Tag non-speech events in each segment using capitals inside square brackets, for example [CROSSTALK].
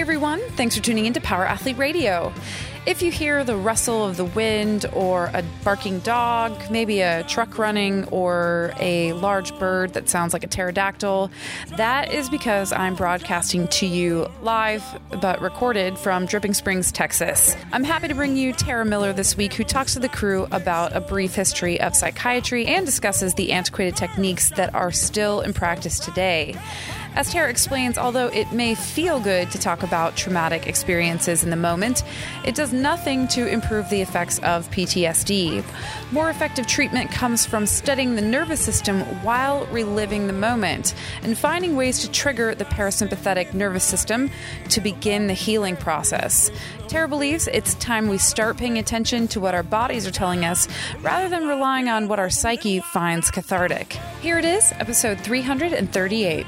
Hey everyone, thanks for tuning in to Power Athlete Radio. If you hear the rustle of the wind or a barking dog, maybe a truck running or a large bird that sounds like a pterodactyl, that is because I'm broadcasting to you live but recorded from Dripping Springs, Texas. I'm happy to bring you Tara Miller this week, who talks to the crew about a brief history of psychiatry and discusses the antiquated techniques that are still in practice today. As Tara explains, although it may feel good to talk about traumatic experiences in the moment, it does nothing to improve the effects of PTSD. More effective treatment comes from studying the nervous system while reliving the moment and finding ways to trigger the parasympathetic nervous system to begin the healing process. Tara believes it's time we start paying attention to what our bodies are telling us rather than relying on what our psyche finds cathartic. Here it is, episode 338.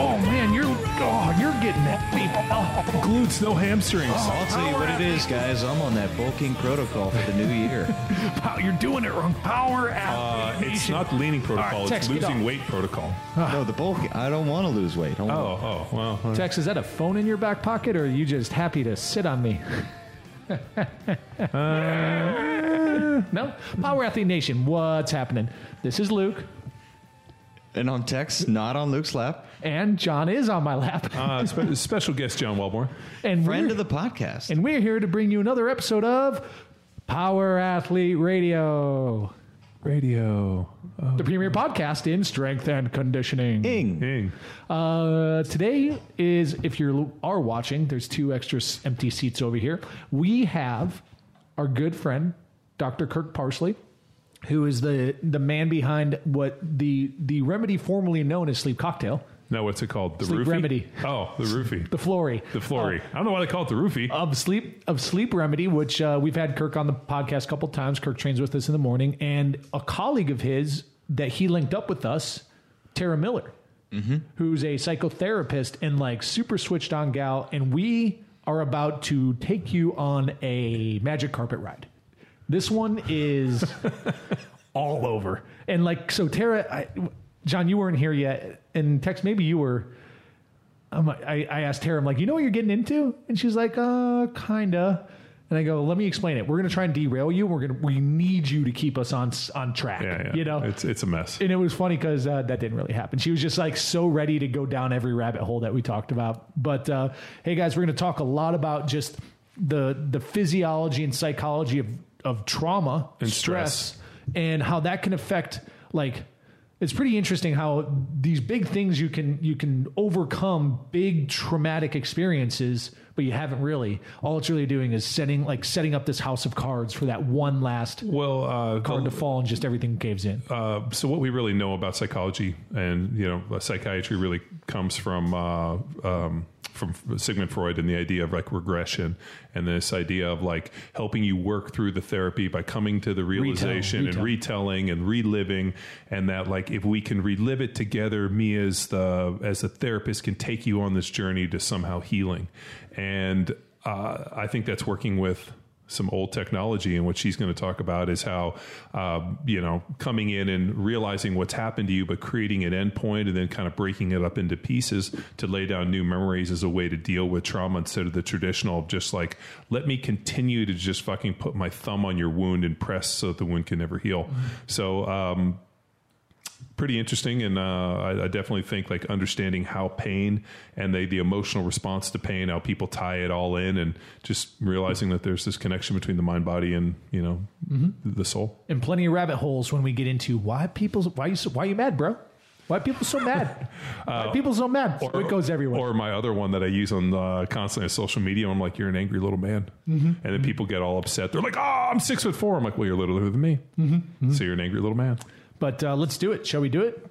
Oh man, you're oh you're getting that beef. Oh, glutes, no hamstrings. I'll tell you what it is, guys. I'm on that bulking protocol for the new year. [LAUGHS] Pow- you're doing it wrong. Power Uh, it's not the leaning protocol. All right, Tex, it's losing weight protocol. no, the bulk. I don't want to lose weight. Don't worry. Oh, oh, well. uh, Tex, is that a phone in your back pocket, or are you just happy to sit on me? [LAUGHS] [LAUGHS] no, Power Athlete Nation. What's happening? This is Luke, And on Tex, not on Luke's lap. and John is on my lap, Uh, spe- [LAUGHS] special guest John Welbourn. and Friend of the podcast. and we're here to bring you another episode of Power Athlete Radio, Radio. the premier podcast in strength and conditioning. Ing. Ding. Uh, today is if you are watching, there's two extra empty seats over here. We have our good friend Dr. Kirk Parsley, who is the the man behind what the the remedy formerly known as sleep cocktail, Now, what's it called? The Sleep roofie? remedy. Oh, the roofie. the Flory. The Flory. I don't know why they call it the roofie. of sleep of sleep remedy, which uh, we've had Kirk on the podcast a couple times. Kirk trains with us in the morning, and a colleague of his that he linked up with us, Tara Miller, who's a psychotherapist and like super switched on gal, and we are about to take you on a magic carpet ride. This one is [LAUGHS] all over, and like so, Tara, I, John, you weren't here yet, and Tex, maybe you were. I'm I, I asked Tara, I'm like, you know what you're getting into? And she's like, uh, kinda. And I go, let me explain it. We're gonna try and derail you. We're gonna, we need you to keep us on on track. yeah, yeah. You know. It's, it's a mess. and it was funny because uh, that didn't really happen. She was just like so ready to go down every rabbit hole that we talked about. But uh, hey, guys, we're going to talk a lot about just the the physiology and psychology of of trauma And stress. and how that can affect like it's pretty interesting how these big things you can you can overcome big traumatic experiences but you haven't really. All it's really doing is setting like setting up this house of cards for that one last well, uh, card the- to fall and just everything caves in. Uh, so what we really know about psychology and you know psychiatry really comes from uh, um, from Sigmund Freud and the idea of like regression and this idea of like helping you work through the therapy by coming to the realization retell. and retelling and reliving and that like if we can relive it together me as the as a therapist can take you on this journey to somehow healing and uh, I think that's working with some old technology. And what she's going to talk about is how uh, you know coming in and realizing what's happened to you but creating an endpoint and then kind of breaking it up into pieces to lay down new memories as a way to deal with trauma instead of the traditional just like let me continue to just fucking put my thumb on your wound and press so the wound can never heal. So um, pretty interesting and uh, I, I definitely think like understanding how pain and the, the emotional response to pain how people tie it all in and just realizing that there's this connection between the mind body and you know mm-hmm. the soul. And plenty of rabbit holes when we get into why people why you so, why you mad bro? Why people so mad? [LAUGHS] Why uh, people so mad? So it goes everywhere. or my other one that i use on uh, constantly on social media i'm like you're an angry little man. Mm-hmm. And then mm-hmm. people get all upset. They're like oh i'm six foot four. I'm like well you're littler than me. So you're an angry little man but uh, let's do it. Shall we do it?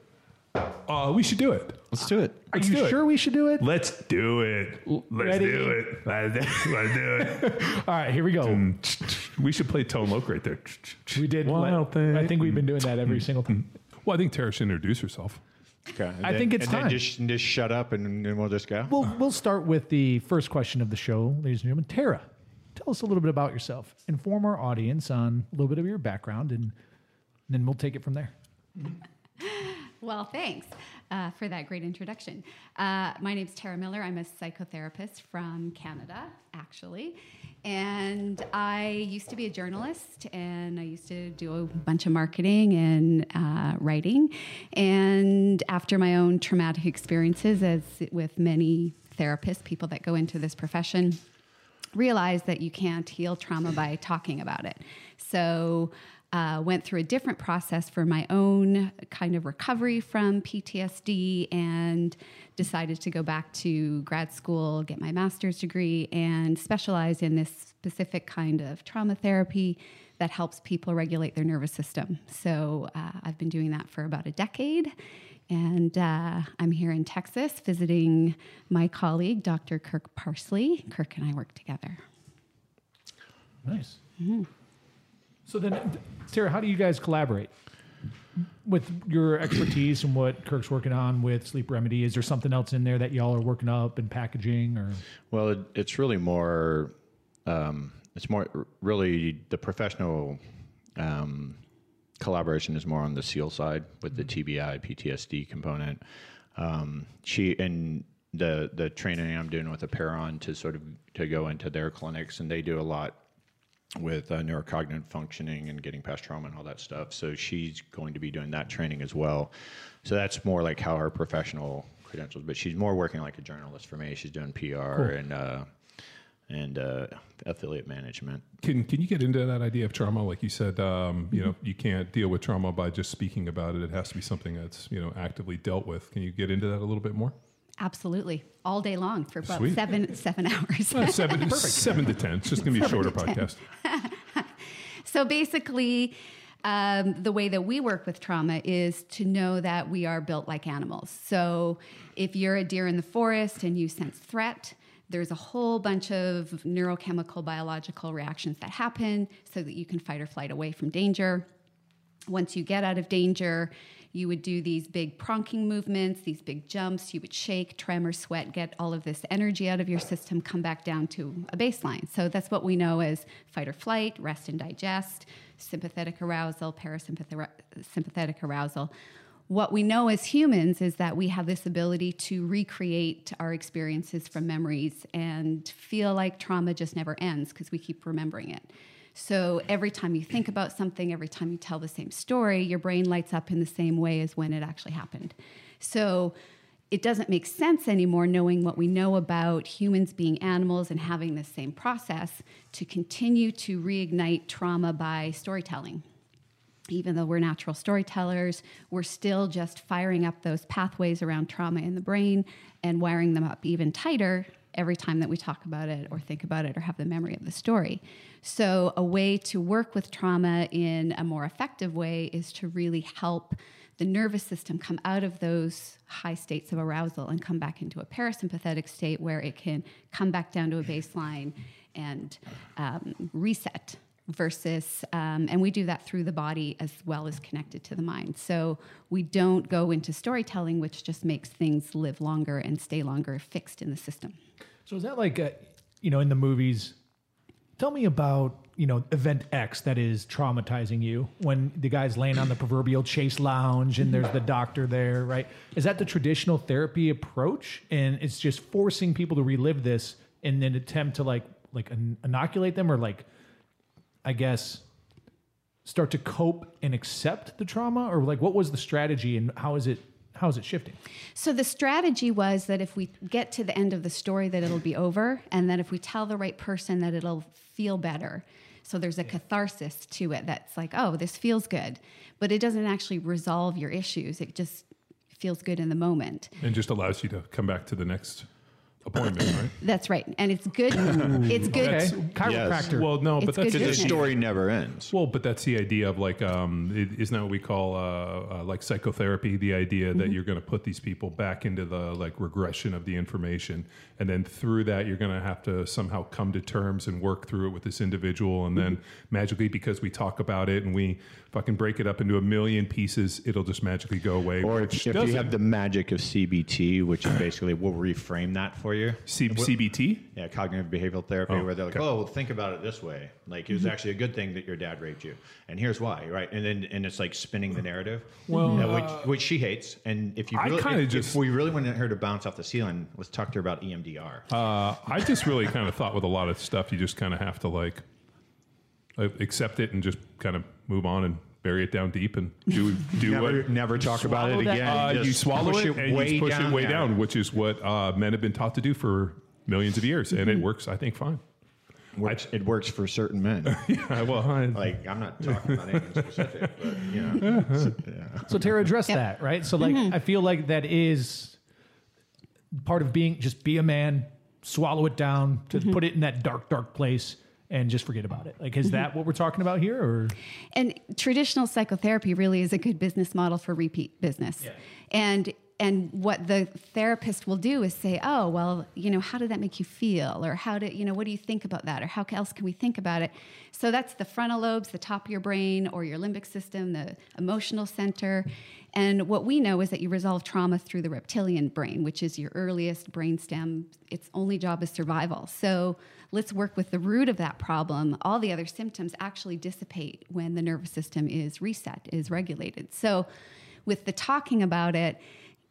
Uh, we should do it. Let's do it. are Let's you do it. sure we should do it? Let's do it. Let's Ready? do it. Let's let's do it. [LAUGHS] All right here we go. We should play tone loc right there. We did. Wild thing. i think we've been doing that every single time. Well, I think Tara should introduce herself. Okay. and I then- think it's and then time. just, just shut up and, and we'll just go. we'll we'll start with the first question of the show ladies and gentlemen. Tara tell us a little bit about yourself. Inform our audience on a little bit of your background and then we'll take it from there [LAUGHS] Well, thanks uh, for that great introduction. Uh, my name's Tara Miller. I'm a psychotherapist from Canada, actually. And I used to be a journalist and I used to do a bunch of marketing and uh, writing. And after my own traumatic experiences, as with many therapists, people that go into this profession, realize that you can't heal trauma by talking about it. So, uh, went through a different process for my own kind of recovery from PTSD and decided to go back to grad school, get my master's degree, and specialize in this specific kind of trauma therapy that helps people regulate their nervous system. So, uh, I've been doing that for about a decade. And uh, I'm here in Texas visiting my colleague, Dr. Kirk Parsley. Kirk and I work together. Nice. So then, Sarah, how do you guys collaborate with your expertise and what Kirk's working on with Sleep Remedy? Is there something else in there that y'all are working up and packaging, or Well, it, it's really more. Um, it's more really the professional um, collaboration is more on the SEAL side with the TBI PTSD component. Um, she and the the training I'm doing with Apeiron to sort of to go into their clinics, and they do a lot with uh, neurocognitive functioning and getting past trauma and all that stuff. So she's going to be doing that training as well. So that's more like how her professional credentials. But she's more working like a journalist for me. She's doing PR and uh, and uh, affiliate management. Can can you get into that idea of trauma? Like you said, um, you know, you can't deal with trauma by just speaking about it. It has to be something that's you know actively dealt with. Can you get into that a little bit more? Absolutely, all day long for about Sweet. seven seven [LAUGHS] hours. Uh, seven, [LAUGHS] seven to ten. It's just going to be a shorter podcast. [LAUGHS] so basically, um, the way that we work with trauma is to know that we are built like animals. So if you're a deer in the forest and you sense threat, there's a whole bunch of neurochemical biological reactions that happen so that you can fight or flight away from danger. Once you get out of danger, you would do these big pronking movements, these big jumps. You would shake, tremor, sweat, get all of this energy out of your system, come back down to a baseline. So that's what we know as fight or flight, rest and digest, sympathetic arousal, parasympathetic arousal. What we know as humans is that we have this ability to recreate our experiences from memories and feel like trauma just never ends because we keep remembering it. So every time you think about something, every time you tell the same story, your brain lights up in the same way as when it actually happened. So it doesn't make sense anymore knowing what we know about humans being animals and having the same process to continue to reignite trauma by storytelling. Even though we're natural storytellers, we're still just firing up those pathways around trauma in the brain and wiring them up even tighter every time that we talk about it or think about it or have the memory of the story. So, a way to work with trauma in a more effective way is to really help the nervous system come out of those high states of arousal and come back into a parasympathetic state where it can come back down to a baseline and um, reset versus um, and we do that through the body as well as connected to the mind so we don't go into storytelling which just makes things live longer and stay longer fixed in the system so is that like a, you know in the movies? Tell me about you know event X that is traumatizing you when the guy's laying on the proverbial chase lounge and there's the doctor there, right? Is that the traditional therapy approach, and it's just forcing people to relive this in an attempt to like like inoculate them or like I guess start to cope and accept the trauma or like what was the strategy and how is it how is it shifting? So the strategy was that if we get to the end of the story, that it'll be over, and that if we tell the right person, that it'll feel better. So there's a catharsis to it that's like, oh, this feels good, but it doesn't actually resolve your issues. It just feels good in the moment. and just allows you to come back to the next appointment, right? [COUGHS] That's right, and it's good. it's good. Okay, chiropractor. Well, no, but It's that's good The business. story never ends. well, but that's the idea of like, um, it, isn't that what we call uh, uh, like psychotherapy? The idea that you're going to put these people back into the like regression of the information, and then through that, you're going to have to somehow come to terms and work through it with this individual, and then magically, because we talk about it and we fucking break it up into a million pieces, it'll just magically go away. Or if, if you have the magic of CBT, which is basically we'll reframe that for you. C- CBT. Yeah, cognitive behavioral therapy, Oh, where they're like, okay. "Oh, well, think about it this way. Like it was actually a good thing that your dad raped you, and here's why." Right, and then and it's like spinning the narrative, Well, uh, which, which she hates. And if you I really, kinda if, just- if we really wanted her to bounce off the ceiling, let's talk to her about EMDR. Uh, I just really kind of thought with a lot of stuff, you just kind of have to like accept it and just kind of move on and bury it down deep and do [LAUGHS] do never, what. never talk about it again. Uh, Just you swallow push it, and way you push down it way there. down, which is what uh, men have been taught to do for millions of years, and it works, I think, fine. Works, it works for certain men. [LAUGHS] Yeah, well, I, [LAUGHS] like I'm not talking about anything specific, but you know, yeah. So Tara, address that, right? So like, I feel like that is part of being just be a man, swallow it down, to put it in that dark, dark place, and just forget about it. Like, is mm-hmm. that what we're talking about here, or And traditional psychotherapy really is a good business model for repeat business. And and what the therapist will do is say, "Oh, well, you know, how did that make you feel? Or how did, you know, what do you think about that? Or how else can we think about it?" So that's the frontal lobes, the top of your brain or your limbic system, the emotional center. And what we know is that you resolve trauma through the reptilian brain, which is your earliest brainstem. Its only job is survival. So let's work with the root of that problem. All the other symptoms actually dissipate when the nervous system is reset, is regulated. So with the talking about it,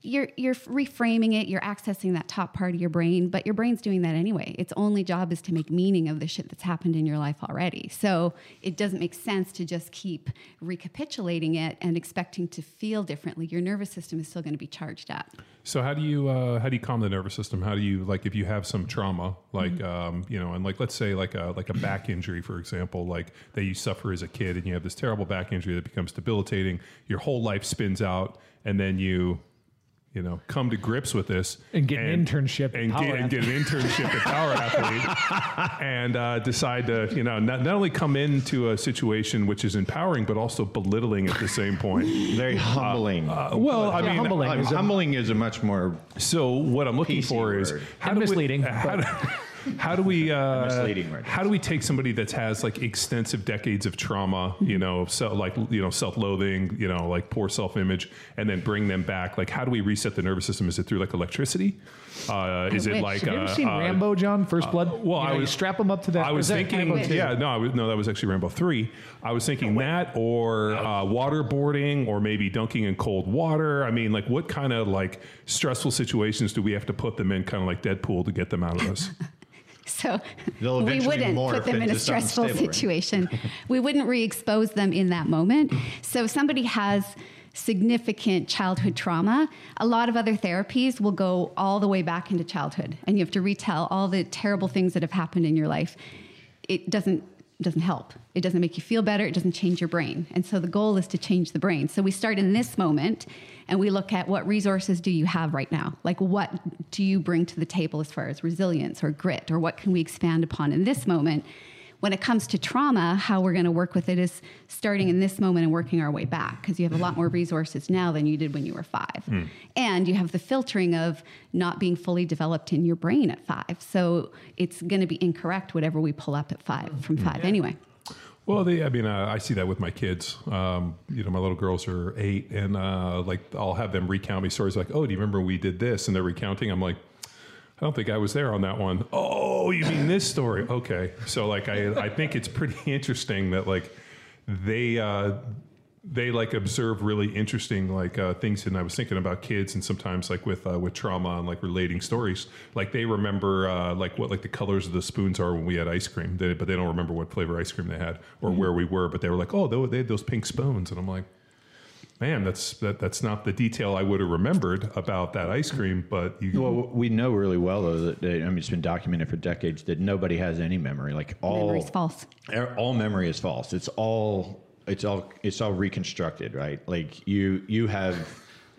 you're you're reframing it, you're accessing that top part of your brain, but your brain's doing that anyway. Its only job is to make meaning of the shit that's happened in your life already. So it doesn't make sense to just keep recapitulating it and expecting to feel differently. Your nervous system is still going to be charged up. So how do you uh, how do you calm the nervous system? How do you like if you have some trauma, like Mm-hmm. um, you know, and like let's say like a like a back injury, for example, like that you suffer as a kid, and you have this terrible back injury that becomes debilitating. Your whole life spins out, and then you. You know, come to grips with this And get an internship at and Power get, and get an internship at Power Athlete, [LAUGHS] and uh, decide to you know not, not only come into a situation which is empowering but also belittling at the same point. very humbling. Uh, well, I Yeah, mean, humbling. Uh, is a- is a much more so what I'm looking PC for is how And misleading, We, how, do, [LAUGHS] how do we uh, Misleading word. how do we take somebody that has like extensive decades of trauma, you know, so like you know self-loathing, you know, like poor self-image, and then bring them back? Like, how do we reset the nervous system? Is it through like electricity? Uh, is it like have you uh, ever seen uh, Rambo, John? First Blood. well, You I know, you was- strap them up to that. I or was is that thinking, yeah, no, I was, no, that was actually Rambo three. I was thinking that, or uh, waterboarding, or maybe dunking in cold water. I mean, like, what kind of like stressful situations do we have to put them in, kind of like Deadpool, to get them out of this? [LAUGHS] So [LAUGHS] we wouldn't put them in a stressful stable, right? situation. [LAUGHS] we wouldn't re-expose them in that moment. So if somebody has significant childhood trauma, a lot of other therapies will go all the way back into childhood, and you have to retell all the terrible things that have happened in your life. It doesn't doesn't help. It doesn't make you feel better. It doesn't change your brain. And so the goal is to change the brain. So we start in this moment and we look at what resources do you have right now? Like what do you bring to the table as far as resilience or grit or what can we expand upon in this moment? When it comes to trauma, how we're going to work with it is starting in this moment and working our way back because you have a lot more resources now than you did when you were five. And you have the filtering of not being fully developed in your brain at five. So it's going to be incorrect, whatever we pull up at five from five anyway. Well, they, I mean, uh, I see that with my kids. Um, you know, my little girls are eight, and uh, like I'll have them recount me stories like, "Oh, do you remember we did this?" And they're recounting. I'm like, I don't think I was there on that one. Oh, you mean this story? Okay, so like I, I think it's pretty [LAUGHS] interesting that like they. Uh, they like observe really interesting like uh, things and i was thinking about kids and sometimes like with uh, with trauma and like relating stories like they remember uh, like what like the colors of the spoons are when we had ice cream they, but they don't remember what flavor ice cream they had or where we were but they were like oh they, they had those pink spoons and i'm like man that's that, that's not the detail i would have remembered about that ice cream but you Well, we know really well though that that- I mean it's been documented for decades that nobody has any memory. Like all Memory's false. er- All memory is false. It's all it's all it's all reconstructed, right? Like you you have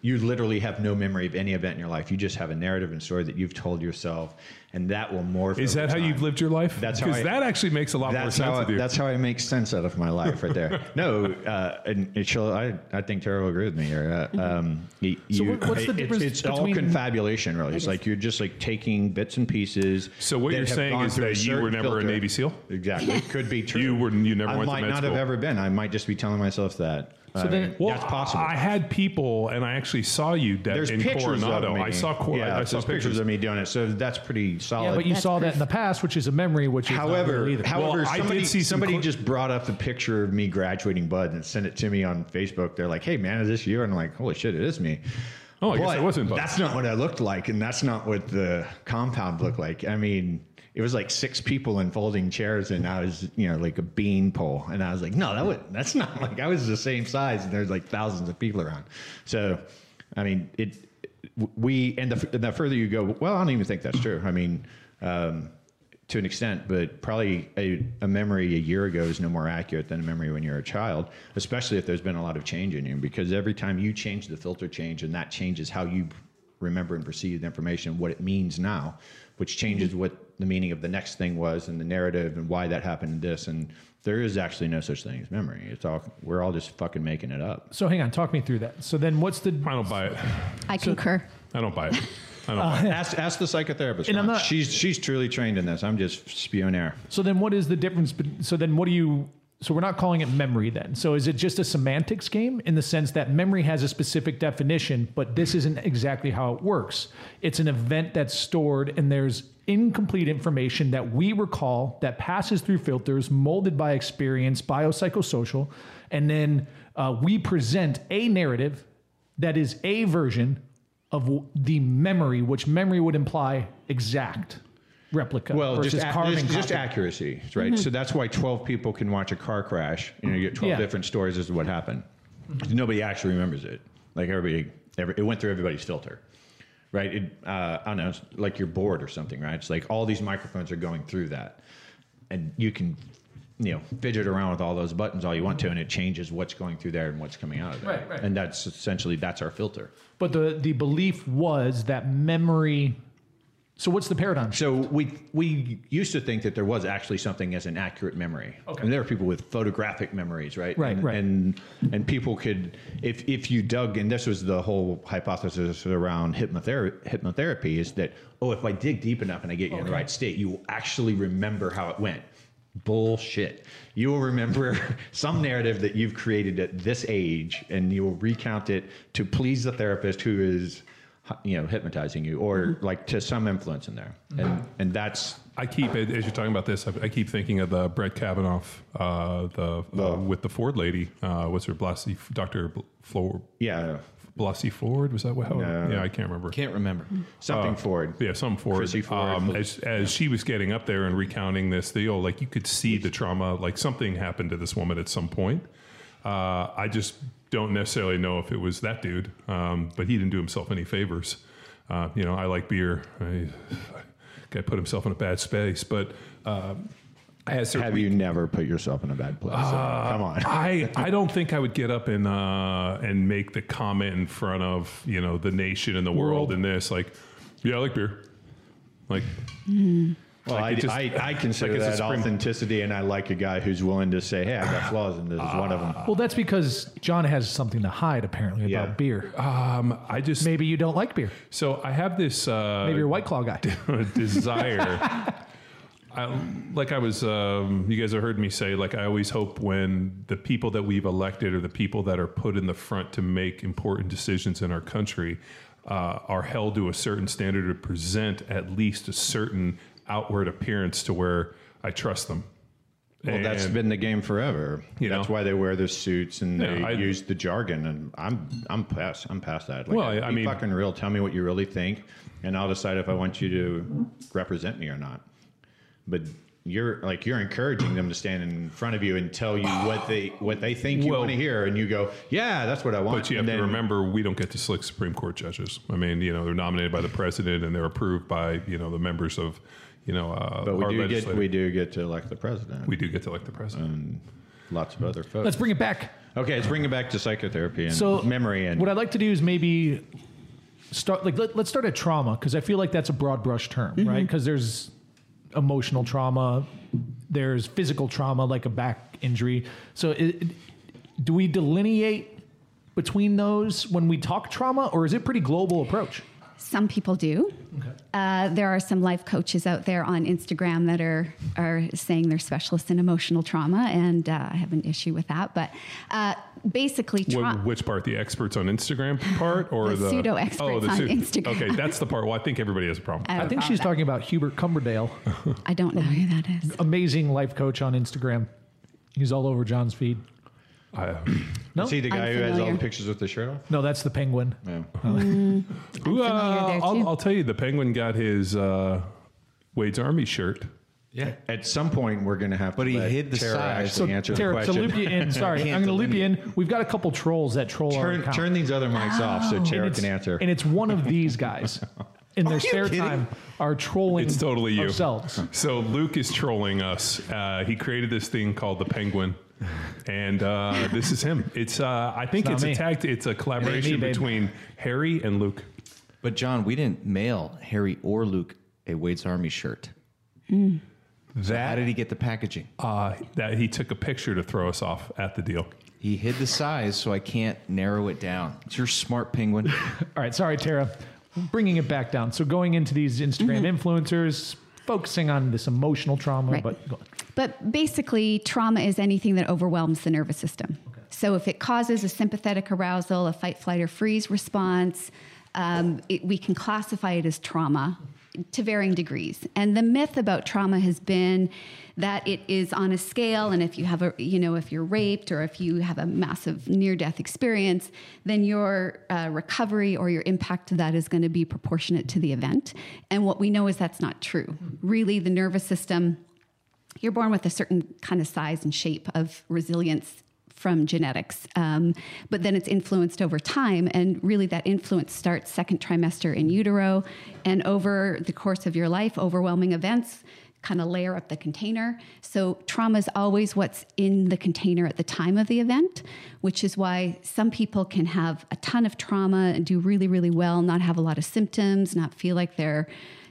you literally have no memory of any event in your life. You just have a narrative and story that you've told yourself, and that will morph. is over that how time. you've lived your life That's how because I- that actually makes a lot more sense how, with you that's how I make sense out of my life right there. [LAUGHS] no, uh, and it she'll, I, I think Tara will agree with me here. Uh, um, you, So what- what's the it- difference It's, it's all between- confabulation, really. It's like you're just like taking bits and pieces. So what you're saying is that you were certain never a. Navy SEAL? Exactly, it could be [LAUGHS] true. You were- you never I went to might med not school. have ever been. I might just be telling myself that. I then- mean, Well, that's possible. I had people, and I actually saw you that there's in pictures Coronado. of me. I saw, Cor- yeah, I saw there's pictures. of me doing it, so that's pretty solid. Yeah, but you That's saw that in the past, which is a memory, which is not However, real either. however, Well, I did somebody, see some somebody cl- just brought up the picture of me graduating Bud and sent it to me on Facebook. They're like, "Hey, man, is this you?" And I'm like, "Holy shit, it is me." Oh, I guess it wasn't Bud. That's not what I looked like, and that's not what the compound looked like. I mean, it was like six people in folding chairs, and I was, you know, like a bean pole, and I was like, "No, that would, that's not [LAUGHS] like I was the same size, and there's like thousands of people around." So, I mean, it. We and the, and the further you go, well, I don't even think that's true. I mean, um, to an extent, but probably a, a memory a year ago is no more accurate than a memory when you're a child, especially if there's been a lot of change in you. Because every time you change, the filter change, and that changes how you remember and perceive the information, what it means now, which changes what the meaning of the next thing was and the narrative and why that happened and this. And there is actually no such thing as memory. It's all we're all just fucking making it up. so hang on, talk me through that. So then, what's the? I don't buy it. I concur. I don't buy it. I don't uh, buy it. Ask, ask the psychotherapist. And I'm not- she's she's truly trained in this. I'm just spewing air. So then, what is the difference? So then, what do you? So we're not calling it memory then. So is it just a semantics game in the sense that memory has a specific definition, but this isn't exactly how it works. It's an event that's stored, and there's incomplete information that we recall that passes through filters, molded by experience, biopsychosocial, and then uh, we present a narrative that is a version of w- the memory, which memory would imply exact replica Well, just, a- just, just accuracy, right? So that's why 12 people can watch a car crash. You know, you get 12 Yeah. different stories as to what happened. Nobody actually remembers it. Like everybody, every, it went through everybody's filter, right? It, uh, I don't know, it's like you're bored or something, right? It's like all these microphones are going through that, and you can, you know, fidget around with all those buttons all you want to, and it changes what's going through there and what's coming out of there. Right, right. And that's essentially that's our filter. But the the belief was that memory. So what's the paradigm? So we we used to think that there was actually something as an accurate memory. Okay. And there are people with photographic memories, right? Right, and, right. And and people could if if you dug and this was the whole hypothesis around hypnotherapy hypnotherapy is that oh if I dig deep enough and I get you in the right state, you will actually remember how it went. Bullshit. You will remember [LAUGHS] some narrative that you've created at this age and you will recount it to please the therapist who is you know hypnotizing you or Mm-hmm. like to some influence in there and and that's I keep as you're talking about this. I, I keep thinking of the Brett Kavanaugh, uh, the uh, with the Ford lady. Uh, what's her Blasey, Doctor Ford, yeah Blasey Ford? Was that what? How, No. Yeah, I can't remember. Can't remember. something Uh, Ford Yeah, some Ford. Chrissy Ford. Um, as, as she was getting up there and recounting this deal, like you could see the trauma. Like something happened to this woman at some point. Uh, I just don't necessarily know if it was that dude, um, but he didn't do himself any favors. Uh, you know, I like beer. I, guy put himself in a bad space, but. Uh, as her have you never put yourself in a bad place come on [LAUGHS] I, [LAUGHS] I don't think I would get up and uh, and make the comment in front of you know the nation and the world, World. in this like yeah I like beer like well like it just- I, I, I [LAUGHS] consider like that authenticity and i like a guy who's willing to say hey i got flaws and this is one of them Well, that's because John has something to hide apparently about Yeah. beer. um, I just Maybe you don't like beer. so I have this uh, Maybe you're a White Claw guy. [LAUGHS] desire. I, like I was, um, you guys have heard me say, like I always hope when the people that we've elected or the people that are put in the front to make important decisions in our country uh, are held to a certain standard to present at least a certain outward appearance to where I trust them. well that's been the game forever You that's know. why they wear the suits and they I- use the jargon and i'm i'm past i'm past that like, Well, I- I be mean- fucking real tell me what you really think and i'll decide if i want you to represent me or not but you're like you're encouraging them to stand in front of you and tell you what they what they think you Well- want to hear, and you go, "Yeah, that's what I want." But you have And to remember, we don't get to select Supreme Court judges. I mean, you know, they're nominated by the president and they're approved by you know the members of, you know, uh, But we our do get we do get to elect the president. we do get to elect the president. and lots of other folks. Let's bring it back. okay, let's bring it back to psychotherapy and So memory and what I'd like to do is maybe start like let, let's start at trauma because I feel like that's a broad brush term, right? Because there's emotional trauma, there's physical trauma like a back injury. So it, it- do we delineate between those when we talk trauma, or is it pretty global approach? Some people do. Uh, there are some life coaches out there on Instagram that are are saying they're specialists in emotional trauma, and uh, I have an issue with that. But uh, basically, Wh- trauma. which part? The experts on Instagram part, or The the, pseudo-experts oh, the on pseudo- Instagram. Okay, that's the part. Well, I think everybody has a problem. I think she's talking about Hubert Cumberdale, I don't know who that is. amazing life coach on Instagram. He's all over John's feed. I, [CLEARS THROAT] No, See the guy who has all the pictures with the shirt off? no, that's the penguin. Yeah. [LAUGHS] Who, familiar uh, there, I'll. I'll tell you, the Penguin got his uh, Wade's Army shirt. Yeah. At some point, we're going to have to But he let hid the Tara size. actually answer Tara, the to question. loop you in, [LAUGHS] sorry, I'm Can't going to loop you in. We've got a couple trolls that troll our turn, account. turn these other mics off so And Tara it's- can answer. And it's one of these guys [LAUGHS] in their spare kidding? time are trolling It's totally you. ourselves. So Luke is trolling us. Uh, he created this thing called the Penguin, and uh, this is him. It's uh, I think It's it's, not a me. tact. It's a collaboration babe. between Harry and Luke. But John, we didn't mail Harry or Luke a Wade's Army shirt. How That did he get the packaging? uh, that he took a picture to throw us off at the deal. He hid the size so I can't narrow it down. It's your smart penguin. [LAUGHS] All right, sorry, Tara. Bringing it back down. So going into these Instagram influencers, focusing on this emotional trauma, Right. but go on. But basically, trauma is anything that overwhelms the nervous system. So if it causes a sympathetic arousal, a fight, flight, or freeze response, um, it, we can classify it as trauma to varying degrees. And the myth about trauma has been that it is on a scale, and if you have a, you know, if you're raped or if you have a massive near-death experience, then your uh, recovery or your impact to that is going to be proportionate to the event. And what we know is that's not true. Really, the nervous system you're born with a certain kind of size and shape of resilience from genetics, um, but then it's influenced over time. And really, that influence starts second trimester in utero. And over the course of your life, overwhelming events kind of layer up the container. So, trauma is always what's in the container at the time of the event, which is why some people can have a ton of trauma and do really, really well, not have a lot of symptoms, not feel like they're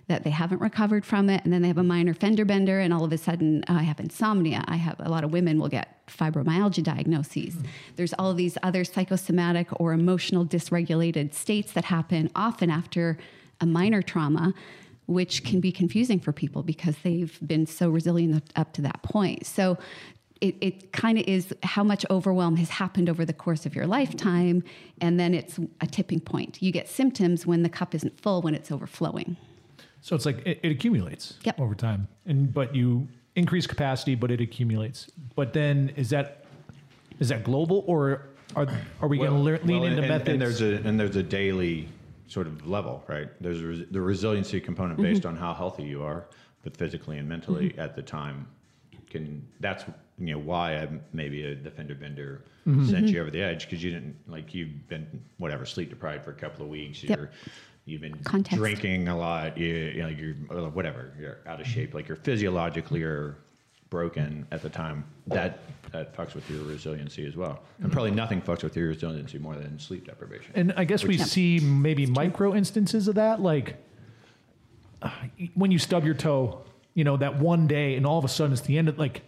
that they haven't recovered from it and then they have a minor fender bender and all of a sudden i have insomnia. I have a lot of women will get fibromyalgia diagnoses. There's all these other psychosomatic or emotional dysregulated states that happen often after a minor trauma which can be confusing for people because they've been so resilient up to that point. So it, it kind of is how much overwhelm has happened over the course of your lifetime and then it's a tipping point. You get symptoms when the cup isn't full when it's overflowing So it's like it, it accumulates Yep. over time, and but you increase capacity, but it accumulates. But then is that is that global, or are are we going to lean well, into and, methods? And there's a and there's a daily sort of level, right? There's a res- the resiliency component Mm-hmm. based on how healthy you are, but physically and mentally at the time can that's you know why I'm maybe a defender bender Mm-hmm. sent you over the edge because you didn't like you've been whatever sleep deprived for a couple of weeks. Yep. You're you've been Context. drinking a lot. You, you know you're whatever you're out of shape. Like you're physiologically or broken at the time. That that fucks with your resiliency as well. And probably nothing fucks with your resiliency more than sleep deprivation. And I guess we see maybe micro instances of that, like uh, when you stub your toe, you know, that one day, and all of a sudden it's the end of like,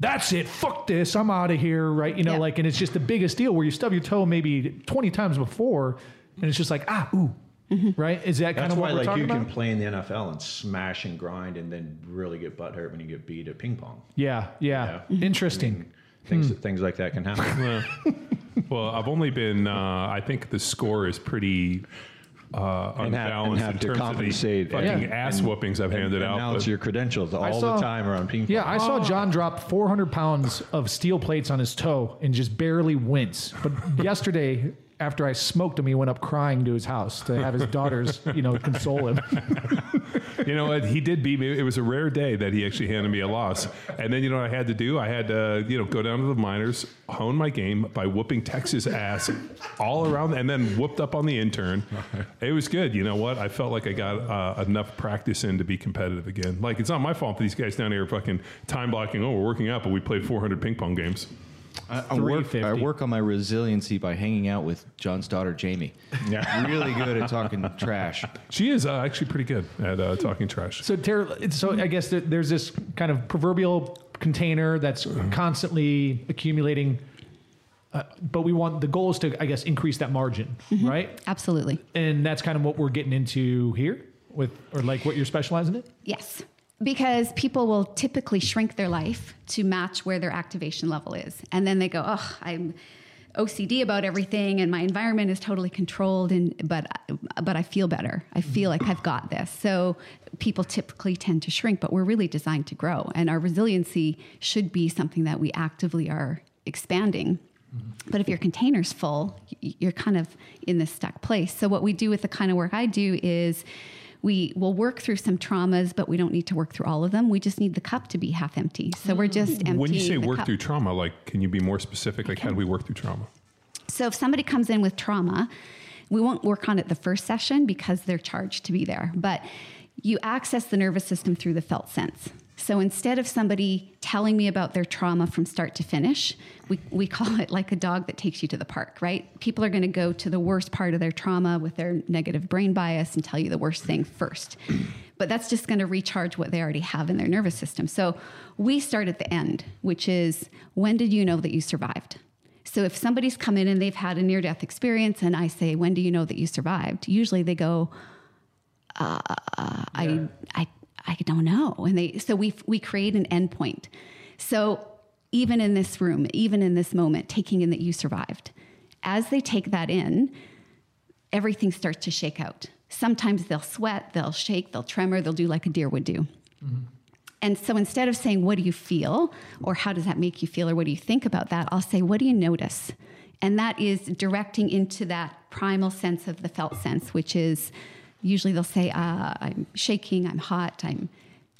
that's it, fuck this, I'm out of here, right? You know, Yeah. like, and it's just the biggest deal where you stub your toe maybe 20 times before, and it's just like, ah, ooh, Mm-hmm. right? Is that kind That's of why what we're like you about? can play in the NFL and smash and grind and then really get butt hurt when you get beat at ping pong. yeah, yeah, Yeah. interesting. Things that things like that can happen. [LAUGHS] Well, I've only been. Uh, I think the score is pretty uh, And have- and unbalanced have in to terms compensate of the fucking and- ass whoopings I've handed out. Announce but- your credentials all saw- the time around ping pong. Yeah, I saw John drop 400 pounds of steel plates on his toe and just barely wince. But [LAUGHS] yesterday, after I smoked him, he went up crying to his house to have his daughters, you know, console him. [LAUGHS] You know what? He did beat me. It was a rare day that he actually handed me a loss. And then you know what I had to do? I had to you know go down to the minors, hone my game by whooping Texas ass all around, and then whooped up on the intern. It was good. You know what? I felt like I got uh, enough practice in to be competitive again. Like it's not my fault that these guys down here are fucking time blocking. Oh, we're working out, but we played 400 ping pong games. I, I work, I work on my resiliency by hanging out with John's daughter, Jamie. Yeah. [LAUGHS] Really good at talking trash. She is uh, actually pretty good at uh, talking trash. So, Tara, so I guess that there's this kind of proverbial container that's constantly accumulating uh, but we want the goal is to, I guess, increase that margin, right? Absolutely. And that's kind of what we're getting into here with, or like what you're specializing in. Yes. Because people will typically shrink their life to match where their activation level is. And then they go, oh, I'm OCD about everything and my environment is totally controlled and but but I feel better. I feel like I've got this. So people typically tend to shrink, but we're really designed to grow and our resiliency should be something that we actively are expanding. But if your container's full, you're kind of in this stuck place. So what we do with the kind of work I do is we will work through some traumas, but we don't need to work through all of them. We just need the cup to be half empty. So we're mm. just emptying When you say the work cup. through trauma, like, can you be more specific? Like, how do we work through trauma? So if somebody comes in with trauma, we won't work on it the first session because they're charged to be there. But you access the nervous system through the felt sense. So instead of somebody telling me about their trauma from start to finish, we, we call it like a dog that takes you to the park, right? People are going to go to the worst part of their trauma with their negative brain bias and tell you the worst thing first. But that's just going to recharge what they already have in their nervous system. So we start at the end, which is when did you know that you survived? So if somebody's come in and they've had a near death experience and I say, when do you know that you survived? Usually they go, uh, I, I, I don't know. And they, so we, we create an endpoint. So even in this room, even in this moment, taking in that you survived, as they take that in, everything starts to shake out. Sometimes they'll sweat, they'll shake, they'll tremor, they'll do like a deer would do. Mm-hmm. And so instead of saying, What do you feel? or How does that make you feel? or What do you think about that? I'll say, What do you notice? And that is directing into that primal sense of the felt sense, which is usually they'll say, uh, I'm shaking, I'm hot, I'm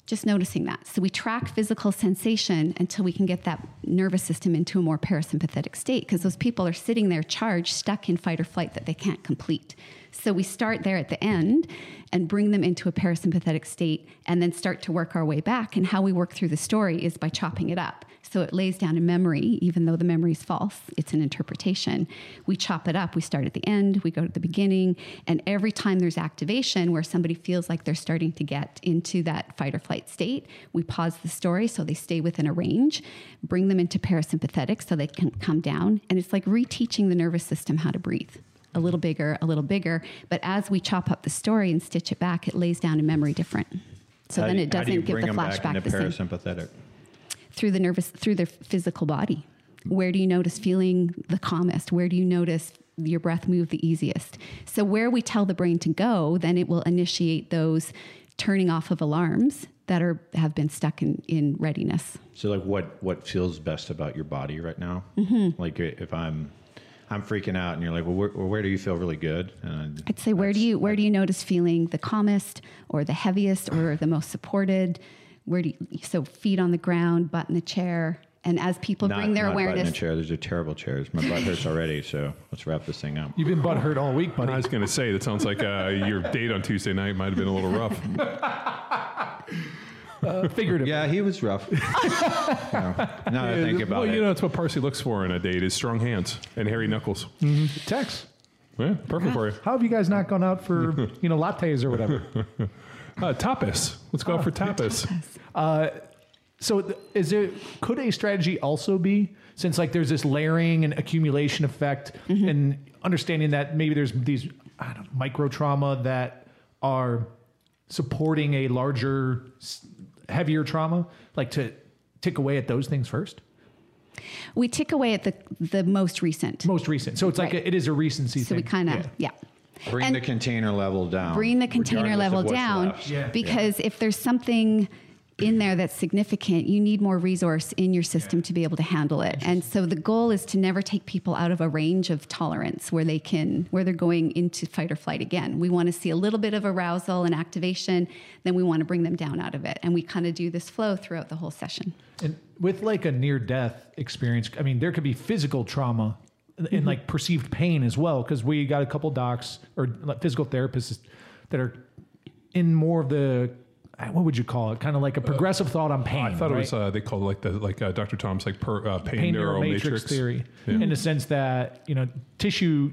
just noticing that. So we track physical sensation until we can get that nervous system into a more parasympathetic state because those people are sitting there charged, stuck in fight or flight that they can't complete. So we start there at the end and bring them into a parasympathetic state and then start to work our way back. And how we work through the story is by chopping it up. So it lays down a memory, even though the memory is false, it's an interpretation. We chop it up. We start at the end, we go to the beginning. And every time there's activation where somebody feels like they're starting to get into that fight or flight state, we pause the story so they stay within a range, bring them into parasympathetic so they can come down. And it's like reteaching the nervous system how to breathe. A little bigger, a little bigger. But as we chop up the story and stitch it back, it lays down a memory different. So How then it how do you doesn't give the them back flashback into the same parasympathetic. Through the nervous through their physical body where do you notice feeling the calmest where do you notice your breath move the easiest so where we tell the brain to go then it will initiate those turning off of alarms that are have been stuck in in readiness So, like, what what feels best about your body right now? Mm-hmm. Like, if I'm I'm freaking out, and you're like, well, where, where do you feel really good? And i'd say where do you where do you notice feeling the calmest or the heaviest or the most supported where do you so feet on the ground butt in the chair and as people not, bring their not butt in awareness a chair. Those are terrible chairs. My butt hurts already. So let's wrap this thing up. You've been butthurt all week, buddy. I was going to say, that sounds like uh, your date on Tuesday night might have been a little rough. [LAUGHS] Figuratively. Yeah, he was rough. [LAUGHS] no, now that I think about well, it, Well, you know, that's what Parsi looks for in a date is strong hands and hairy knuckles. Tex. Yeah, perfect for you. How have you guys not gone out for [LAUGHS] you know lattes or whatever? Uh, tapas. Let's go out for tapas. So th- is there could a strategy also be since like there's this layering and accumulation effect and understanding that maybe there's these I don't know, micro trauma that are supporting a larger heavier trauma like to tick away at those things first? We tick away at the the most recent. Most recent. So it's like a, it is a recency so thing. we kind of yeah. Bring And- the container level down. bring the container level down. Yeah. because if there's something in there that's significant you need more resource in your system to be able to handle it and so the goal is to never take people out of a range of tolerance where they can where they're going into fight or flight again we want to see a little bit of arousal and activation then we want to bring them down out of it and we kind of do this flow throughout the whole session And with like a near death experience, I mean, there could be physical trauma and, and like perceived pain as well. Cause we got a couple docs or like physical therapists that are in more of the, what would you call it? Kind of like a progressive thought on pain. I thought it was uh, they called it like the like uh, Dr. Tom's like per, uh, pain, pain neuro neuromatrix matrix theory Yeah. in the sense that, you know, tissue,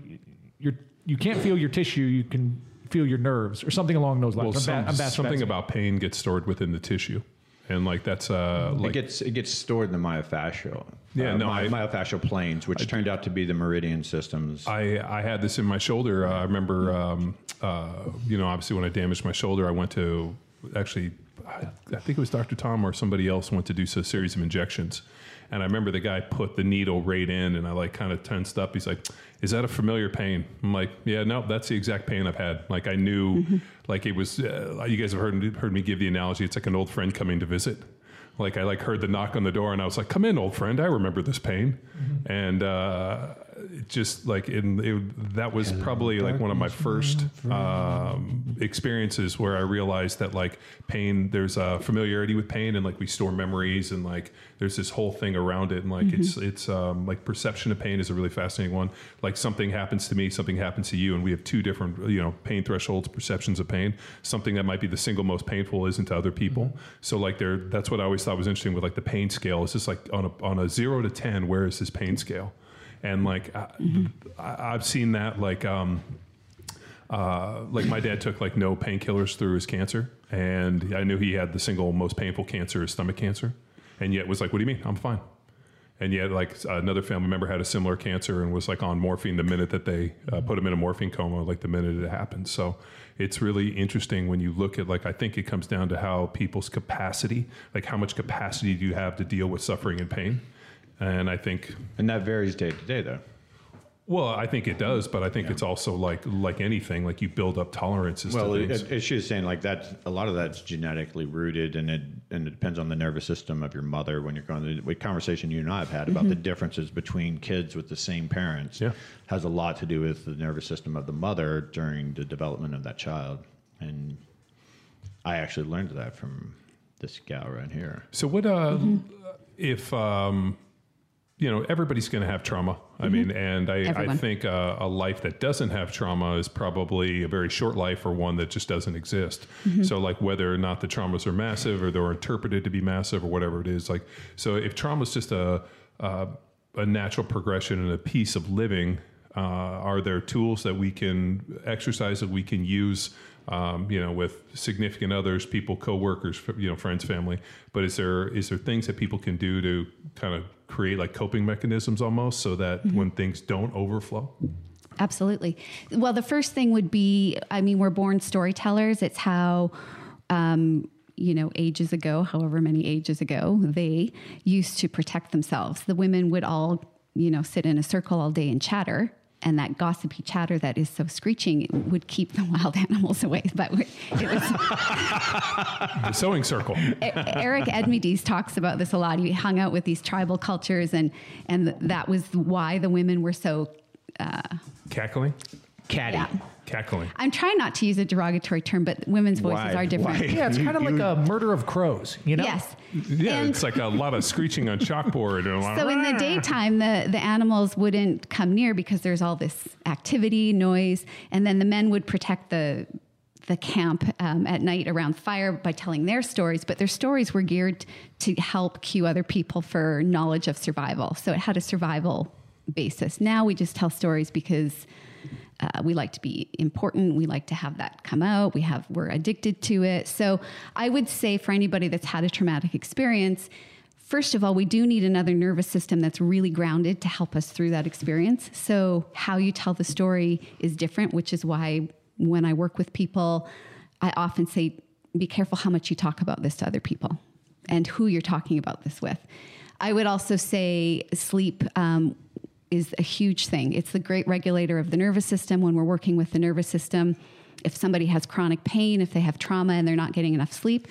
you're, you can't feel your tissue. You can feel your nerves or something along those lines. Well, I'm some, ba- I'm bad something about pain gets stored within the tissue, and like that's uh it like gets it gets stored in the myofascial. Yeah, uh, no, my, I- myofascial planes, which turned out to be the meridian systems. I, I had this in my shoulder. Uh, I remember, um, uh, you know, obviously when I damaged my shoulder, I went to actually, I, I think it was Dr. Tom or somebody else went to do a series of injections. And I remember the guy put the needle right in, and I like kind of tensed up. He's like, "Is that a familiar pain?" I'm like, "Yeah, no, that's the exact pain I've had." Like I knew, like it was. Uh, you guys have heard heard me give the analogy. It's like an old friend coming to visit. Like I like heard the knock on the door, and I was like, "Come in, old friend. I remember this pain." And uh, just like in it, that was probably like one of my first um, experiences where I realized that like pain, there's a familiarity with pain, and like we store memories, and like there's this whole thing around it, and like it's it's um, like perception of pain is a really fascinating one. Like something happens to me, something happens to you, and we have two different you know pain thresholds, perceptions of pain. Something that might be the single most painful isn't to other people. So like there, that's what I always thought was interesting with like the pain scale. It's just like on a on a zero to ten, where is this pain scale? And like I, I've seen that like. Um, uh, like my dad took like no painkillers through his cancer, and I knew he had the single most painful cancer, is stomach cancer, and yet was like, "What do you mean? I'm fine." And yet, like another family member had a similar cancer and was like on morphine the minute that they uh, put him in a morphine coma, like the minute it happened. So it's really interesting when you look at like I think it comes down to how people's capacity, like how much capacity do you have to deal with suffering and pain, and I think and that varies day to day, though. well, I think it does, but I think it's also like like anything, like you build up tolerances Well, to it, things. it, it's just saying like that. A lot of that's genetically rooted, and it and it depends on the nervous system of your mother. When you're going to the conversation you and I have had about the differences between kids with the same parents, Yeah. has a lot to do with the nervous system of the mother during the development of that child. And I actually learned that from this gal right here. So what uh if um you know everybody's going to have trauma. I mean, and I, I think uh, a life that doesn't have trauma is probably a very short life or one that just doesn't exist. So, like whether or not the traumas are massive or they're interpreted to be massive or whatever it is, like so, if trauma is just a uh, a natural progression and a piece of living, uh, are there tools that we can exercise that we can use? um, you know, with significant others, people, coworkers, you know, friends, family. But is there is there things that people can do to kind of create like coping mechanisms almost, so that when things don't overflow? Absolutely. Well, the first thing would be I mean, we're born storytellers. It's how, um, you know, ages ago, however many ages ago, they used to protect themselves. The women would all, you know, sit in a circle all day and chatter. And that gossipy chatter that is so screeching would keep the [LAUGHS] wild animals away. But it was The sewing circle. [LAUGHS] Eric Edmeades talks about this a lot. He hung out with these tribal cultures, and and that was why the women were so. Uh, Cackling, catty. Yeah. Cackling. I'm trying not to use a derogatory term, but women's voices Why? are different. Why? Yeah, it's kind of [LAUGHS] like a murder of crows, you know? Yes. Yeah, And- it's like a lot of screeching on chalkboard and a lot [LAUGHS] So of, in the [LAUGHS] daytime, the, the animals wouldn't come near because there's all this activity, noise, and then the men would protect the the camp um, at night around fire by telling their stories. But their stories were geared to help cue other people for knowledge of survival. So it had a survival basis. Now we just tell stories because uh, we like to be important. We like to have that come out. We have we're addicted to it. So I would say for anybody that's had a traumatic experience, first of all, we do need another nervous system that's really grounded to help us through that experience. So how you tell the story is different, which is why when I work with people, I often say, be careful how much you talk about this to other people and who you're talking about this with. I would also say sleep um, is a huge thing. It's the great regulator of the nervous system when we're working with the nervous system. If somebody has chronic pain, if they have trauma and they're not getting enough sleep,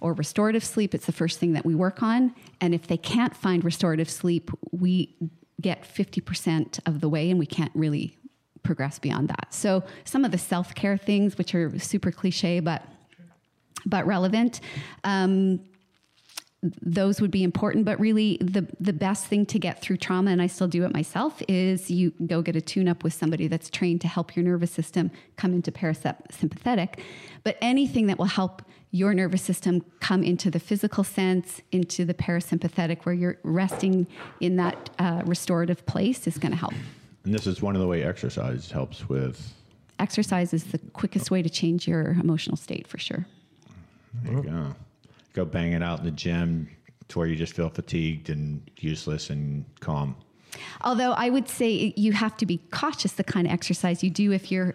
or restorative sleep, it's the first thing that we work on. And if they can't find restorative sleep, we get 50% of the way and we can't really progress beyond that. So some of the self-care things, which are super cliche, but but relevant. Um, those would be important, but really the the best thing to get through trauma, and I still do it myself, is you go get a tune up with somebody that's trained to help your nervous system come into parasympathetic. But anything that will help your nervous system come into the physical sense, into the parasympathetic, where you're resting in that uh, restorative place, is going to help. And this is one of the way exercise helps with. Exercise is the quickest way to change your emotional state for sure. There you go. Go bang it out in the gym to where you just feel fatigued and useless and calm. Although I would say you have to be cautious the kind of exercise you do if you're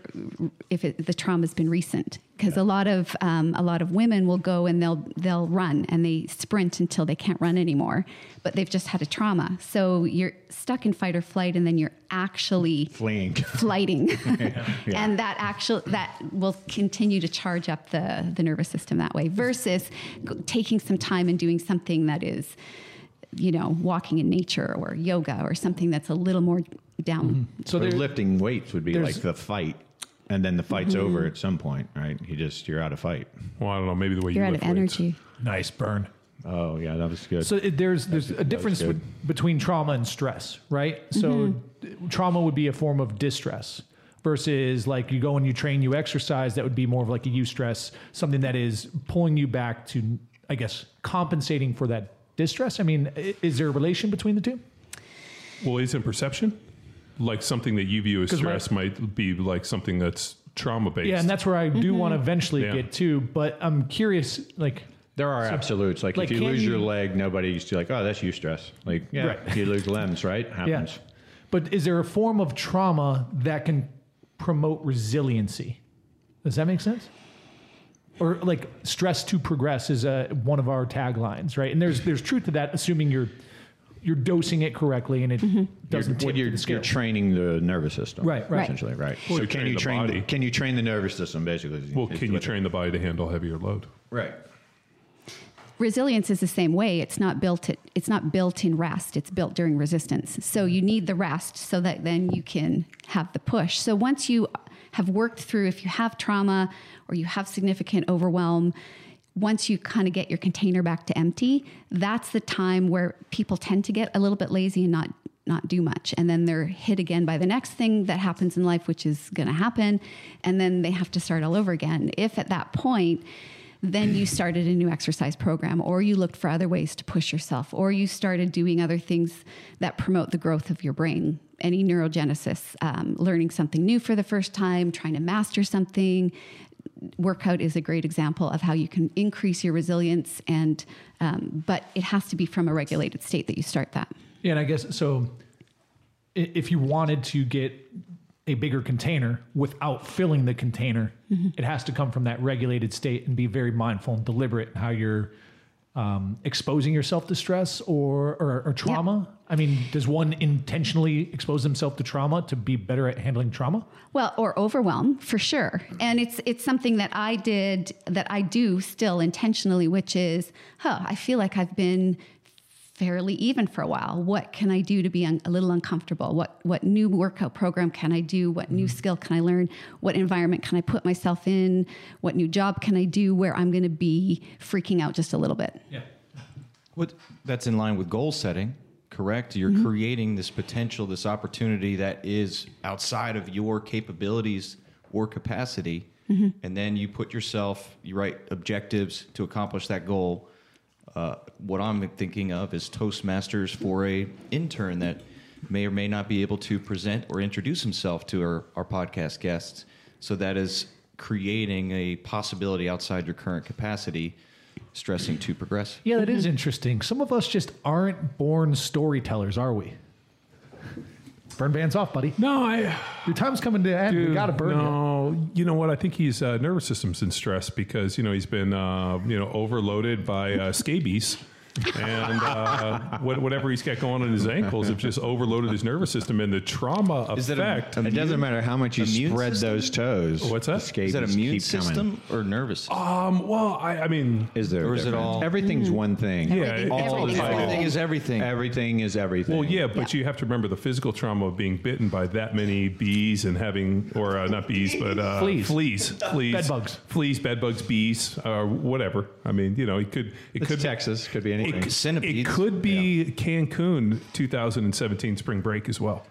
if it, the trauma's been recent, because a lot of um, a lot of women will go and they'll they'll run and they sprint until they can't run anymore, but they've just had a trauma. So you're stuck in fight or flight, and then you're actually Fleeing. [LAUGHS] flighting, [LAUGHS] [LAUGHS] and that actual that will continue to charge up the the nervous system that way. Versus g- taking some time and doing something that is you know, walking in nature or yoga or something that's a little more down. So So there, lifting weights would be like the fight, and then the fight's over mm-hmm. at some point, right? You just you're out of fight. Well, I don't know. Maybe the way You're you out of lift weights. energy. nice burn. Oh yeah, that was good. So it, there's there's a difference with, between trauma and stress, right? So mm-hmm. trauma would be a form of distress versus like you go and you train, you exercise. That would be more of like a eustress, something that is pulling you back to, I guess, compensating for that distress. I mean, is there a relation between the two? Well, isn't perception like something that you view as 'Cause my- stress might be like something that's trauma based? Yeah, and that's where I do mm-hmm. want to eventually Yeah. get to. But I'm curious, like, there are absolutes. Like, like, if you can lose your you- leg, nobody's to like, oh, that's you stress. Like, yeah, Right. you lose limbs, right? [LAUGHS] yeah. Happens. But is there a form of trauma that can promote resiliency? Does that make sense? Or like stress to progress is a, one of our taglines, right? And there's there's truth to that, assuming you're you're dosing it correctly and it mm-hmm. doesn't You're, tip you're, the scale. you're training the nervous system, Right, right. Essentially, right. Well, so you can train you the train? body. The, can you train the nervous system? Basically, well, is can you what- train the body to handle heavier load? Right. Resilience is the same way. It's not built. It, it's not built in rest. It's built during resistance. So you need the rest so that then you can have the push. So once you have worked through, if you have trauma or you have significant overwhelm, once you kind of get your container back to empty, that's the time where people tend to get a little bit lazy and not not do much. And then they're hit again by the next thing that happens in life which is going to happen. And then they have to start all over again. If at that point then you started a new exercise program or you looked for other ways to push yourself or you started doing other things that promote the growth of your brain. Any neurogenesis um, learning something new for the first time trying to master something workout is a great example of how you can increase your resilience and um, but it has to be from a regulated state that you start that Yeah, and I guess so. If you wanted to get a bigger container without filling the container, it has to come from that regulated state and be very mindful and deliberate in how you're um, exposing yourself to stress or, or, or trauma. I mean, does one intentionally expose themselves to trauma to be better at handling trauma? Well, or overwhelm for sure. And it's it's something that I did that I do still intentionally, which is, huh, I feel like I've been fairly even for a while. What can I do to be un- a little uncomfortable? What what new workout program can I do? What new mm-hmm. skill can I learn? What environment can I put myself in? What new job can I do where I'm going to be freaking out just a little bit? Yeah. What that's in line with goal setting, correct? You're mm-hmm. creating this potential, this opportunity that is outside of your capabilities or capacity, mm-hmm. and then you put yourself, you write objectives to accomplish that goal. Uh, what I'm thinking of is Toastmasters for a intern that may or may not be able to present or introduce himself to our, our podcast guests. So that is creating a possibility outside your current capacity, stressing to progress. Yeah, that is interesting. Some of us just aren't born storytellers, are we? Burn bands off, buddy. No, I. Your time's coming to end. we got to burn you. You know what? I think he's uh, nervous system's in stress because you know he's been uh, you know overloaded by uh, scabies. And uh, what, whatever he's got going on in his ankles have just overloaded his nervous system, and the trauma Is it a- effect. a It doesn't matter how much you Immune spread system? those toes. What's that? the Is Is that scabies immune keep coming. system or nervous? system? um, well, I, I mean, Is there? a Or is it difference? all- Everything's one thing. yeah, Everything- it's all everything's tied in. everything is everything. Everything is everything. Well, yeah, but you have to remember the physical trauma of being bitten by that many bees and having, or uh, not bees, but uh, Fleas. fleas, [LAUGHS] fleas, Bedbugs. fleas, bedbugs, bees, or whatever. I mean, you know, it could, it It's could, Texas. Could be anything. it, it could be Cancun 2017 spring break as well.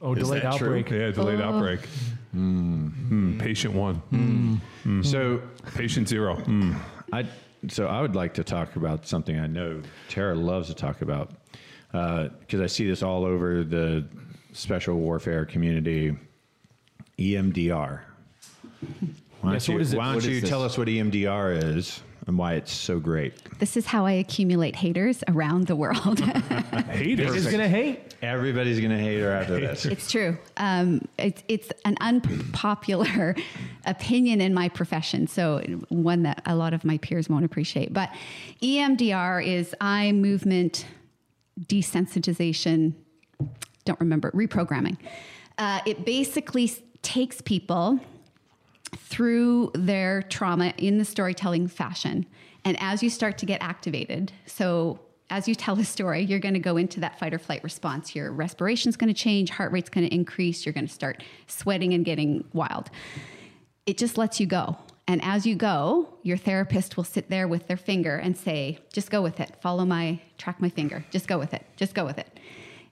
Oh, delayed that true? outbreak. Yeah, delayed outbreak. Mm, patient one, so patient zero. Mm. I so I would like to talk about something I know Tara loves to talk about because I see this all over the special warfare community. EMDR. Why don't Yeah, so you, what is it? why don't What you is tell this? us what EMDR is, and why it's so great. This is how I accumulate haters around the world. [LAUGHS] Haters. Is gonna hate. Everybody's gonna hate her after this. it's true. Um, it's, it's an unpopular [LAUGHS] opinion in my profession, so one that a lot of my peers won't appreciate. But EMDR is eye movement desensitization. Don't remember reprogramming. Uh, it basically takes people through their trauma in the storytelling fashion. And as you start to get activated, so as you tell a story, you're going to go into that fight or flight response. Your respiration's going to change, heart rate's going to increase, you're going to start sweating and getting wild. It just lets you go. And as you go, your therapist will sit there with their finger and say, just go with it. Follow my, track my finger. Just go with it. Just go with it.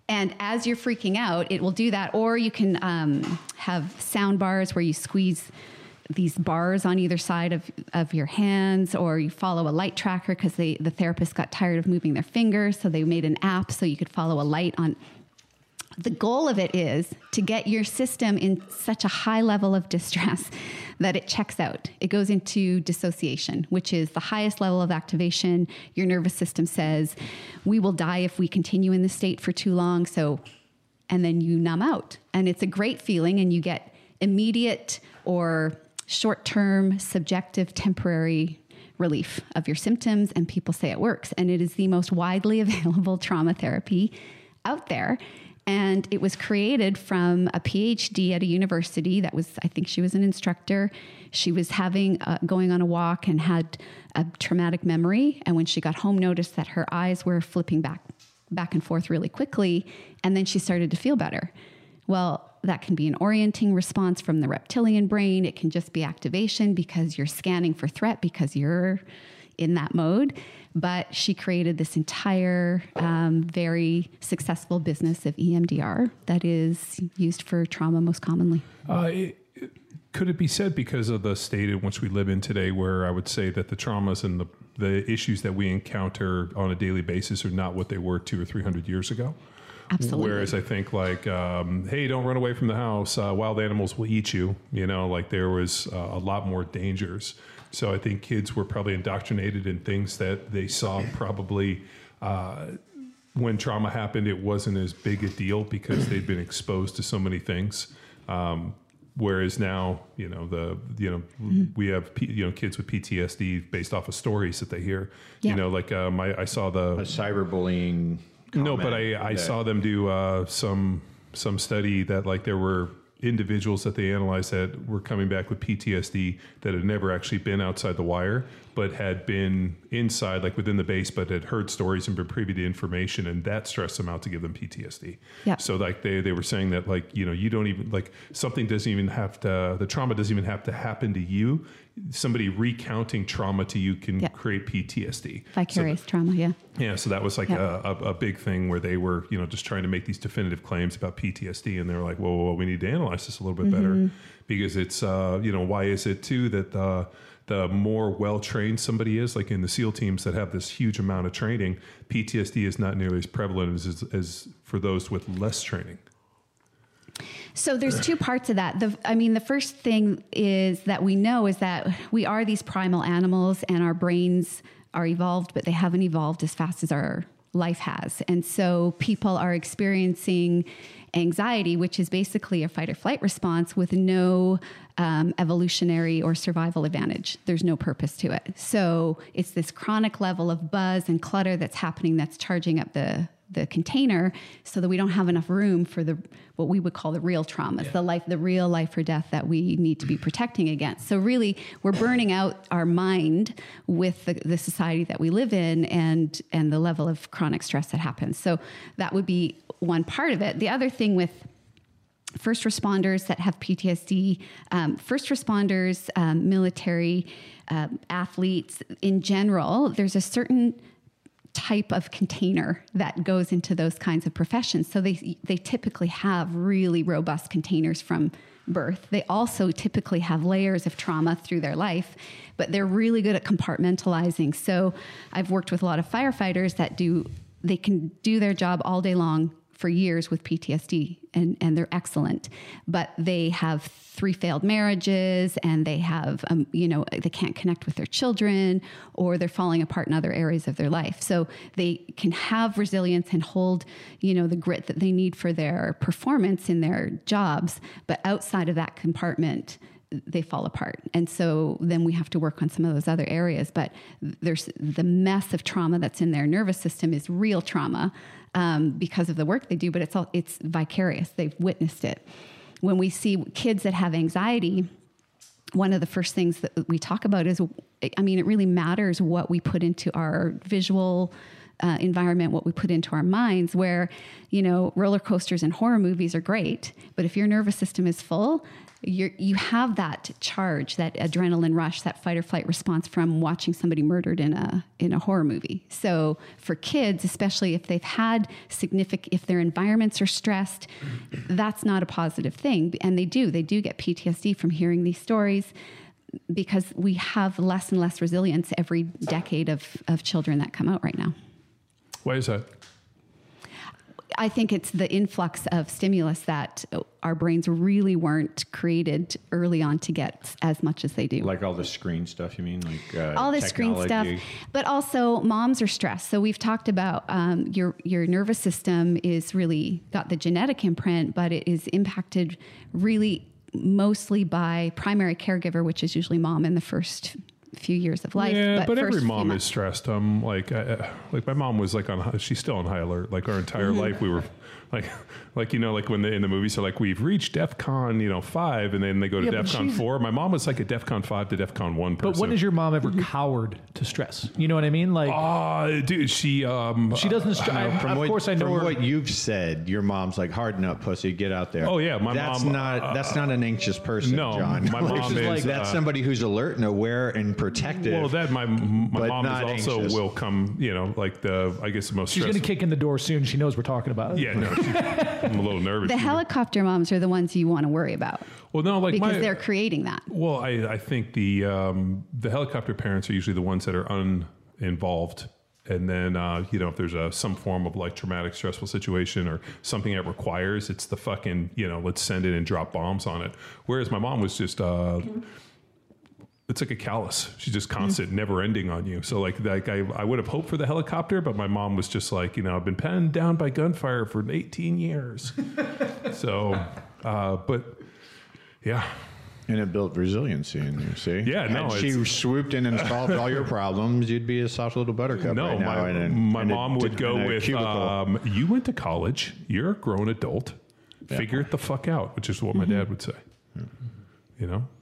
And as you're freaking out, it will do that. Or you can um, have sound bars where you squeeze these bars on either side of, of your hands, or you follow a light tracker because the therapist got tired of moving their fingers. So they made an app so you could follow a light on. The goal of it is to get your system in such a high level of distress [LAUGHS] that it checks out. It goes into dissociation, which is the highest level of activation. Your nervous system says, We will die if we continue in this state for too long. So, and then you numb out. And it's a great feeling, and you get immediate or short term, subjective, temporary relief of your symptoms. And people say it works. And it is the most widely [LAUGHS] available trauma therapy out there. And it was created from a PhD at a university that was, I think she was an instructor. She was having, uh, going on a walk and had a traumatic memory. And when she got home, noticed that her eyes were flipping back, back and forth really quickly. And then she started to feel better. Well, that can be an orienting response from the reptilian brain. It can just be activation because you're scanning for threat because you're in that mode. But she created this entire, um, very successful business of EMDR that is used for trauma most commonly. Uh, it, it- could it be said because of the state in which we live in today, where I would say that the traumas and the the issues that we encounter on a daily basis are not what they were two or three hundred years ago? Absolutely. Whereas I think like, um, hey, don't run away from the house. Uh, wild animals will eat you. You know, like there was uh, a lot more dangers. So I think kids were probably indoctrinated in things that they saw probably. Uh, when trauma happened, it wasn't as big a deal because they'd been exposed to so many things. Um, whereas now, you know, the you know we have P, you know kids with PTSD based off of stories that they hear. Yeah. You know, like um, I, I saw the A cyberbullying. No, but I, I that- saw them do uh, some some study that like there were individuals that they analyzed that were coming back with PTSD that had never actually been outside the wire, but had been inside, like within the base, but had heard stories and been privy to information, and that stressed them out to give them PTSD. Yeah. So like they they were saying that like you know you don't even like something doesn't even have to the trauma doesn't even have to happen to you. Somebody recounting trauma to you can Yeah. create PTSD. So Vicarious trauma, yeah. yeah, so that was like Yeah. a, a, a big thing where they were, you know, just trying to make these definitive claims about PTSD, and they were like, well, we need to analyze this a little bit better because it's, uh, you know, why is it too that uh, the more well trained somebody is, like in the SEAL teams that have this huge amount of training, PTSD is not nearly as prevalent as, as, for those with less training. So there's two parts of that. The, I mean, the first thing is that we know is that we are these primal animals, and our brains are evolved, but they haven't evolved as fast as our life has. And so people are experiencing anxiety, which is basically a fight or flight response with no um, evolutionary or survival advantage. There's no purpose to it. So it's this chronic level of buzz and clutter that's happening that's charging up the the container so that we don't have enough room for the what we would call the real traumas the life the real life or death that we need to be protecting against. So really we're burning out our mind with the, the society that we live in and and the level of chronic stress that happens. So that would be one part of it. The other thing with first responders that have PTSD, um, first responders, um, military, um, athletes in general, there's a certain type of container that goes into those kinds of professions. So they they typically have really robust containers from birth. They also typically have layers of trauma through their life, but they're really good at compartmentalizing. So I've worked with a lot of firefighters that do they can do their job all day long for years with PTSD and, and they're excellent, but they have three failed marriages and they have, um, you know, they can't connect with their children or they're falling apart in other areas of their life. So they can have resilience and hold, you know, the grit that they need for their performance in their jobs, but outside of that compartment, they fall apart. And so then we have to work on some of those other areas. But there's the mess of trauma that's in their nervous system is real trauma um, because of the work they do, but it's all it's vicarious. They've witnessed it. When we see kids that have anxiety, one of the first things that we talk about is I mean, it really matters what we put into our visual uh, environment, what we put into our minds, where, you know, roller coasters and horror movies are great, but if your nervous system is full, you you have that charge, that adrenaline rush, that fight or flight response from watching somebody murdered in a in a horror movie. So for kids, especially if they've had significant, if their environments are stressed, that's not a positive thing. And they do, they do get PTSD from hearing these stories because we have less and less resilience every decade of, of children that come out right now. Why is that? I think it's the influx of stimulus that our brains really weren't created early on to get as much as they do. Like all the screen stuff, you mean? Like uh, all the screen stuff, but also moms are stressed. So we've talked about um, your your nervous system is really got the genetic imprint, but it is impacted really mostly by primary caregiver, which is usually mom in the first few years of life. Yeah, but, first every mom is stressed. Um, like, uh, like my mom was like on. She's still on high alert. Like our entire Mm-hmm. life, we were like, like you know, like when the, in the movies are like, we've reached DefCon, you know, five, and then they go to Yeah, DefCon four. My mom was like a DefCon five to DefCon one person. But when has your mom ever [LAUGHS] cowered to stress? You know what I mean? Like Ah, dude, she um, she doesn't. Str- I, From of what, course, I know from her. what you've said, your mom's like harden up, pussy, get out there. Oh, yeah, my that's mom, not that's not an anxious person. no, John. my mom [LAUGHS] is is like- that's uh, somebody who's alert and aware and protective. Well, that my my mom is also anxious. will come. You know, like the I guess the most. She's going to kick in the door soon. She knows we're talking about. it. Yeah, no, she, [LAUGHS] I'm a little nervous. the helicopter moms are the ones you want to worry about well, no, like because my, they're creating that. Well, I, I think the um, the helicopter parents are usually the ones that are uninvolved, and then uh, you know if there's a some form of like traumatic, stressful situation or something that requires, it's the fucking you know let's send it and drop bombs on it. Whereas my mom was just. Uh, it's like a callus. She's just constant, never ending on you. So like, like I, I would have hoped for the helicopter, but my mom was just like, you know, I've been penned down by gunfire for 18 years. [LAUGHS] so, uh, but yeah, and it built resiliency in you. See? Yeah, no, Had she swooped in and solved all your problems, you'd be a soft little buttercup No, right now. my, in a- my in a- mom would go with, um, "You went to college. You're a grown adult. Figure it the fuck out," which is what my dad would say. You know, but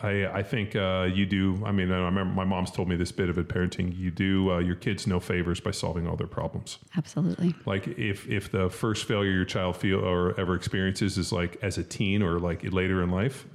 I I think uh, you do. I mean, I remember my mom's told me this bit of it parenting. You do uh, your kids no favors by solving all their problems. Absolutely. Like if if the first failure your child feel or ever experiences is like as a teen or like later in life,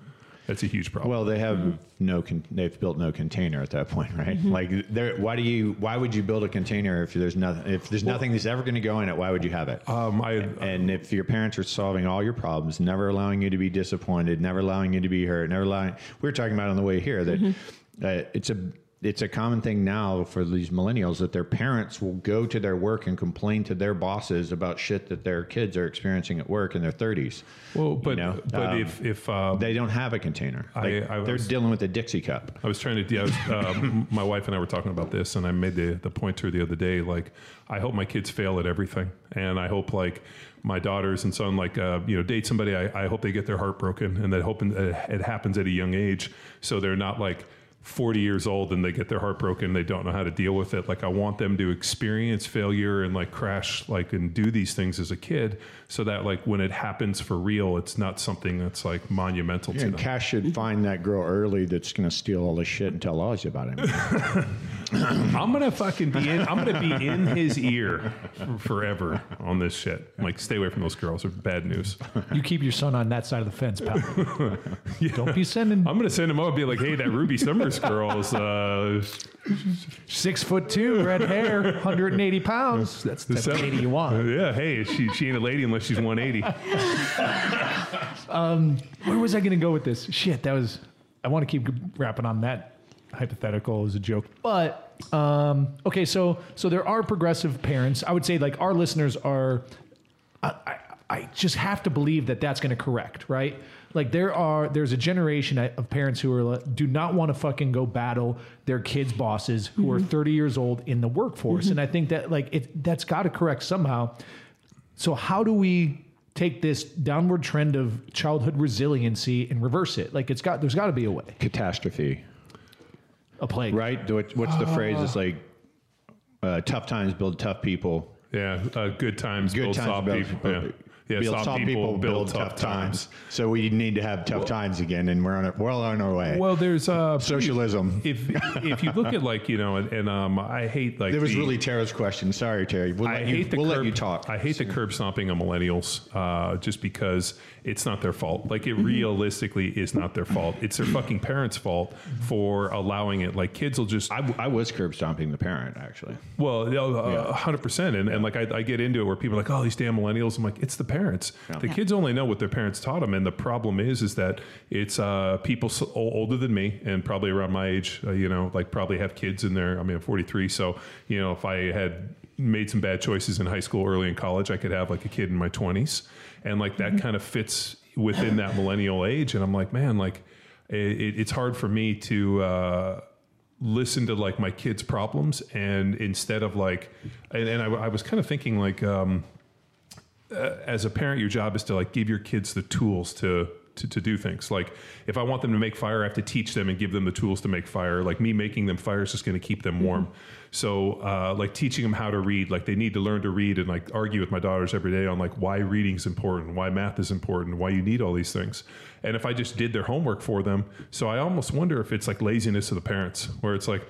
that's a huge problem. Well, they have no. Con- they've built no container at that point, right? Like, there- why do you? Why would you build a container if there's nothing? If there's nothing that's ever going to go in it, why would you have it? um, I and if your parents are solving all your problems, never allowing you to be disappointed, never allowing you to be hurt, never allowing. We were talking about on the way here that uh, it's a it's a common thing now for these millennials that their parents will go to their work and complain to their bosses about shit that their kids are experiencing at work in their 30s. well, but know, but um, if if uh, They don't have a container. I- Like, I they're dealing with a Dixie cup. I was trying to. Yeah, was, uh, [LAUGHS] my wife and I were talking about this, and I made the the point to her the other day. Like, I hope my kids fail at everything, and I hope like my daughters and son like uh, you know date somebody. I, I hope they get their heart broken, and that hoping it happens at a young age, so they're not like. 40 years old and they get their heart broken they don't know how to deal with it like i want them to experience failure and like crash like and do these things as a kid so that like when it happens for real it's not something that's like monumental to And them Cash should find that girl early that's going to steal all this shit and tell Ozzy about it. [LAUGHS] I'm gonna fucking be in. I'm gonna be in his ear forever on this shit. Like, stay away from those girls. They're bad news. You keep your son on that side of the fence, pal. [LAUGHS] Don't be sending I'm gonna send him over and be like, "Hey, that Ruby Summers girl's uh, six foot two, red hair, 180 pounds. [LAUGHS] That's the seven- lady you want. yeah, hey, she she ain't a lady unless she's 180. [LAUGHS] Where was I going to go with this? Shit, that was. I want to keep wrapping on that hypothetical as a joke, but um, okay. So so there are progressive parents. I would say like our listeners are I, I, I just have to believe that that's going to correct, right? Like there are, there's a generation of parents who are do not want to fucking go battle their kids' bosses who are 30 years old in the workforce, and I think that like it that's got to correct somehow. So how do we take this downward trend of childhood resiliency and reverse it? Like it's got, there's got to be a way. Catastrophe, A plague, right? What's the phrase? It's like uh, tough times build tough people. Yeah, uh, good times Good build times soft build, people. Yeah, yeah build soft people, build tough times. So we need to have tough times again, and we're on it. We're all on our way. Well, there's uh, Socialism. If if you look at like you know, and, and um, I hate like It was the- really Tara's question. Sorry, Terry. We'll, I let, hate you, the we'll curb, let you talk. I hate the curb stomping of millennials, uh, just because it's not their fault. Like Mm-hmm. it realistically is not their fault. It's their fucking parents' fault for allowing it. Like kids will just I, I was curb stomping the parent, actually. well, a hundred percent, and and like I, I get into it where people are like, oh, these damn millennials. I'm like, it's the parents. The kids only know what their parents taught them, and the problem is, is that it's uh, people so, older than me and probably around my age. Uh, you know, like probably have kids in there. I mean, I'm 43, so you know, if I had made some bad choices in high school, early in college, I could have like a kid in my 20s, and like that kind of fits within that millennial age. And I'm like, man, like it, it's hard for me to. Uh, listen to like my kids' problems and instead of like, and, and I, I was kind of thinking like, um, uh, as a parent, your job is to like give your kids the tools to, to to do things. Like if I want them to make fire, I have to teach them and give them the tools to make fire. Like me making them fire is just going to keep them warm. So uh, like teaching them how to read, like they need to learn to read and like argue with my daughters every day on like why reading is important, why math is important, why you need all these things. And if I just did their homework for them, so I almost wonder if it's like laziness of the parents, where it's like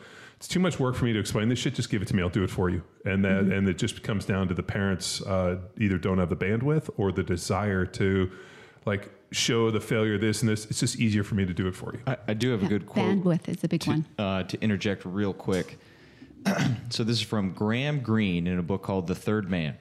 it's too much work for me to explain this shit. Just give it to me. I'll do it for you. And that, and it just comes down to the parents uh, either don't have the bandwidth or the desire to like show the failure of this and this. It's just easier for me to do it for you. I, I do have a good quote. Bandwidth is a big one. uh, to interject real quick. [CLEARS THROAT] so this is from Graham Greene in a book called The Third Man.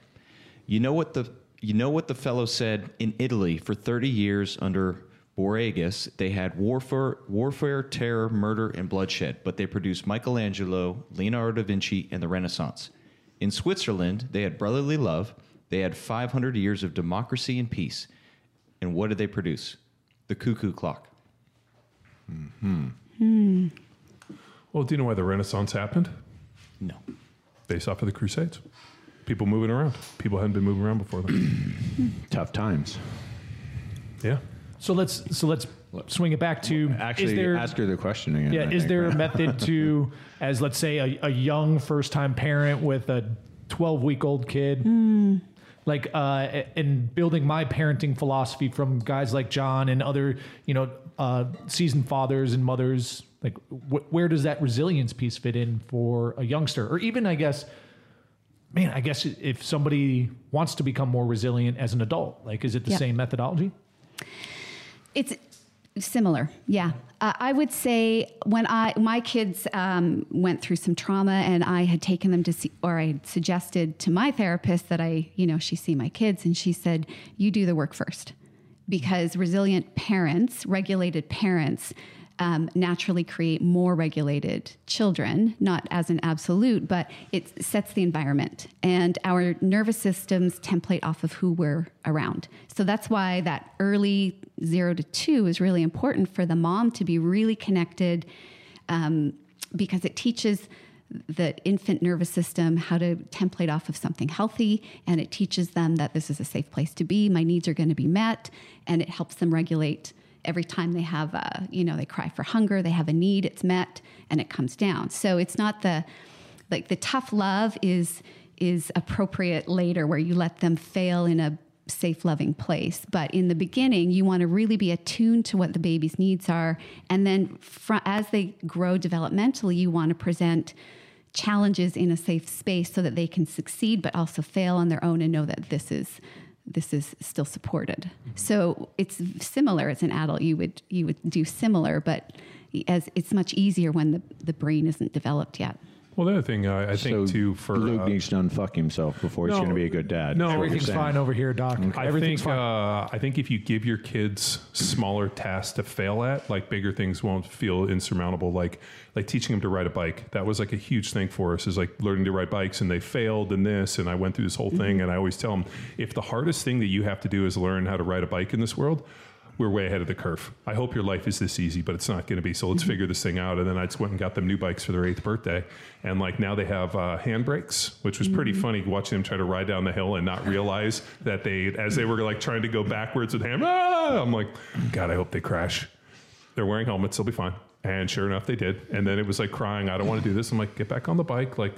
You know what the you know what the fellow said in Italy for 30 years under Borgias, they had warfare, warfare, terror, murder, and bloodshed, but they produced Michelangelo, Leonardo da Vinci, and the Renaissance. In Switzerland, they had brotherly love. They had 500 years of democracy and peace. And what did they produce? The cuckoo clock. Hmm. Hmm. Well, do you know why the Renaissance happened? No. Based off of the Crusades. People moving around. People hadn't been moving around before them. [CLEARS THROAT] Tough times. yeah. So let's so let's swing it back to Actually, there, ask her the question again. Yeah, I is think, there a method [LAUGHS] to, as let's say, a, a young first time parent with a 12 week old kid, like, uh, and building my parenting philosophy from guys like John and other, you know, uh, seasoned fathers and mothers? Like, wh- where does that resilience piece fit in for a youngster? Or even, I guess, man, I guess if somebody wants to become more resilient as an adult, like, is it the Yeah. same methodology? It's similar, yeah. Uh, I would say when I my kids um, went through some trauma, and I had taken them to see, or I suggested to my therapist that I, you know, she see my kids, and she said, "You do the work first, because resilient parents, regulated parents." Um, naturally create more regulated children, not as an absolute, but it sets the environment. And our nervous systems template off of who we're around. So that's why that early zero to two is really important for the mom to be really connected um, because it teaches the infant nervous system how to template off of something healthy and it teaches them that this is a safe place to be my needs are going to be met and it helps them regulate every time they have a you know they cry for hunger they have a need it's met and it comes down. So it's not the like the tough love is is appropriate later where you let them fail in a safe loving place. But in the beginning you want to really be attuned to what the baby's needs are. And then fr- as they grow developmentally you want to present challenges in a safe space so that they can succeed but also fail on their own and know that this is this is still supported. Mm-hmm. So it's similar as an adult you would you would do similar but as it's much easier when the, the brain isn't developed yet Well, the other thing uh, I think so too for Luke uh, needs to unfuck himself before he's going to be a good dad. no, is what you're Everything's fine over here, Doc. I Everything's think fine. uh, I think if you give your kids smaller tasks to fail at, like bigger things won't feel insurmountable. Like like teaching them to ride a bike. That was like a huge thing for us. Is like learning to ride bikes, and they failed in this, and I went through this whole thing. And I always tell them, if the hardest thing that you have to do is learn how to ride a bike in this world. We're way ahead of the curve. I hope your life is this easy, but it's not going to be. So let's figure this thing out. And then I just went and got them new bikes for their eighth birthday, and like now they have uh, handbrakes, which was pretty funny watching them try to ride down the hill and not realize that they, as they were like trying to go backwards with hand. Ah! I'm like, God, I hope they crash. They're wearing helmets; they'll be fine. And sure enough, they did. And then it was like crying, I don't want to do this. I'm like, get back on the bike, like.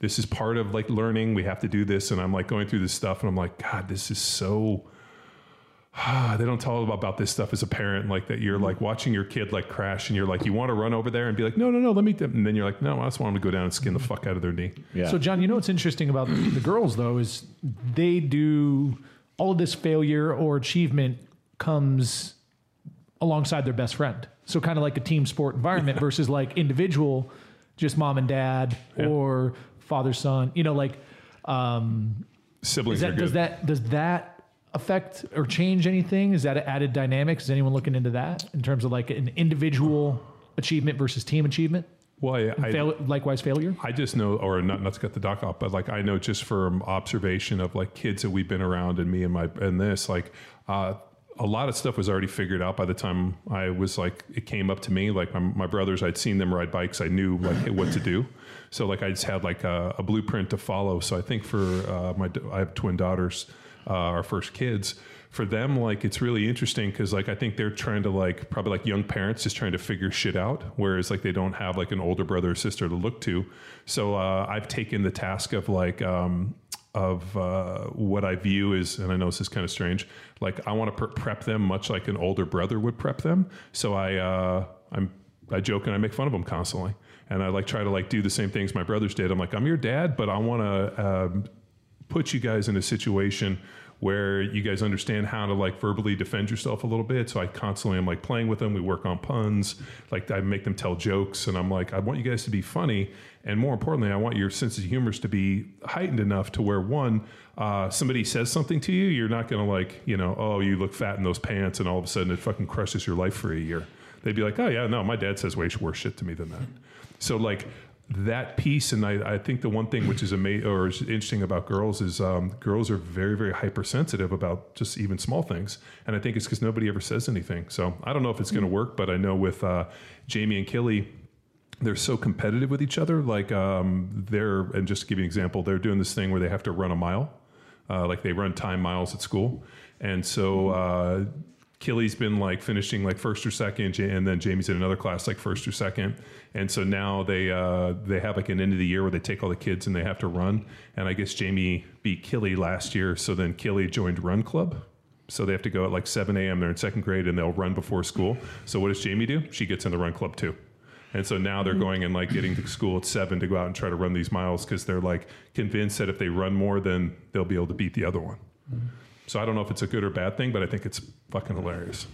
This is part of like learning. We have to do this, and I'm like going through this stuff, and I'm like, God, this is so [SIGHS] they don't tell about this stuff as a parent like that you're like watching your kid like crash and you're like you want to run over there and be like no no no let me and then you're like no i just want them to go down and skin the fuck out of their knee Yeah. So, John, you know what's interesting about the girls, though, is they do all of this failure or achievement comes alongside their best friend. So, kind of like a team sport environment versus like individual, just mom and dad Yeah. or father son. You know, like um, siblings that are good does that does that affect or change anything? Is that an added dynamic? Is anyone looking into that in terms of like an individual achievement versus team achievement? well I, I, Fail, likewise, failure. I just know, or not, not to cut the doc off, but like I know just from observation of like kids that we've been around and me and my and this, like uh, a lot of stuff was already figured out by the time I was like it came up to me. Like my, my brothers, I'd seen them ride bikes, I knew like [LAUGHS] what to do. So like I just had like a, a blueprint to follow. So I think for uh, my I have twin daughters, uh, our first kids. For them, like it's really interesting because like I think they're trying to like probably like young parents just trying to figure shit out, whereas like they don't have like an older brother or sister to look to. So uh, I've taken the task of like um, of uh, what I view is, and I know this is kind of strange. Like I want to prep them much like an older brother would prep them. So I uh, I'm I joke and I make fun of them constantly, and I like try to like do the same things my brothers did. I'm like I'm your dad, but I want to um, put you guys in a situation where you guys understand how to like verbally defend yourself a little bit. So I constantly am like playing with them. We work on puns. Like I make them tell jokes, and I'm like, I want you guys to be funny, and more importantly, I want your sense of humor to be heightened enough to where one, uh, somebody says something to you, you're not gonna like, you know, oh, you look fat in those pants, and all of a sudden it fucking crushes your life for a year. They'd be like, oh yeah, no, my dad says way worse shit to me than that. So like that piece, and I, I think the one thing which is amazing or is interesting about girls is um, girls are very, very hypersensitive about just even small things, and I think it's because nobody ever says anything. So I don't know if it's going to work, but I know with uh, Jamie and Killy, they're so competitive with each other. Like um, they're, and just to give you an example, they're doing this thing where they have to run a mile, uh, like they run time miles at school, and so. Uh, Killy's been like finishing like first or second, and then Jamie's in another class like first or second, and so now they uh, they have like an end of the year where they take all the kids and they have to run. And I guess Jamie beat Killy last year, so then Killy joined Run Club. So they have to go at like 7 a.m. They're in second grade and they'll run before school. So what does Jamie do? She gets in the Run Club too. And so now they're going and like getting to school at seven to go out and try to run these miles because they're like convinced that if they run more, then they'll be able to beat the other one. So I don't know if it's a good or bad thing, but I think it's fucking hilarious.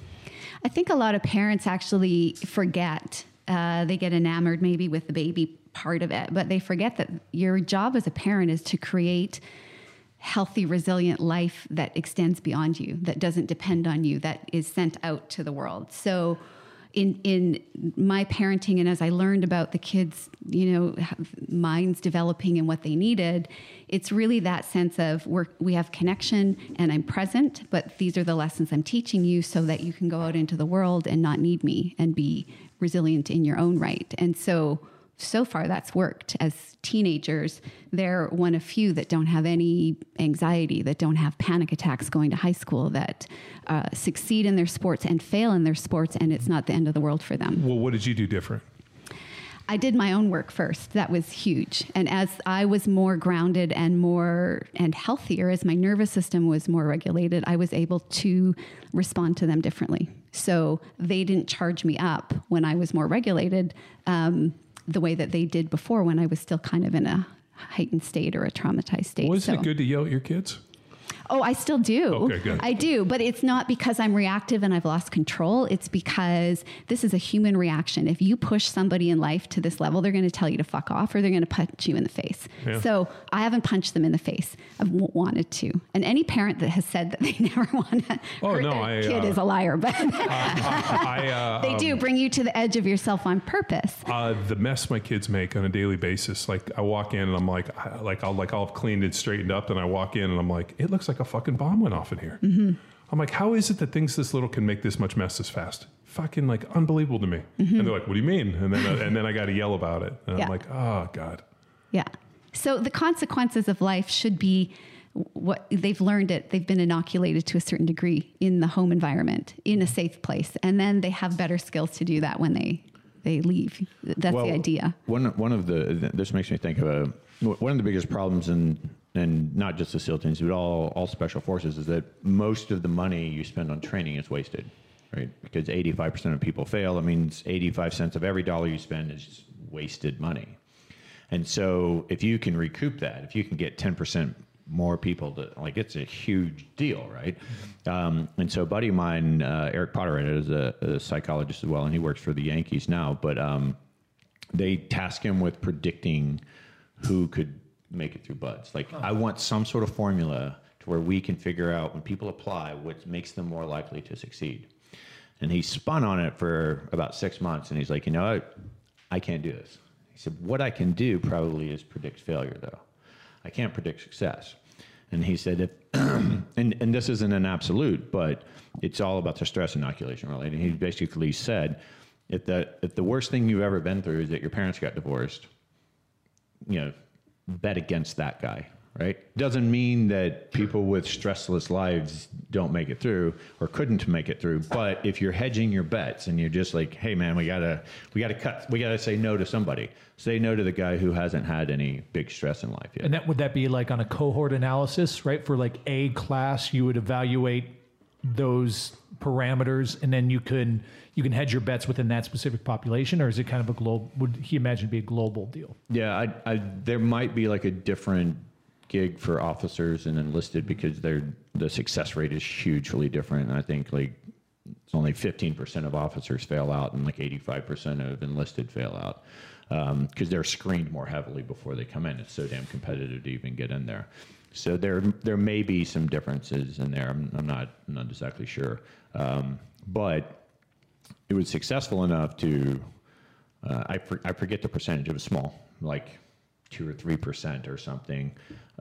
I think a lot of parents actually forget. Uh, they get enamored maybe with the baby part of it, but they forget that your job as a parent is to create healthy, resilient life that extends beyond you, that doesn't depend on you, that is sent out to the world. So, in in my parenting, and as I learned about the kids, you know, minds developing and what they needed, it's really that sense of we're, we have connection and I'm present, but these are the lessons I'm teaching you so that you can go out into the world and not need me and be resilient in your own right. And so so far that's worked as teenagers they're one of few that don't have any anxiety that don't have panic attacks going to high school that uh, succeed in their sports and fail in their sports and it's not the end of the world for them Well, what did you do different? I did my own work first. That was huge. And as I was more grounded and more and healthier, as my nervous system was more regulated, I was able to respond to them differently. So they didn't charge me up when I was more regulated um, the way that they did before when I was still kind of in a heightened state or a traumatized state. Wasn't So- it good to yell at your kids? Oh, I still do. Okay, good. I do, but it's not because I'm reactive and I've lost control. It's because this is a human reaction. If you push somebody in life to this level, they're going to tell you to fuck off or they're going to punch you in the face. Yeah. So I haven't punched them in the face. I've w- wanted to. And any parent that has said that they [LAUGHS] never want to Oh, hurt no, their I, kid uh, is a liar. But [LAUGHS] I, uh, [LAUGHS] they do bring you to the edge of yourself on purpose. Uh, the mess my kids make on a daily basis. Like I walk in and I'm like, I- like I'll like I'll have cleaned and straightened up, and I walk in and I'm like, it looks like a fucking bomb went off in here. Mm-hmm. I'm like, how is it that things this little can make this much mess this fast? Fucking like unbelievable to me. And they're like, what do you mean? And then uh, and then I got to yell about it, and Mm-hmm. Yeah. I'm like, oh god. Yeah. So the consequences of life should be what they've learned it. They've been inoculated to a certain degree in the home environment, in a safe place, and then they have better skills to do that when they they leave. That's the idea. One one of the this makes me think of a one of the biggest problems in and not just the SEAL teams, but all all special forces is that most of the money you spend on training is wasted, right? Because eighty five percent of people fail. That means eighty five cents of every dollar you spend is wasted money. And so if you can recoup that, if you can get ten percent more people to like, it's a huge deal, right? Um, and so buddy of mine, uh, Eric Potter, is a, a psychologist as well, and he works for the Yankees now. But um, they task him with predicting who could make it through buds. Like, I want some sort of formula to where we can figure out when people apply what makes them more likely to succeed. And he spun on it for about six months, and he's like, you know, what? I can't do this. He said, what I can do probably is predict failure, though. I can't predict success. And he said, if, [CLEARS THROAT] and, and this isn't an absolute, but it's all about the stress inoculation, really. And he basically said, if the, if the worst thing you've ever been through is that your parents got divorced, you know, bet against that guy, right? Doesn't mean that people with stressless lives don't make it through or couldn't make it through. But if you're hedging your bets and you're just like, hey man, we gotta we gotta cut we gotta say no to somebody. Say no to the guy who hasn't had any big stress in life yet. And that would that be like on a cohort analysis, right? For like a class, you would evaluate those parameters, and then you can you can hedge your bets within that specific population, or is it kind of a global? Would he imagine be a global deal? Yeah, I, I, there might be like a different gig for officers and enlisted because they're the success rate is hugely different. And I think like it's only 15% of officers fail out and like 85% of enlisted fail out because they're screened more heavily before they come in. It's so damn competitive to even get in there. So there there may be some differences in there. I'm, I'm not not exactly sure, um, but it was successful enough to uh, I, for, I forget the percentage. It was small, like two or three percent or something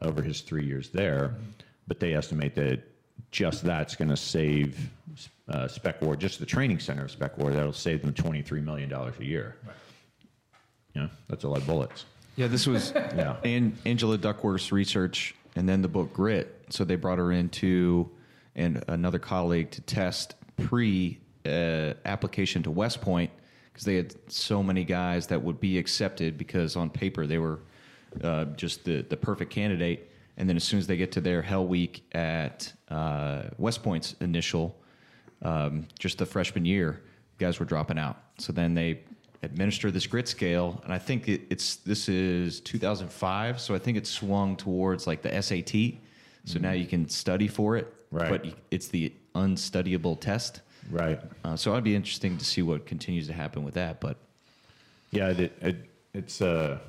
over his three years there. But they estimate that just that's going to save uh, Spec War, just the training center of Spec War, that'll save them twenty three million dollars a year. Yeah, that's a lot of bullets. Yeah, this was [LAUGHS] Yeah. An- Angela Duckworth's research, and then the book Grit. So they brought her into and another colleague to test pre uh, application to West Point because they had so many guys that would be accepted because on paper they were uh, just the the perfect candidate. And then as soon as they get to their Hell Week at uh, West Point's initial, um, just the freshman year, guys were dropping out. So then they administer this grit scale, and I think it, it's this is 2005, so I think it swung towards like the SAT. So now you can study for it, Right. But it's the unstudyable test. Right. Uh, so it'd be interesting to see what continues to happen with that. But Yeah, it, it it's a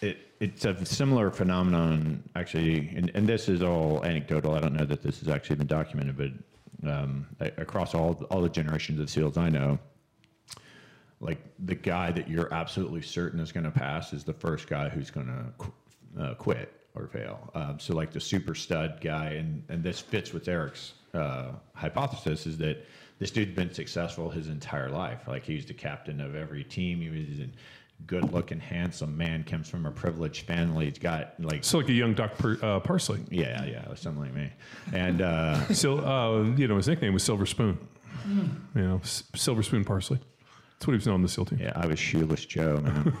it it's a similar phenomenon actually, and, and this is all anecdotal. I don't know that this has actually been documented, but um, across all all the generations of SEALs I know, like the guy that you're absolutely certain is going to pass is the first guy who's going to qu- uh, quit or fail. Um, so like the super stud guy, and and this fits with Eric's uh, hypothesis is that this dude's been successful his entire life. Like he's the captain of every team. He was a good looking, handsome man. Comes from a privileged family. He's got like So like a young Doc per, uh, Parsley. yeah, yeah, something like me. And uh, [LAUGHS] So uh, you know his nickname was Silver Spoon. You know, S- Silver Spoon Parsley. That's what he was known on the SEAL team. Yeah, I was shoeless Joe, man.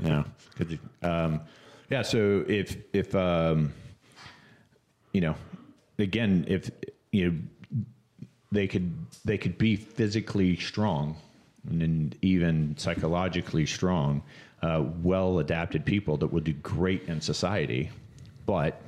[LAUGHS] yeah, um, yeah. So if if um, you know, again, if you know, they could they could be physically strong and even psychologically strong, uh, well adapted people that would do great in society, but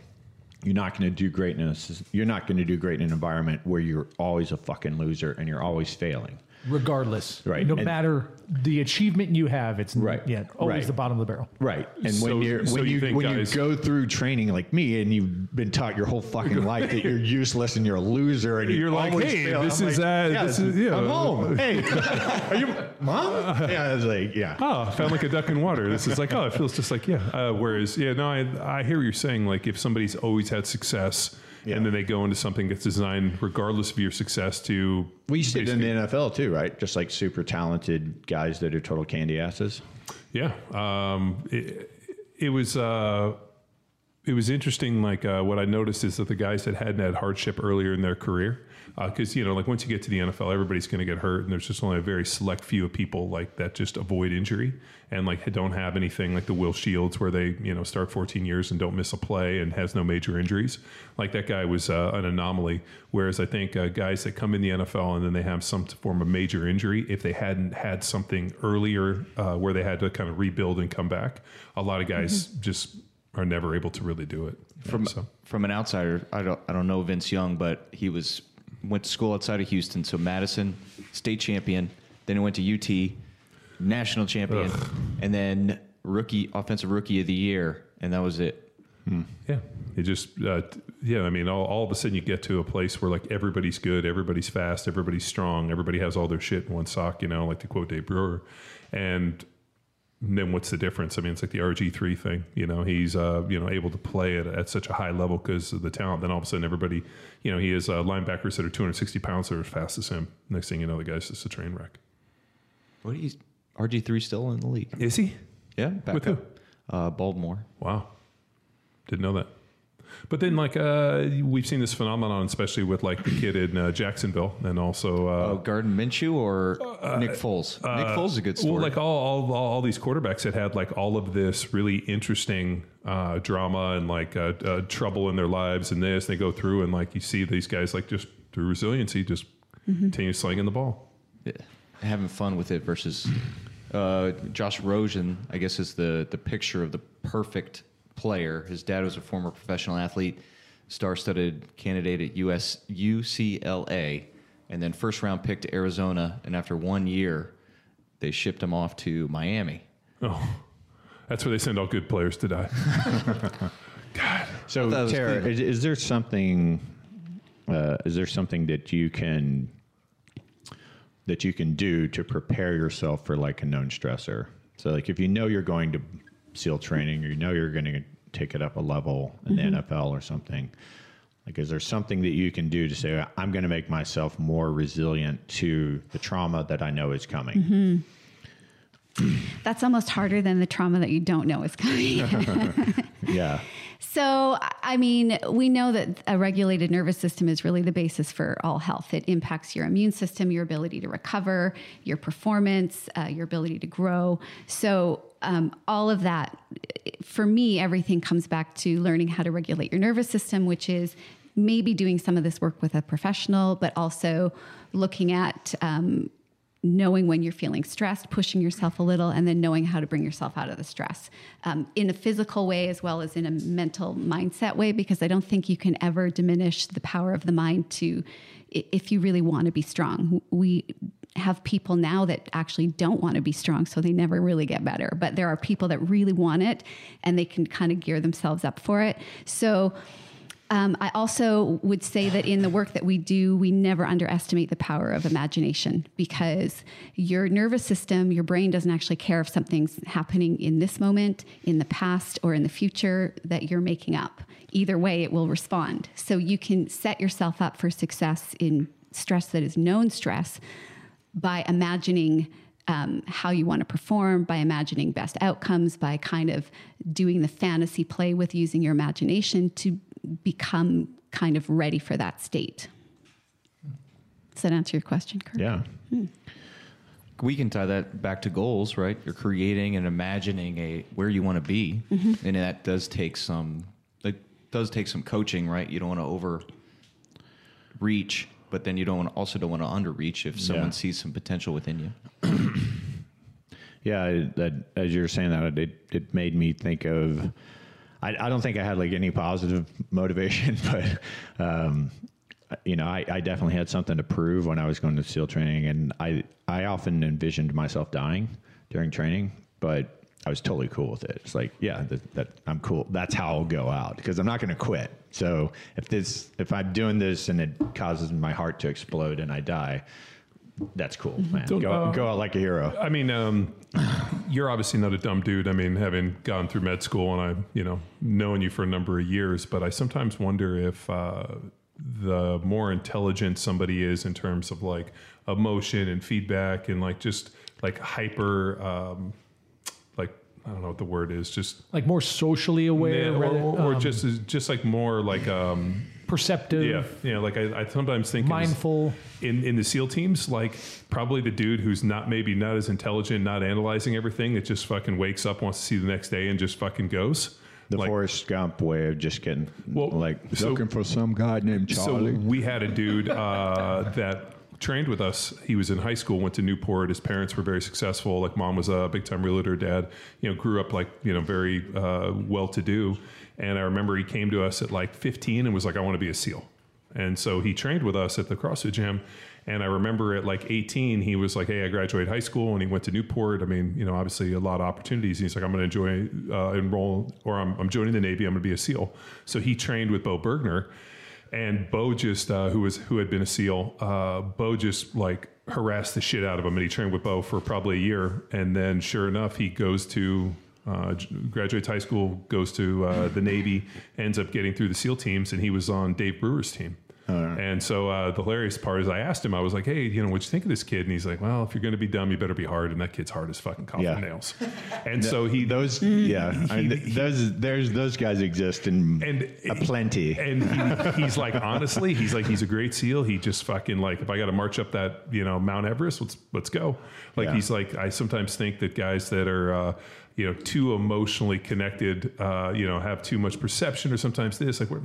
you're not going to do great in a, s- you're not going to do great in an environment where you're always a fucking loser and you're always failing. Regardless. Right. No And- matter the achievement you have, it's Right. yeah always Right. the bottom of the barrel. Right. And So- when you're so when you you, think when guys- you go through training like me and you've been taught your whole fucking life that you're useless and you're a loser and you You're like, "Hey, fail," this I'm is, like, uh, yeah, this is- yeah. I'm home. Hey, [LAUGHS] are you mom? [LAUGHS] Yeah, I was like, yeah. oh, I found like a duck in water. This is like, oh, it feels just like, yeah. Uh, whereas, yeah, no, I, I hear what you're saying. Like, if somebody's always had success Yeah. and then they go into something that's designed, regardless of your success, to We see it in the NFL too, right? Just like super talented guys that are total candy asses. Yeah, um, it, it was uh, it was interesting. Like uh, what I noticed is that the guys that hadn't had hardship earlier in their career, because you know, like once you get to the NFL, everybody's going to get hurt, and there's just only a very select few of people like that just avoid injury and like don't have anything like the Will Shields where they you know start 14 years and don't miss a play and has no major injuries. Like that guy was uh, an anomaly. Whereas I think uh, guys that come in the NFL and then they have some form of major injury, if they hadn't had something earlier uh, where they had to kind of rebuild and come back, a lot of guys just are never able to really do it. From so. from an outsider, I don't I don't know Vince Young, but he was went to school outside of Houston, so Madison, state champion. Then he went to UT, national champion, and then rookie offensive rookie of the year, and that was it. Yeah, it just uh, yeah. I mean, all, all of a sudden you get to a place where like everybody's good, everybody's fast, everybody's strong, everybody has all their shit in one sock. You know, like to quote Dave Brewer, and then what's the difference? I mean, it's like the RG three thing. You know, he's uh, you know able to play at, at such a high level because of the talent. Then all of a sudden, everybody, you know, he has uh, linebackers that are 260 pounds that are as fast as him. Next thing you know, the guy's just a train wreck. What you RG three still in the league? Is he? Yeah, back With up. Uh, Baltimore. Wow. Didn't know that. But then, like, uh, we've seen this phenomenon, especially with like the kid in uh, Jacksonville, and also, uh, Oh, Gardner Minshew or Nick Foles? Nick Foles is a good story. well, like all, all all all these quarterbacks that had like all of this really interesting uh, drama and like uh, uh, trouble in their lives, and this they go through, and like you see these guys like just through resiliency, just continue slinging the ball. Yeah, having fun with it versus uh, Josh Rosen, I guess, is the the picture of the perfect player. His dad was a former professional athlete, star-studded candidate at US UCLA, and then first round pick to Arizona. And after one year, they shipped him off to Miami. Oh, that's where they send all good players to die. [LAUGHS] God. So, Tara, is, is there something? Uh, is there something that you can that you can do to prepare yourself for like a known stressor? So, like if you know you're going to SEAL training, or you know you're going to take it up a level in the mm-hmm. NFL or something. Like, is there something that you can do to say, I'm going to make myself more resilient to the trauma that I know is coming? Mm-hmm. That's almost harder than the trauma that you don't know is coming. [LAUGHS] Yeah. So, I mean, we know that a regulated nervous system is really the basis for all health. It impacts your immune system, your ability to recover, your performance, uh, your ability to grow. So, um, all of that, for me, everything comes back to learning how to regulate your nervous system, which is maybe doing some of this work with a professional, but also looking at um, knowing when you're feeling stressed, pushing yourself a little, and then knowing how to bring yourself out of the stress um, in a physical way as well as in a mental mindset way, because I don't think you can ever diminish the power of the mind to, if you really want to be strong. We have people now that actually don't want to be strong, so they never really get better. But there are people that really want it and they can kind of gear themselves up for it. So, um, I also would say that in the work that we do, we never underestimate the power of imagination because your nervous system, your brain doesn't actually care if something's happening in this moment, in the past, or in the future that you're making up. Either way, it will respond. So you can set yourself up for success in stress that is known stress by imagining um, how you want to perform, by imagining best outcomes, by kind of doing the fantasy play with using your imagination to become kind of ready for that state. Does that answer your question, Kurt? Yeah. Hmm. we can tie that back to goals, right? You're creating and imagining a where you want to be, mm-hmm. and that does take some. It does take some coaching, right? You don't want to over reach, but then you don't want, also don't want to underreach if someone Yeah. sees some potential within you. Yeah, I- that, as you're saying that, it it made me think of I, I don't think I had like any positive motivation, [LAUGHS] but um, you know, I, I definitely had something to prove when I was going to SEAL training, and I I often envisioned myself dying during training, but I was totally cool with it. It's like, yeah, that, that I'm cool. That's how I'll go out because I'm not going to quit. So if this, if I'm doing this and it causes my heart to explode and I die, that's cool, man. Go, uh, go out like a hero. I mean, um, you're obviously not a dumb dude. I mean, having gone through med school and I, you know, knowing you for a number of years, but I sometimes wonder if uh, the more intelligent somebody is in terms of like emotion and feedback and like just like hyper, um, like I don't know what the word is, just Like more socially aware, yeah, or, or, or um, just just like more like um, perceptive, yeah, you know, like I, I sometimes think mindful. in in the SEAL teams, like probably the dude who's not maybe not as intelligent, not analyzing everything, that just fucking wakes up, wants to see the next day, and just fucking goes. The like, Forrest Gump way of just getting Well, like so- looking for some guy named Charlie. So we had a dude uh, [LAUGHS] that trained with us. He was in high school, went to Newport. His parents were very successful. Like mom was a big time realtor. Dad, you know, grew up like you know very uh, well to do. And I remember he came to us at like 15 and was like, "I want to be a SEAL." And so he trained with us at the CrossFit gym. And I remember at like 18, he was like, Hey, I graduated high school and he went to Newport. I mean, you know, obviously a lot of opportunities. And He's like, I'm going to enjoy, uh, enroll, or I'm, I'm joining the Navy. I'm going to be a SEAL. So he trained with Bo Bergner. And Bo just, uh, who was who had been a SEAL, uh, Bo just like harassed the shit out of him, and he trained with Bo for probably a year. And then, sure enough, he goes to uh, graduates high school, goes to uh, the Navy, ends up getting through the SEAL teams, and he was on Dave Brewer's team. And so uh, the hilarious part is, I asked him, I was like, "Hey, you know, what'd you think of this kid?" And he's like, "Well, if you're going to be dumb, you better be hard." And that kid's hard as fucking coffin Yeah. nails. And so he those, [LAUGHS] yeah, I mean, th- those, there's those guys exist in and a plenty. And he, he's like, honestly, he's like, he's a great SEAL. He just fucking like, if I got to march up that, you know, Mount Everest, let's let's go. Like Yeah. he's like, I sometimes think that guys that are, uh, you know, too emotionally connected, uh, you know, have too much perception, or sometimes this, like, we're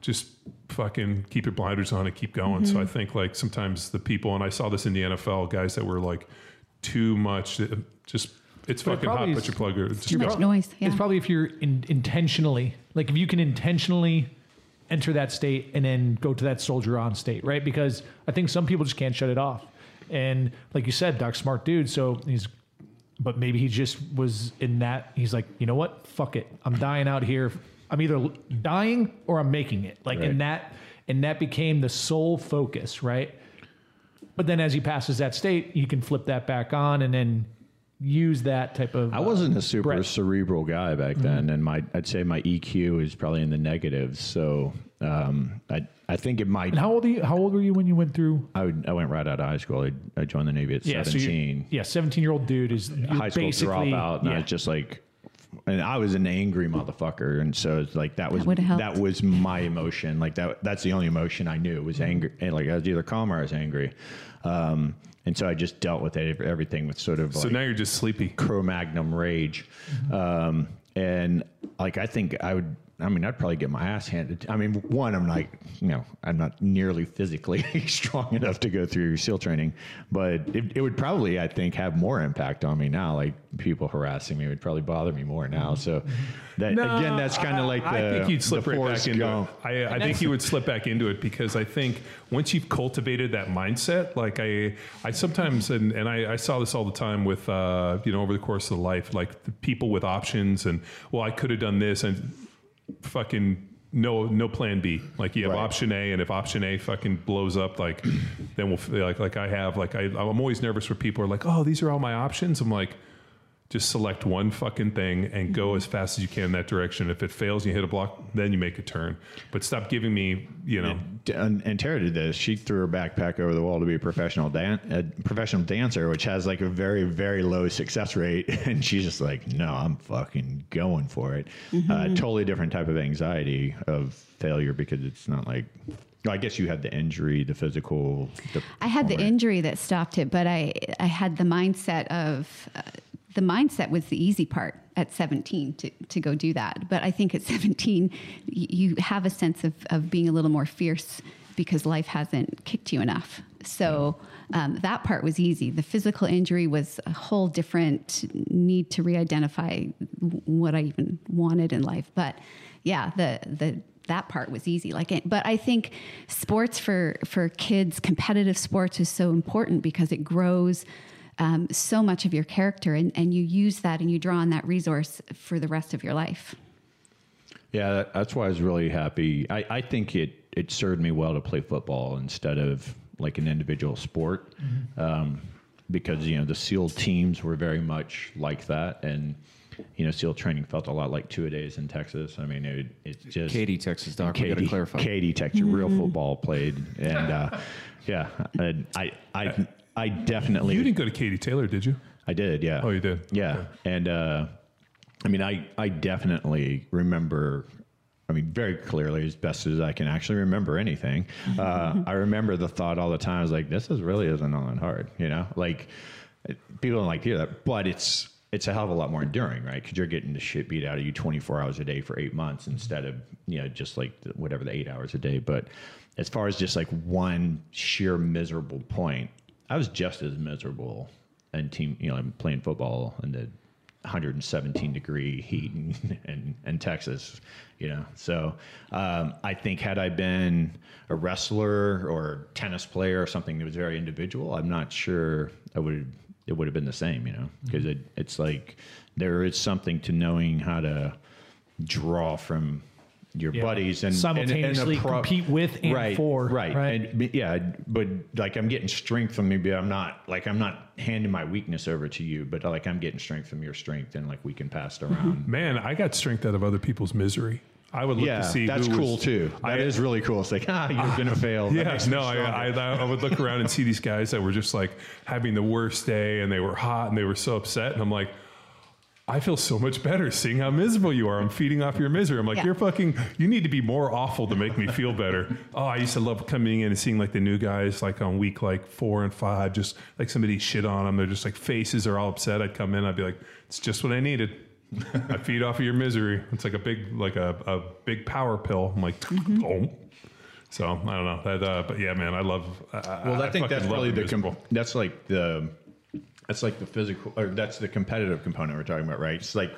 just fucking keep your blinders on and keep going. Mm-hmm. So I think like sometimes the people, and I saw this in the NFL, guys that were like too much, uh, just. It's But it fucking hot. probably Put your plug. or Just Too much noise. Yeah. It's probably if you're in, intentionally, like if you can intentionally enter that state and then go to that soldier on state, right? Because I think some people just can't shut it off. And like you said, Doc's smart dude. So he's, but maybe he just was in that. He's like, you know what? Fuck it. I'm dying out here. I'm either dying or I'm making it. Like, Right. and that, and that became the sole focus, right? But then as he passes that state, you can flip that back on and then use that type of. I wasn't a super breadth. cerebral guy back Mm-hmm. then, and my I'd say my EQ is probably in the negatives. So um, I I think it might. And how old are you? How old were you when you went through? I, would, I went right out of high school. I, I joined the Navy at so you're- seventeen. yeah, seventeen year old dude is high school dropout, and I was just like, and I was an angry motherfucker, and so it's like that was would've that was my emotion. Like that that's the only emotion I knew was anger. And like I was either calm or I was angry, um, and so I just dealt with it, everything with sort of So like now you're just sleepy. Cro-Magnon rage, um, and like I think I would. I mean, I'd probably get my ass handed. I mean, one, I'm like, you know, I'm not nearly physically [LAUGHS] strong enough to go through SEAL training, but it, it would probably, I think, have more impact on me now. Like people harassing me would probably bother me more now. So that again, that's kind of like the, I think you'd slip right back into it. I, I think you would slip back into it because I think once you've cultivated that mindset, like I, I sometimes and, and I, I saw this all the time with uh, you know over the course of life, like the people with options and well, I could have done this and fucking no no plan B. Like you have Right. option A, and if option A fucking blows up, like then we'll feel like like I have like I I'm always nervous where people are like, oh, these are all my options. I'm like. Just select one fucking thing and go as fast as you can in that direction. If it fails, you hit a block, then you make a turn. But stop giving me, you know, and, and Tara did this. She threw her backpack over the wall to be a professional dan- a professional dancer, which has like a very very low success rate. [LAUGHS] And she's just like, no, I'm fucking going for it. Uh, totally different type of anxiety of failure because it's not like. well, I guess you had the injury, the physical. The I had the injury that stopped it, but I I had the mindset of uh, the mindset was the easy part at 17 to, to go do that. But I think at 17 you have a sense of, of being a little more fierce because life hasn't kicked you enough So um, that part was easy. The physical injury was a whole different need to re-identify what I even wanted in life. But yeah, the the that part was easy. Like, it, but I think sports for for kids, competitive sports is so important because it grows. Um, so much of your character, and, and you use that and you draw on that resource for the rest of your life. Yeah, that's why I was really happy. I, I think it, it served me well to play football instead of like an individual sport. Um, because, you know, the SEAL teams were very much like that. And, you know, SEAL training felt a lot like two a days in Texas. I mean, it, it's just. Katy, Texas, Doc. we got to clarify. Katy, Texas, real football played. And, uh, yeah, and I, I, I definitely. You didn't go to Katy Taylor, did you? I did, yeah. Oh, you did? Yeah, Okay. and uh, I mean, I I definitely remember. I mean, very clearly, as best as I can actually remember anything. Uh, I remember the thought all the time. I was like, "This is really isn't all that hard," you know. Like people don't like to hear that, but it's it's a hell of a lot more enduring, right? Because you're getting the shit beat out of you 24 hours a day for eight months instead of you know just like the, whatever the eight hours a day. But as far as just like one sheer miserable point, I was just as miserable and team. You know, I'm playing football in the 117 degree heat in, [LAUGHS] in, in Texas. You know, so um, I think had I been a wrestler or tennis player or something that was very individual, I'm not sure I would it would have been the same. You know, because it, it's like there is something to knowing how to draw from your Yeah. buddies and Simultaneously and, and a compete with and right, for, right, right? And, yeah, but like I'm getting strength from maybe I'm not like I'm not handing my weakness over to you, but like I'm getting strength from your strength, and like we can pass it around. [LAUGHS] Man, I got strength out of other people's misery. I would look yeah, to see that's who cool was- too. That is I- really cool. It's like ah, you're [LAUGHS] gonna fail. That Yeah, no, I. I, I would look around and see these guys that were just like having the worst day and they were hot and they were so upset. And I'm like, I feel so much better seeing how miserable you are. I'm feeding off your misery. I'm like, Yeah. you're fucking, you need to be more awful to make me feel better. [LAUGHS] oh, I used to love coming in and seeing like the new guys like on week like four and five, just like somebody shit on them. They're just like faces are all upset. I'd come in, I'd be like, it's just what I needed. I feed off of your misery. It's like a big, like a, a big power pill. I'm like, oh. So I don't know that, uh, but yeah, man, I love. I, well, I, think that's love really the being com- that's like the that's like the physical or that's the competitive component we're talking about, right? It's like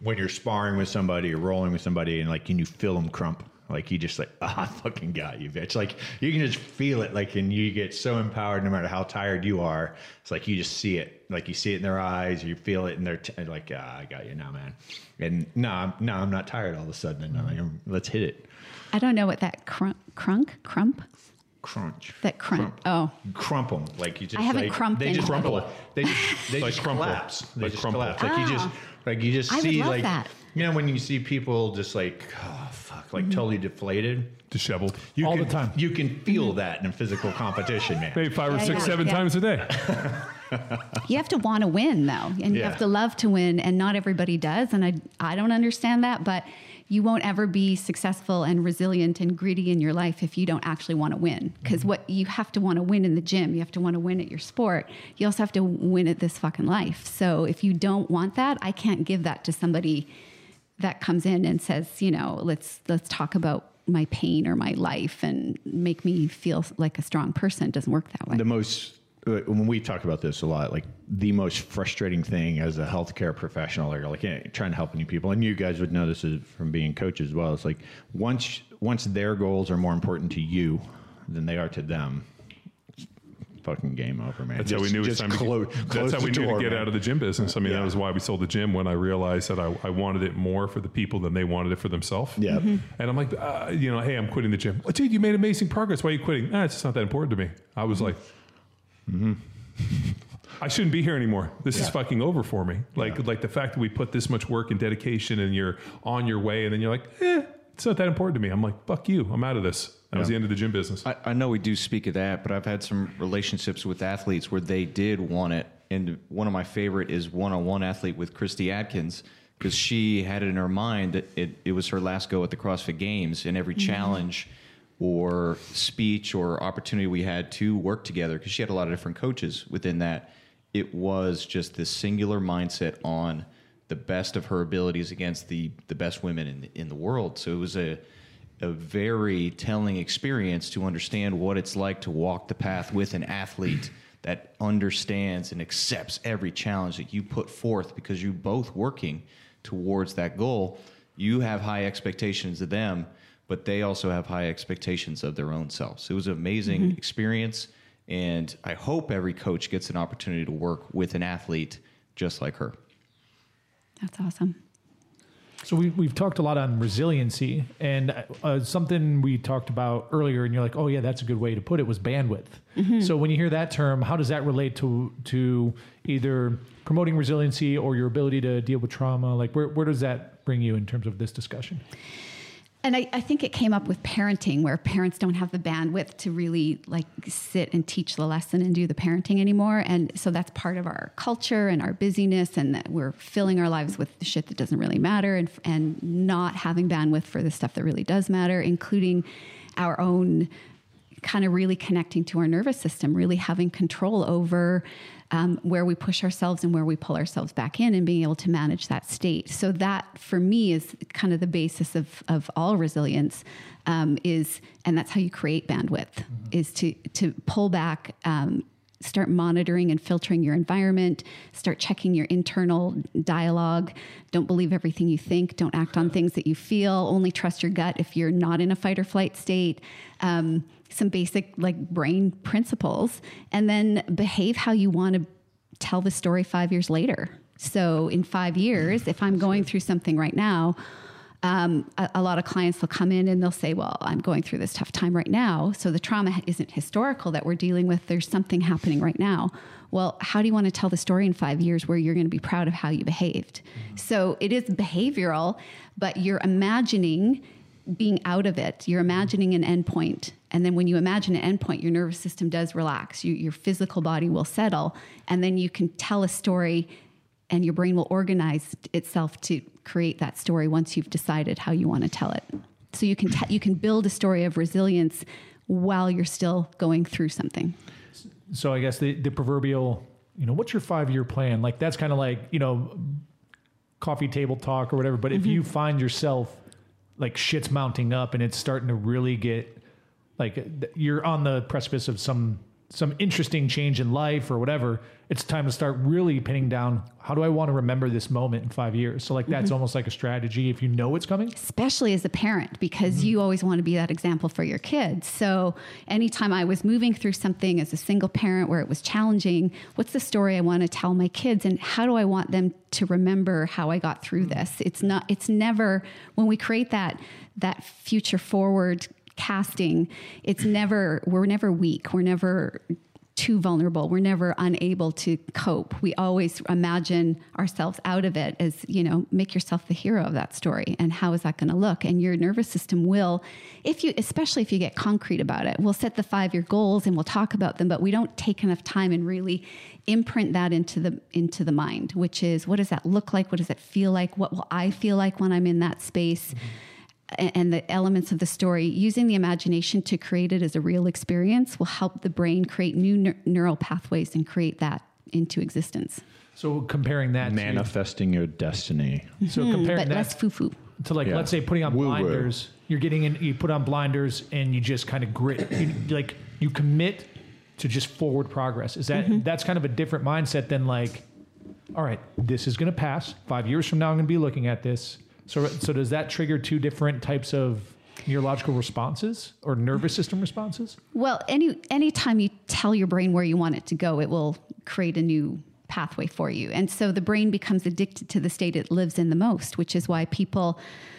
when you're sparring with somebody or rolling with somebody, and like can you feel them crump? Like you just like [LAUGHS] ah, I fucking got you, bitch. Like you can just feel it, like, and you get so empowered no matter how tired you are. It's like you just see it, like you see it in their eyes, you feel it in their t- like ah, I got you now, man. And no, I'm, no, I'm not tired all of a sudden. And I'm like, "Um, let's hit it, I don't know what that crunk, crunk, crump, crunch. that crump. Oh, crump them like you just. I haven't like, crumped They just crumple. They just [LAUGHS] they Like just crumple. collapse. They Like just crumple. collapse. Like you just Ah. like you just I would see love like that. you know when you see people just like oh fuck like totally deflated. disheveled. You All can, the time. You can feel that in a physical competition, man. Maybe five or Yeah, six, yeah, seven yeah. times a day. [LAUGHS] you have to want to win though, and you have to love to win, and not everybody does, and I I don't understand that, but you won't ever be successful and resilient and gritty in your life if you don't actually want to win. Mm-hmm. Because what you have to want to win in the gym, you have to want to win at your sport. You also have to win at this fucking life. So if you don't want that, I can't give that to somebody that comes in and says, you know, let's let's talk about my pain or my life and make me feel like a strong person. It doesn't work that way. the most when we talk about this a lot, like the most frustrating thing as a healthcare professional, or like eh, trying to help any people, and you guys would know this is from being coaches as well. It's like once once their goals are more important to you than they are to them, it's fucking game over, man. That's how we knew it was time to clo- get, close That's how we the knew door, to get man. out of the gym business. I mean, Yeah. that was why we sold the gym when I realized that I, I wanted it more for the people than they wanted it for themselves. Yeah. Mm-hmm. And I'm like, uh, you know, hey, I'm quitting the gym. Oh, dude, you made amazing progress. Why are you quitting? Ah, it's just not that important to me. I was like, I shouldn't be here anymore. This is fucking over for me. Like, Yeah. like the fact that we put this much work and dedication, and you're on your way, and then you're like, eh, it's not that important to me. I'm like, fuck you. I'm out of this. That was the end of the gym business. I, I know we do speak of that, but I've had some relationships with athletes where they did want it. And one of my favorite is one on one athlete with Christy Adkins because she had it in her mind that it, it was her last go at the CrossFit Games. And every challenge or speech or opportunity we had to work together, because she had a lot of different coaches within that, it was just this singular mindset on the best of her abilities against the, the best women in the, in the world. So it was a a very telling experience to understand what it's like to walk the path with an athlete that understands and accepts every challenge that you put forth because you're both working towards that goal. You have high expectations of them, but they also have high expectations of their own selves. It was an amazing experience, and I hope every coach gets an opportunity to work with an athlete just like her. That's awesome. So we, we've talked a lot on resiliency, and uh, something we talked about earlier, and you're like, oh yeah, that's a good way to put it was bandwidth. So when you hear that term, how does that relate to to either promoting resiliency or your ability to deal with trauma? Like where where does that bring you in terms of this discussion? And I, I think it came up with parenting where parents don't have the bandwidth to really like sit and teach the lesson and do the parenting anymore. And so that's part of our culture and our busyness and that we're filling our lives with the shit that doesn't really matter and, and not having bandwidth for the stuff that really does matter, including our own kind of really connecting to our nervous system, really having control over um, where we push ourselves and where we pull ourselves back in and being able to manage that state. So that for me is kind of the basis of, of all resilience um, is, and that's how you create bandwidth is to, to pull back, um, start monitoring and filtering your environment, start checking your internal dialogue. Don't believe everything you think. Don't act on things that you feel. Only trust your gut if you're not in a fight or flight state. Um, some basic like brain principles, and then behave how you want to tell the story five years later. So in five years, if I'm going through something right now, um, a, a lot of clients will come in and they'll say, Well, I'm going through this tough time right now. So the trauma isn't historical that we're dealing with. There's something happening right now. Well, how do you want to tell the story in five years where you're going to be proud of how you behaved? So it is behavioral, but you're imagining being out of it. You're imagining an endpoint. And then when you imagine an endpoint, your nervous system does relax. You, your physical body will settle. And then you can tell a story and your brain will organize itself to create that story once you've decided how you want to tell it. So you can you can build a story of resilience while you're still going through something. So I guess the, the proverbial, you know, what's your five year plan? Like that's kind of like, you know, coffee table talk or whatever. But if mm-hmm. you find yourself like shit's mounting up and it's starting to really get like you're on the precipice of some some interesting change in life or whatever, it's time to start really pinning down how do I want to remember this moment in five years? So like that's mm-hmm. almost like a strategy if you know it's coming. especially as a parent because mm-hmm. you always want to be that example for your kids. So anytime I was moving through something as a single parent where it was challenging, what's the story I want to tell my kids and how do I want them to remember how I got through mm-hmm. this? It's not it's never when we create that that future forward casting, it's never we're never weak. We're never too vulnerable. We're never unable to cope. We always imagine ourselves out of it as, you know, make yourself the hero of that story. And how is that going to look? And your nervous system will, if you, especially if you get concrete about it, we'll set the five year goals and we'll talk about them, but we don't take enough time and really imprint that into the into the mind, which is what does that look like? What does it feel like? What will I feel like when I'm in that space? a- and the elements of the story, using the imagination to create it as a real experience will help the brain create new neur- neural pathways and create that into existence. So comparing that Manifesting your destiny. to, so hmm, comparing But that less foo foo. to like Yeah. let's say putting on Woo-woo. blinders you're getting in you put on blinders and you just kind of grit you, like you commit to just forward progress is that mm-hmm. that's kind of a different mindset than like all right this is going to pass five years from now i'm going to be looking at this so so does that trigger two different types of neurological responses or nervous system responses? Well, any anytime you tell your brain where you want it to go, it will create a new pathway for you. And so the brain becomes addicted to the state it lives in the most, which is why people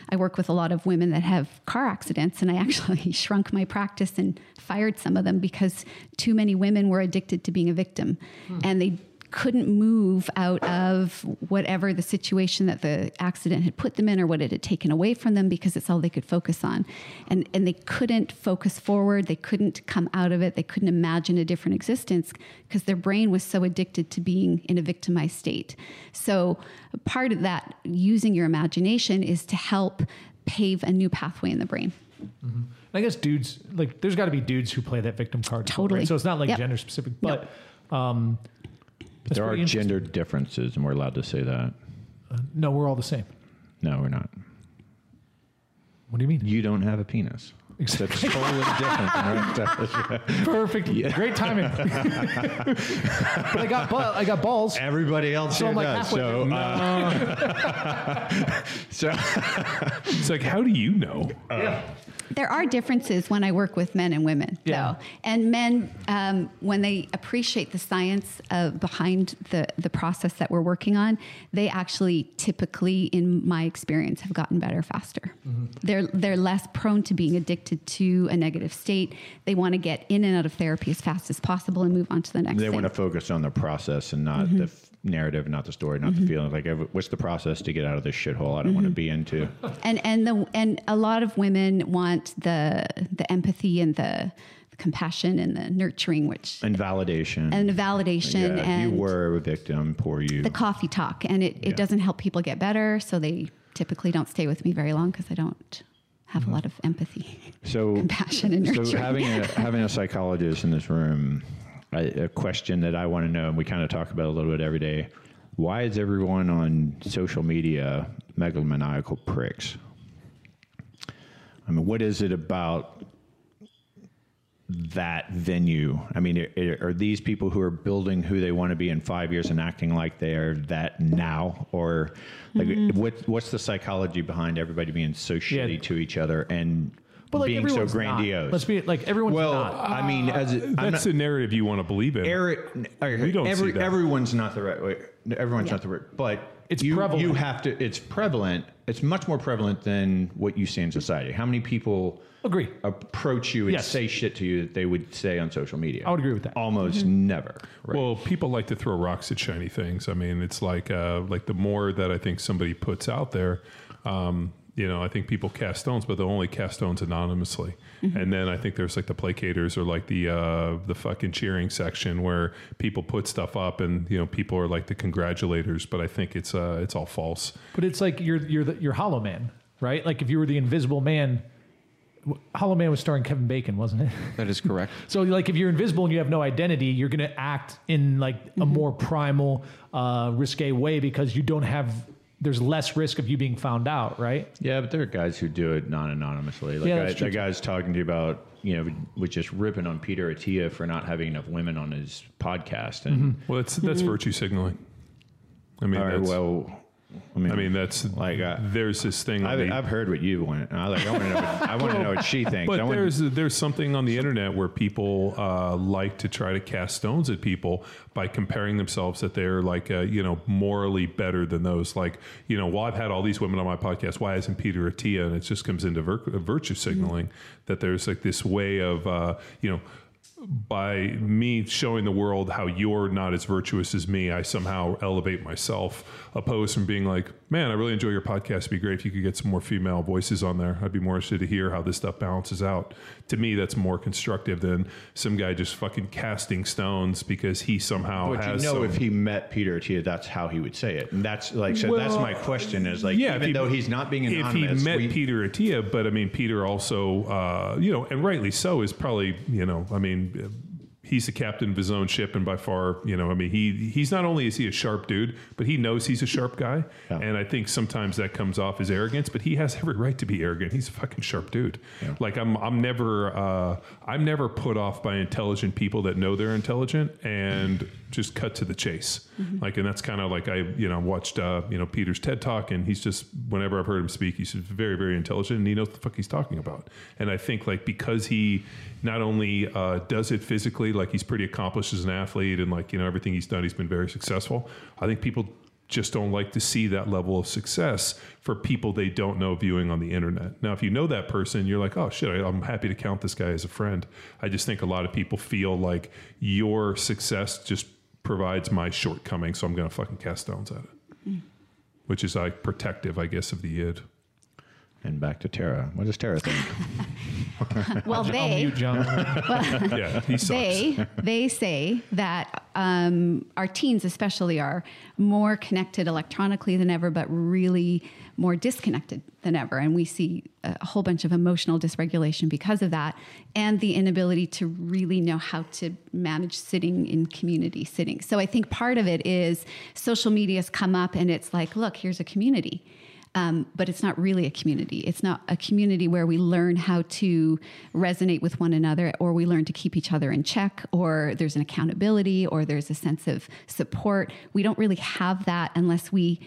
I work with a lot of women that have car accidents and I [LAUGHS] actually shrunk my practice and fired some of them because too many women were addicted to being a victim. Hmm. And they couldn't move out of whatever the situation that the accident had put them in or what it had taken away from them because it's all they could focus on. And, and they couldn't focus forward. They couldn't come out of it. They couldn't imagine a different existence because their brain was so addicted to being in a victimized state. So, part of that, using your imagination, is to help pave a new pathway in the brain. i guess dudes like there's got to be dudes who play that victim card Totally. right? so it's not like Yep. gender specific but um that's there are gender differences, and we're allowed to say that. Uh, no we're all the same No, we're not. What do you mean? You don't have a penis. Exactly. That's totally different than right. [LAUGHS] Perfect. Great timing. [LAUGHS] but I got bu- I got balls. Everybody else So here I'm like does. halfway So, uh, [LAUGHS] so It's like, how do you know? There are differences when I work with men and women, Yeah. though. And men, um, when they appreciate the science uh, behind the, the process that we're working on, they actually typically, in my experience, have gotten better faster. They're, they're less prone to being addicted to a negative state. They want to get in and out of therapy as fast as possible and move on to the next they thing. want to focus on the process and not mm-hmm. the f- narrative, not the story, not the mm-hmm. feeling. Like, what's the process to get out of this shithole I don't want to mm-hmm. be into? and and the and a lot of women want the the empathy and the, compassion and the nurturing, which And validation. and validation yeah, and you were a victim, poor you. the coffee talk and it, it doesn't help people get better so they typically don't stay with me very long because i don't have a mm-hmm. lot of empathy so compassion and So having a [LAUGHS] having a psychologist in this room, I, a question that I want to know, and we kind of talk about a little bit every day. Why is everyone on social media megalomaniacal pricks? I mean, what is it about that venue? I mean, are, are these people who are building who they want to be in five years and acting like they are that now, or like Mm-hmm. what, what's the psychology behind everybody being so shitty Yeah. to each other and But like being so everyone's not. grandiose? Let's be like everyone's well, not. I mean, as a, I'm That's not, the narrative you want to believe in. Eric, We don't see that. everyone's not the right way. Everyone's Yeah. not the right, but It's you, prevalent. You have to. It's prevalent. It's much more prevalent than what you see in society. How many people Agree. approach you and Yes. say shit to you that they would say on social media? I would agree with that. Almost Mm-hmm. never. Right. Well, people like to throw rocks at shiny things. I mean, it's like uh, like the more that I think somebody puts out there, um, you know, I think people cast stones, but they'll only cast stones anonymously. And then I think there's like the placaters or like the uh, the fucking cheering section where people put stuff up, and you know, people are like the congratulators. But I think it's uh, it's all false. But it's like you're you're the, you're Hollow Man, right? Like if you were the Invisible Man, Hollow Man was starring Kevin Bacon, wasn't it? [LAUGHS] That is correct. [LAUGHS] So like if you're invisible and you have no identity, you're going to act in like a more primal, uh, risque way because you don't have. There's less risk of you being found out, right? yeah, but there are guys who do it non-anonymously. Like Yeah, I, that's true that guy's talking to you about, you know, was just ripping on Peter Attia for not having enough women on his podcast. And mm-hmm. Well, that's that's mm-hmm. virtue signaling. I mean, all right, that's, well, I mean, I mean, that's Like, uh, there's this thing. I've, the- I've heard what you want. I like. I want to know. What, I want to know what she thinks. But there's there's something on the internet where people uh, like to try to cast stones at people by comparing themselves that they're like uh, you know morally better than those. Like you know, well I've had all these women on my podcast. Why isn't Peter Attia? And it just comes into vir- virtue signaling that there's like this way of uh, you know by me showing the world how you're not as virtuous as me, I somehow elevate myself, opposed from being like, man, I really enjoy your podcast. It'd be great if you could get some more female voices on there. I'd be more interested to hear how this stuff balances out. To me, that's more constructive than some guy just fucking casting stones because he somehow but you know, some- if he met Peter Attia, that's how he would say it, and that's like. So that's my question: is like, yeah, even he- though he's not being if he met we- Peter Attia, but I mean, Peter also, uh, you know, and rightly so, is probably, you know, I mean, he's the captain of his own ship, and by far, you know, I mean, he he's not only is he a sharp dude, but he knows he's a sharp guy, Yeah. and I think sometimes that comes off as arrogance, but he has every right to be arrogant. He's a fucking sharp dude. Like I'm, I'm never, uh, I'm never put off by intelligent people that know they're intelligent and just cut to the chase. Like, and that's kind of like I, you know, watched, uh, you know, Peter's TED talk, and he's just whenever I've heard him speak, he's very, very intelligent, and he knows what the fuck he's talking about. And I think like because he not only uh, does it physically, like he's pretty accomplished as an athlete, and like you know everything he's done, he's been very successful. I think people just don't like to see that level of success for people they don't know viewing on the internet. Now, if you know that person, you're like, oh shit, I, I'm happy to count this guy as a friend. I just think a lot of people feel like your success just provides my shortcoming, so I'm going to fucking cast stones at it, which is like protective, I guess, of the id. and back to Tara. What does Tara think? [LAUGHS] well I'll they mute John. [LAUGHS] Yeah, he sucks. they they say that um, our teens especially are more connected electronically than ever but really more disconnected than ever and we see a whole bunch of emotional dysregulation because of that and the inability to really know how to manage sitting in community sitting so i think part of it is social media's come up and it's like look here's a community Um, but it's not really a community. It's not a community where we learn how to resonate with one another, or we learn to keep each other in check, or there's an accountability, or there's a sense of support. We don't really have that unless we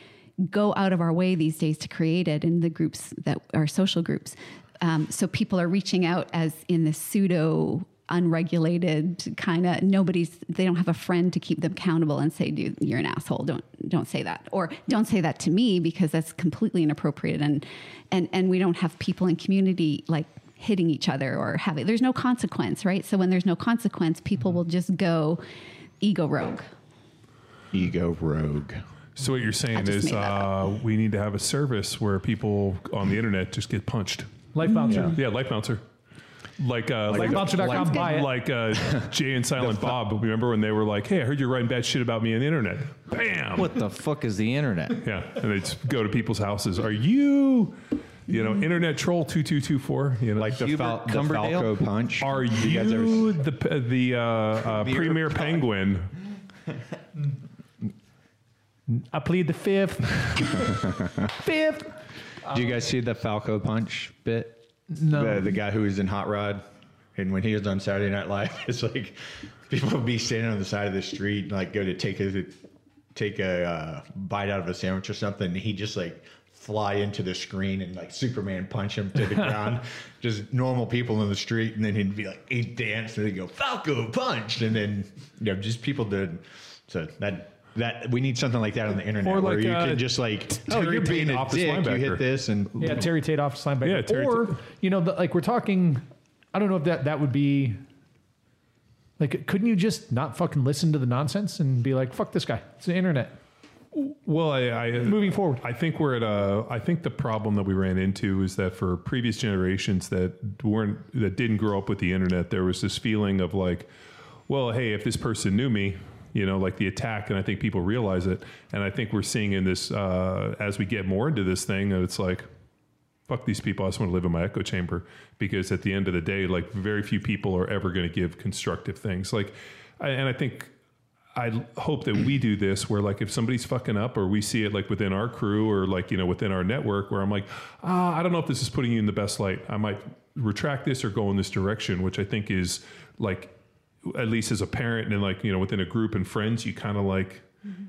go out of our way these days to create it in the groups that are social groups. Um, so people are reaching out as in this pseudo unregulated kind of nobody's they don't have a friend to keep them accountable and say you're an asshole. Don't don't say that. Or don't say that to me because that's completely inappropriate. And and and we don't have people in community like hitting each other or having there's no consequence right? So when there's no consequence people will just go ego rogue. Ego rogue. So what you're saying is uh, we need to have a service where people on the internet just get punched. Life bouncer. Yeah, life bouncer. Like uh, like Lifebouncer.com, buy it. like uh, [LAUGHS] Jay and Silent Bob. Remember when they were like, "Hey, I heard you're writing bad shit about me on the internet." Bam. What the fuck is the internet? Yeah, and they just go to people's houses. Are you, you know, internet troll two two two four? You know, Like the, Hubert Fal- the Cumberdale? Falco punch. are You guys ever- you the the uh, uh, premier penguin? [LAUGHS] I plead the fifth. [LAUGHS] fifth. Do you guys see the Falco punch bit? No. The, the guy who was in Hot Rod, and when he was on Saturday Night Live, [LAUGHS] it's like people would be standing on the side of the street and like go to take a take a uh, bite out of a sandwich or something, and he just like fly into the screen and like Superman punch him to the [LAUGHS] ground. Just normal people in the street, and then he'd be like he'd dance and he'd go Falco punched, and then you know just people did so that. That we need something like that on the internet, Or where you uh, can just like, oh, Terry you're being Tate a office dick. You hit this, and Yeah, Terry Tate off linebacker. Yeah, Terry or Tate. you know, the, like we're talking. I don't know if that that would be. Like, couldn't you just not fucking listen to the nonsense and be like, "Fuck this guy"? It's the internet. Well, I, I Moving forward. I think we're at a. I think the problem that we ran into is that for previous generations that weren't that didn't grow up with the internet, there was this feeling of like, well, hey, if this person knew me, you know, like the attack, and I think people realize it, and I think we're seeing in this uh, as we get more into this thing, that it's like, fuck these people. I just want to live in my echo chamber because at the end of the day, like very few people are ever going to give constructive things. Like, I, and I think I hope that we do this where like if somebody's fucking up or we see it like within our crew or like you know within our network where I'm like ah I don't know if this is putting you in the best light I might retract this or go in this direction which I think is like at least as a parent and like you know within a group and friends you kind of like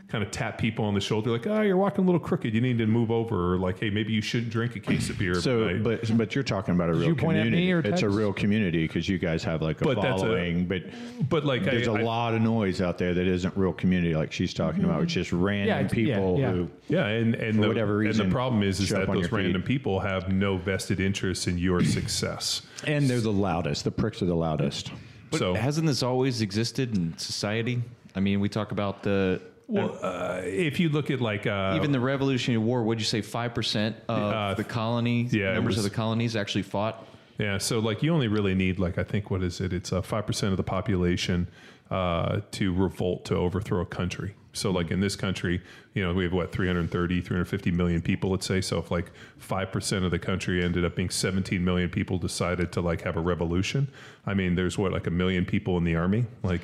kind of tap people on the shoulder like ah you're walking a little crooked you need to move over or like hey maybe you shouldn't drink a case of beer So, tonight. but but you're talking about a real you point at community. me or it's a real community because you guys have like a But that's a- following. but but like there's a a lot of noise out there that isn't real community, like she's talking about. It's just random Yeah, it's- yeah, people yeah. who. Yeah, and and the, whatever and the problem is is that those your feed. random people have no vested interest in your success. And they're the loudest. The pricks are the loudest. But so hasn't this always existed in society? I mean, we talk about the well, uh, if you look at like uh, even the Revolutionary War. What'd you say? Five percent of Uh, the colonies, yeah, members was- of the colonies, actually fought. Yeah, so like you only really need like I think what is it? It's uh, five percent of the population uh, to revolt to overthrow a country. So like in this country, you know, we have what 330, 350 million people, let's say. So if like five percent of the country ended up being 17 million people decided to like have a revolution, I mean, there's what like a million people in the army, like.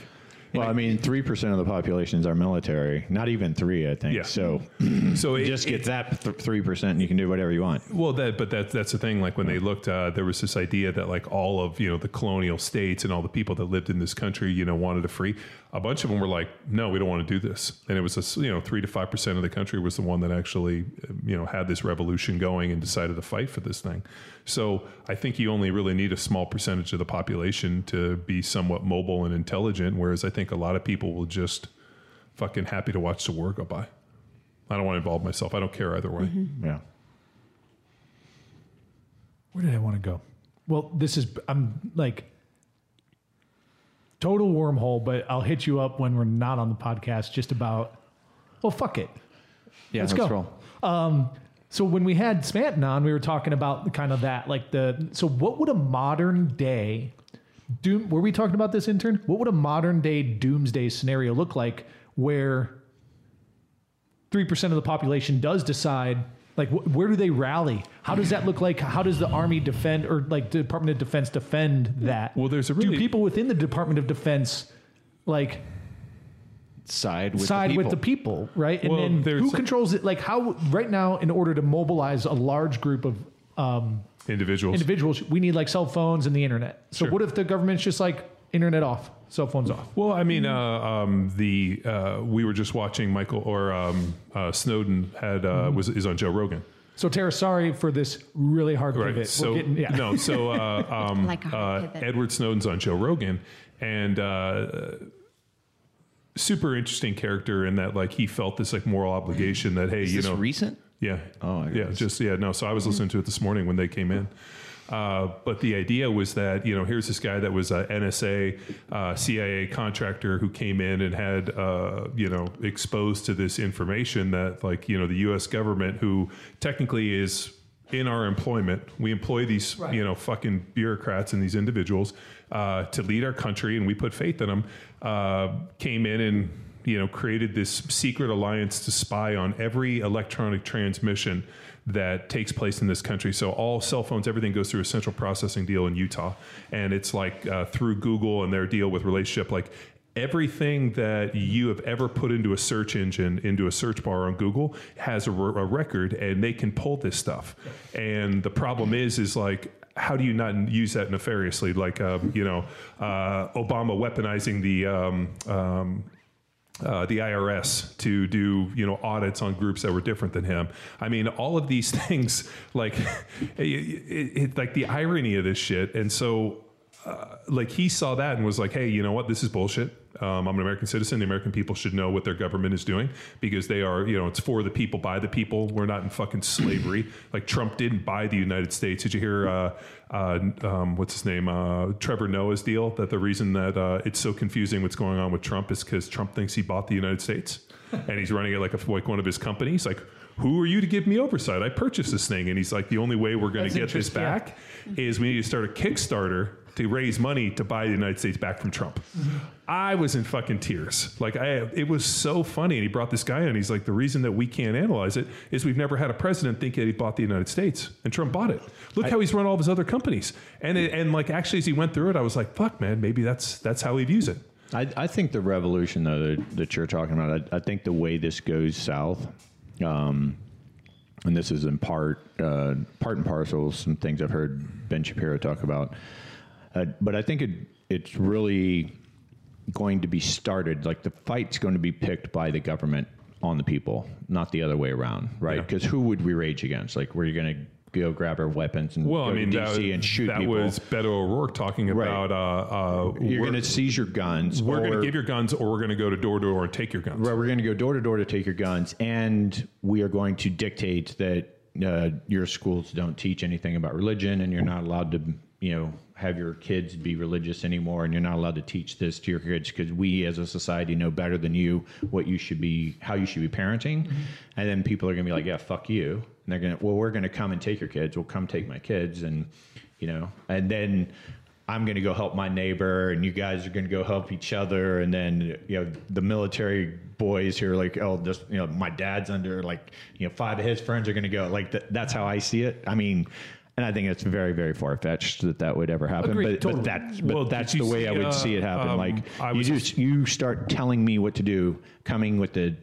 Well, I mean, three percent of the population is our military. Not even three, I think. Yeah. So [CLEARS THROAT] So it, just get it- that three percent, and you can do whatever you want. Well, that but that that's the thing. Like when they looked, uh, there was this idea that like all of you know the colonial states and all the people that lived in this country, you know, wanted to free. A bunch of them were like, no, we don't want to do this. And it was a s- you know three to five percent of the country was the one that actually uh, you know had this revolution going and decided to fight for this thing. So I think you only really need a small percentage of the population to be somewhat mobile and intelligent. Whereas I think a lot of people will just fucking happy to watch the war go by. I don't want to involve myself. I don't care either way. Yeah. Where did I want to go? Well, this is I'm like total wormhole, but I'll hit you up when we're not on the podcast. Just about. Well, fuck it. Yeah, Let's let's, go. roll. Um, so when we had Spanton on, we were talking about kind of that, like the. So what would a modern day doom? Were we talking about this intern? What would a modern day doomsday scenario look like, where three percent of the population does decide? Like, wh- where do they rally? How does that look like? How does the army defend, or like the Department of Defense defend that? Well, there's a do people within the Department of Defense like side with side the people. with the people, right? And Well, then there's- who controls it? Like how right now, in order to mobilize a large group of um, Individuals. individuals, we need like cell phones and the internet. So Sure. what if the government's just like internet off, cell phones off? Well, I mean, uh, um, the uh, we were just watching Michael or um, uh, Snowden had uh, was is on Joe Rogan. So Tara, sorry for this really hard Right. pivot. We're So getting- yeah. no. So [LAUGHS] uh, um, Like uh. Edward Snowden's on Joe Rogan, and uh, super interesting character in that like he felt this like moral obligation that hey, Is you this know, recent? Yeah. Oh, I yeah. Just yeah. No. So I was listening to it this morning when they came in. Uh, but the idea was that you know here's this guy that was a NSA, uh, CIA contractor who came in and had uh, you know exposed to this information that like you know the U.S. government who technically is in our employment, we employ these you know fucking bureaucrats and these individuals uh, to lead our country, and we put faith in them. Uh, came in and you know, created this secret alliance to spy on every electronic transmission that takes place in this country. So all cell phones, everything goes through a central processing deal in Utah, and it's like uh, through Google and their deal with relationship, like. Everything that you have ever put into a search engine, into a search bar on Google, has a, re- a record, and they can pull this stuff. And the problem is, is like how do you not use that nefariously? Like, um, you know, uh, Obama weaponizing the um, um, uh, the IRS to do you know audits on groups that were different than him. I mean, all of these [LAUGHS] things, like, [LAUGHS] it, it, it- like the irony of this shit. And so, uh, like, he saw that and was like, "Hey, you know what? This is bullshit. Um, I'm an American citizen. The American people should know what their government is doing because they are, you know, it's for the people, by the people. We're not in fucking slavery. [CLEARS THROAT] like Trump didn't buy the United States. Did you hear? Uh, uh, um, what's his name? Uh, Trevor Noah's deal. That the reason that uh, it's so confusing what's going on with Trump is because Trump thinks he bought the United States [LAUGHS] and he's running it like a, like one of his companies. Like, who are you to give me oversight? I purchased this thing, and he's like, the only way we're going to get this interesting, yeah. back is we need to start a Kickstarter to raise money to buy the United States back from Trump. I was in fucking tears. Like I, it was so funny. And he brought this guy in. He's like, the reason that we can't analyze it is we've never had a president think that he bought the United States, and Trump bought it. Look how he's run all of his other companies. And it, and like actually, as he went through it, I was like, fuck, man, maybe that's that's how he views it. I, I think the revolution, though, that, that you're talking about, I, I think the way this goes south, um, and this is in part, uh, part and parcel, some things I've heard Ben Shapiro talk about, uh, but I think it, it's really going to be started. Like the fight's going to be picked by the government on the people, not the other way around, right? Yeah. Because who would we rage against? Like, were you going to go grab our weapons and Well, go I mean, to DC and shoot that people? was Beto O'Rourke talking Right. about. Uh, uh, You're going to seize your guns. we're going to give your guns, or we're going to go to door to door and take your guns. Right, we're going to go door to door to take your guns, and we are going to dictate that uh, your schools don't teach anything about religion, and you're not allowed to, you know, have your kids be religious anymore, and you're not allowed to teach this to your kids because we, as a society, know better than you what you should be, how you should be parenting, mm-hmm. and then people are going to be like, yeah, fuck you, and they're going to, well, we're going to come and take your kids. We'll come take my kids, and you know, and then. I'm going to go help my neighbor, and you guys are going to go help each other, and then you know the military boys who are like, oh, this, you know, my dad's under like, you know, five of his friends are going to go. Like th- that's how I see it. I mean, and I think it's very, very far fetched that that would ever happen. Agreed, but, totally. but that's but Well, that's the way see, I would uh, see it happen. um, like I you just you start telling me what to do, coming with the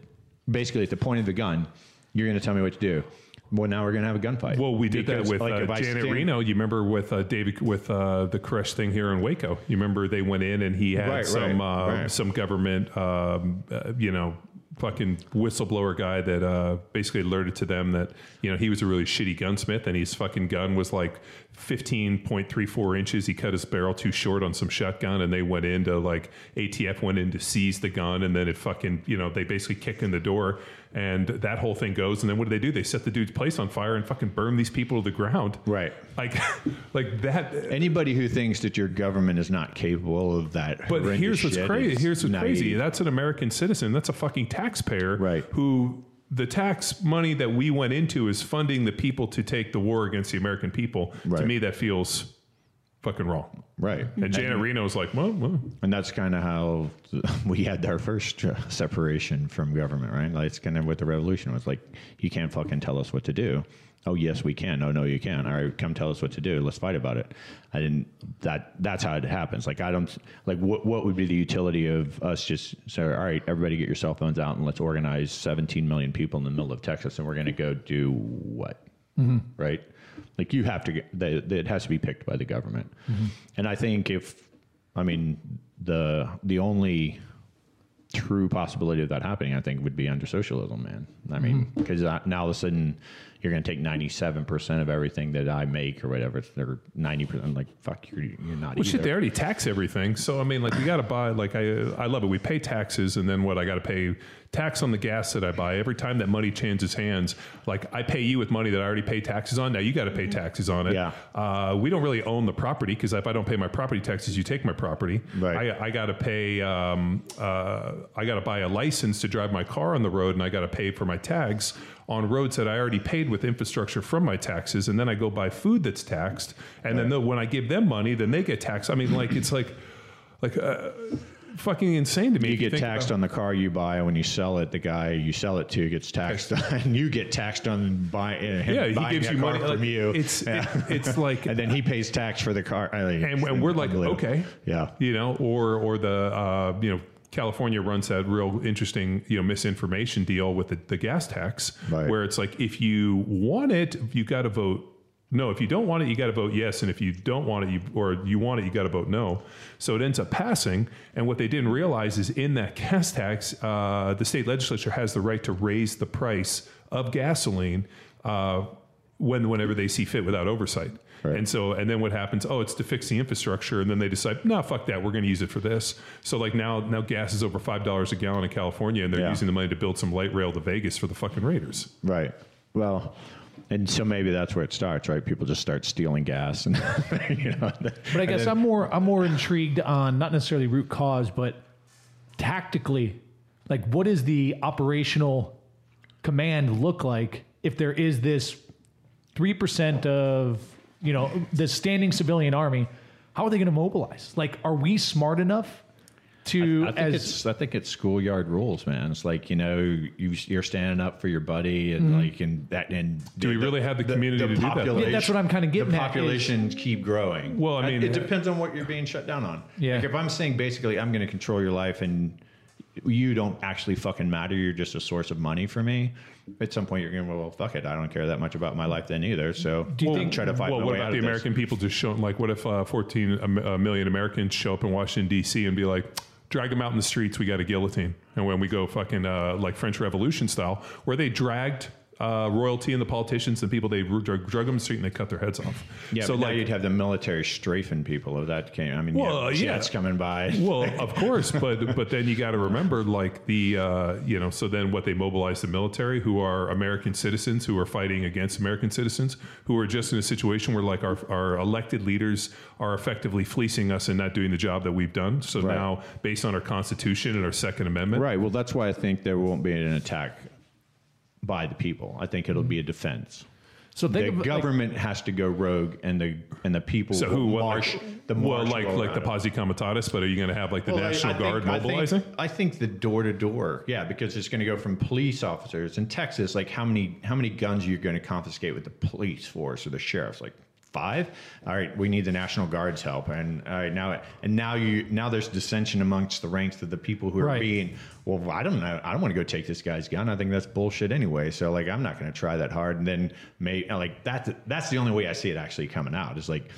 basically at the point of the gun, you're going to tell me what to do. Well, now we're going to have a gunfight. Well, we did Because, that with like, uh, Janet stand- Reno. You remember with uh, David with uh, the Koresh thing here in Waco. You remember they went in and he had Right, some right, uh, right. some government, um, uh, you know, fucking whistleblower guy that uh, basically alerted to them that you know he was a really shitty gunsmith and his fucking gun was like fifteen point three four inches. He cut his barrel too short on some shotgun, and they went into like ATF went in to seize the gun, and then it fucking you know they basically kicked in the door. And that whole thing goes, and then what do they do? They set the dude's place on fire and fucking burn these people to the ground. Right. Like, [LAUGHS] like that. Anybody who thinks that your government is not capable of that, But here's what's crazy. Here's what's crazy. That's an American citizen. That's a fucking taxpayer. Right. Who the tax money that we went into is funding the people to take the war against the American people. To me, that feels fucking wrong. right. And Janet Reno's like, well, well And that's kind of how [LAUGHS] we had our first uh, separation from government, right? Like it's kind of what the revolution was like. You can't fucking tell us what to do. oh yes we can oh no you can't. all right come tell us what to do let's fight about it i didn't that that's how it happens like i don't like what what would be the utility of us just say all right everybody get your cell phones out and let's organize 17 million people in the middle of texas and we're going to go do what right like you have to get the, the, it has to be picked by the government mm-hmm. and i think if i mean the the only true possibility of that happening, I think, would be under socialism, man. I mean, mm-hmm. because now all of a sudden you're going to take 97% of everything that I make or whatever. It's or 90%. Like, fuck, you're, you're not Well, shit, they already tax everything. So I mean, like, we got to buy. Like, I I love it. We pay taxes, and then what? I got to pay tax on the gas that I buy every time that money changes hands. Like, I pay you with money that I already pay taxes on. Now you got to pay taxes on it. Yeah. Uh, we don't really own the property because if I don't pay my property taxes, you take my property. Right. I, I got to pay. Um, uh, I got to buy a license to drive my car on the road, and I got to pay for my tags on roads that I already paid with infrastructure from my taxes, and then I go buy food that's taxed, and then the, when I give them money, then they get taxed. I mean, like it's like, like uh, fucking insane to me. You get think taxed about- on the car you buy, when you sell it, the guy you sell it to gets taxed, and [LAUGHS] you get taxed on buying uh, him Yeah, he gives you money. from like, you. It's Yeah. it, it's [LAUGHS] like and then he pays tax for the car. And, and we're like, okay, Yeah. you know, or or the uh, you know. California runs that real interesting, you know, misinformation deal with the, the gas tax, Right. where it's like if you want it, you got to vote no. If you don't want it, you got to vote yes, and if you don't want it, you or you want it, you got to vote no. So it ends up passing. And what they didn't realize is in that [LAUGHS] gas tax, uh, the state legislature has the right to raise the price of gasoline uh, when whenever they see fit without oversight. Right. And so, and then what happens? Oh, it's to fix the infrastructure, and then they decide, no, fuck that, we're going to use it for this. So, like now, now gas is over five dollars a gallon in California, and they're Yeah. using the money to build some light rail to Vegas for the fucking Raiders. Right. Well, and so maybe that's where it starts, right? People just start stealing gas, and [LAUGHS] you know. But I guess I'm more I'm more intrigued on not necessarily root cause, but tactically, like what is the operational command look like if there is this three percent of you know the standing civilian army? How are they going to mobilize? Like, are we smart enough to I think as it's I think it's schoolyard rules, man. It's like you know you you're standing up for your buddy, and like and that and Do we really have the community to do that? Yeah, that's what I'm kinda getting The at is- populations keep growing. Well, I mean- it depends on what you're being shut down on. Yeah. Like if I'm saying basically I'm going to control your life and you don't actually fucking matter, you're just a source of money for me. At some point, you're going, well, fuck it. I don't care that much about my life then either. So do you we'll think- try to fight well, my what about the of this. American people just showing, like, what if uh, 14 am- uh, million Americans show up in Washington, D.C. and be like, drag them out in the streets, we got a guillotine. And when we go fucking uh, like French Revolution style, where they dragged uh, royalty and the politicians and people, they drug, drug them the street and they cut their heads off. Yeah, so like, you'd have the military strafing people if that came. I mean, Well, yeah, yeah. jets coming by. well, [LAUGHS] of course, but but then you got to remember, like the uh, you know, so then what they mobilize the military, who are American citizens, who are fighting against American citizens, who are just in a situation where like our our elected leaders are effectively fleecing us and not doing the job that we've done. So Right. now, based on our Constitution and our Second Amendment, Right. Well, that's why I think there won't be an attack by the people. I think it'll be a defense. so The think of, like, government has to go rogue, and the and the people So who? What, march. like, the well, march like like the. Posse Comitatus, but are you going to have like the Well, National I Guard think- I think- mobilizing? I think the door to door, yeah, because it's going to go from police officers in Texas. Like how many how many guns are you going to confiscate with the police force or the sheriffs? Like five. All right, we need the National Guard's help, and all right now and now you now there's dissension amongst the ranks of the people who are Right. being. Well, I don't know. I don't want to go take this guy's gun. I think that's bullshit anyway. So like, I'm not going to try that hard. And then may like that's that's the only way I see it actually coming out is like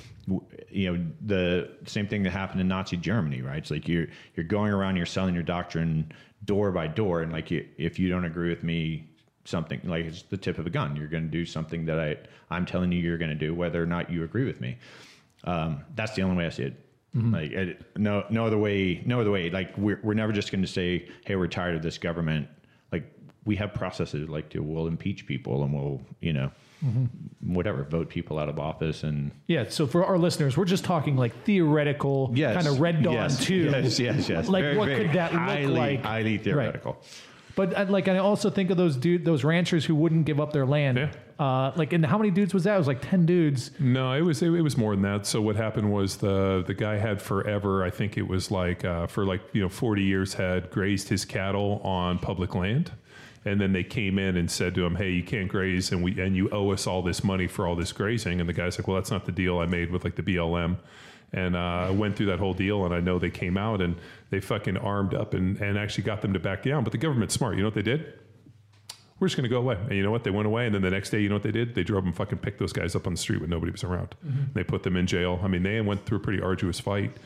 you know the same thing that happened in Nazi Germany, right? It's like you're you're going around, you're selling your doctrine door by door, and like you, if you don't agree with me, something like it's the tip of a gun, you're going to do something that I I'm telling you you're going to do, whether or not you agree with me. Um, that's the only way I see it. Like it, no no other way no other way. Like we're we're never just going to say, hey, we're tired of this government. Like we have processes like to we'll impeach people and we'll you know whatever vote people out of office and yeah. So for our listeners, we're just talking like theoretical, kind of Red Dawn yes, too. Yes, yes, yes. Like Very, what could that look highly, like? Highly theoretical. But uh, like I also think of those dude, those ranchers who wouldn't give up their land. Yeah. Uh, like, and how many dudes was that? It was like ten dudes. No, it was it, it was more than that. So what happened was the the guy had forever. I think it was like uh, for like you know forty years had grazed his cattle on public land, and then they came in and said to him, "Hey, you can't graze, and we and you owe us all this money for all this grazing." And the guy's like, "Well, that's not the deal I made with like the BLM." And uh, I went through that whole deal, and I know they came out and they fucking armed up and, and actually got them to back down. But the government's smart. You know what they did? We're just going to go away. And you know what? They went away. And then the next day, you know what they did? They drove and fucking picked those guys up on the street when nobody was around. They put them in jail. I mean, they went through a pretty arduous fight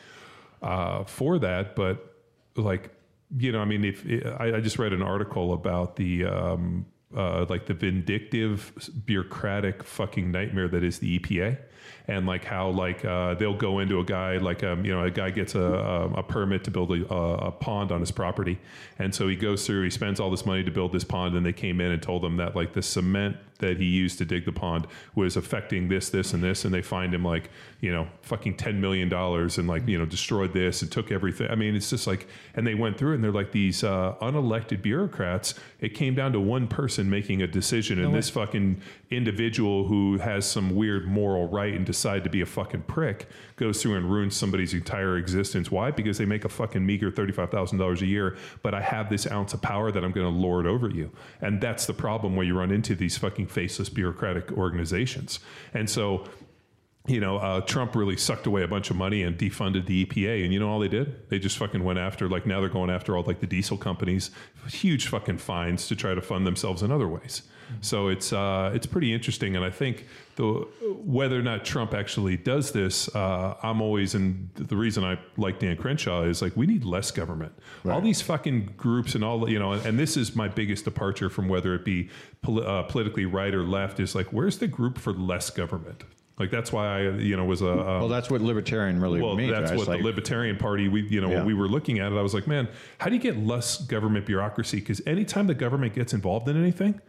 uh, for that. But like, you know, I mean, if I, I just read an article about the um, uh, like the vindictive bureaucratic fucking nightmare that is the EPA. And like how like uh, they'll go into a guy like um, you know a guy gets a, a, a permit to build a, a pond on his property, and so he goes through he spends all this money to build this pond, and they came in and told him that like the cement that he used to dig the pond was affecting this, this, and this, and they find him like you know fucking ten million dollars and like you know destroyed this and took everything. I mean, it's just like, and they went through and they're like these uh, unelected bureaucrats. It came down to one person making a decision, and this fucking individual who has some weird moral right and decide to be a fucking prick goes through and ruins somebody's entire existence. Why? Because they make a fucking meager thirty-five thousand dollars a year, but I have this ounce of power that I'm going to lord over you, and that's the problem where you run into these fucking faceless bureaucratic organizations. And so, you know, uh, Trump really sucked away a bunch of money and defunded the EPA. And you know all they did? They just fucking went after, like, now they're going after all like the diesel companies, huge fucking fines to try to fund themselves in other ways. So it's uh, it's pretty interesting, and I think the whether or not Trump actually does this, uh, I'm always and the reason I like Dan Crenshaw is like we need less government. All these fucking groups and all you know, and this is my biggest departure from whether it be poli- uh, politically right or left is like where's the group for less government? Like that's why I you know was a um, Well, that's what libertarian really well, means. that's right? what like- the Libertarian Party. We, you know, Yeah. when we were looking at it, I was like, man, how do you get less government bureaucracy? Because anytime the government gets involved in anything,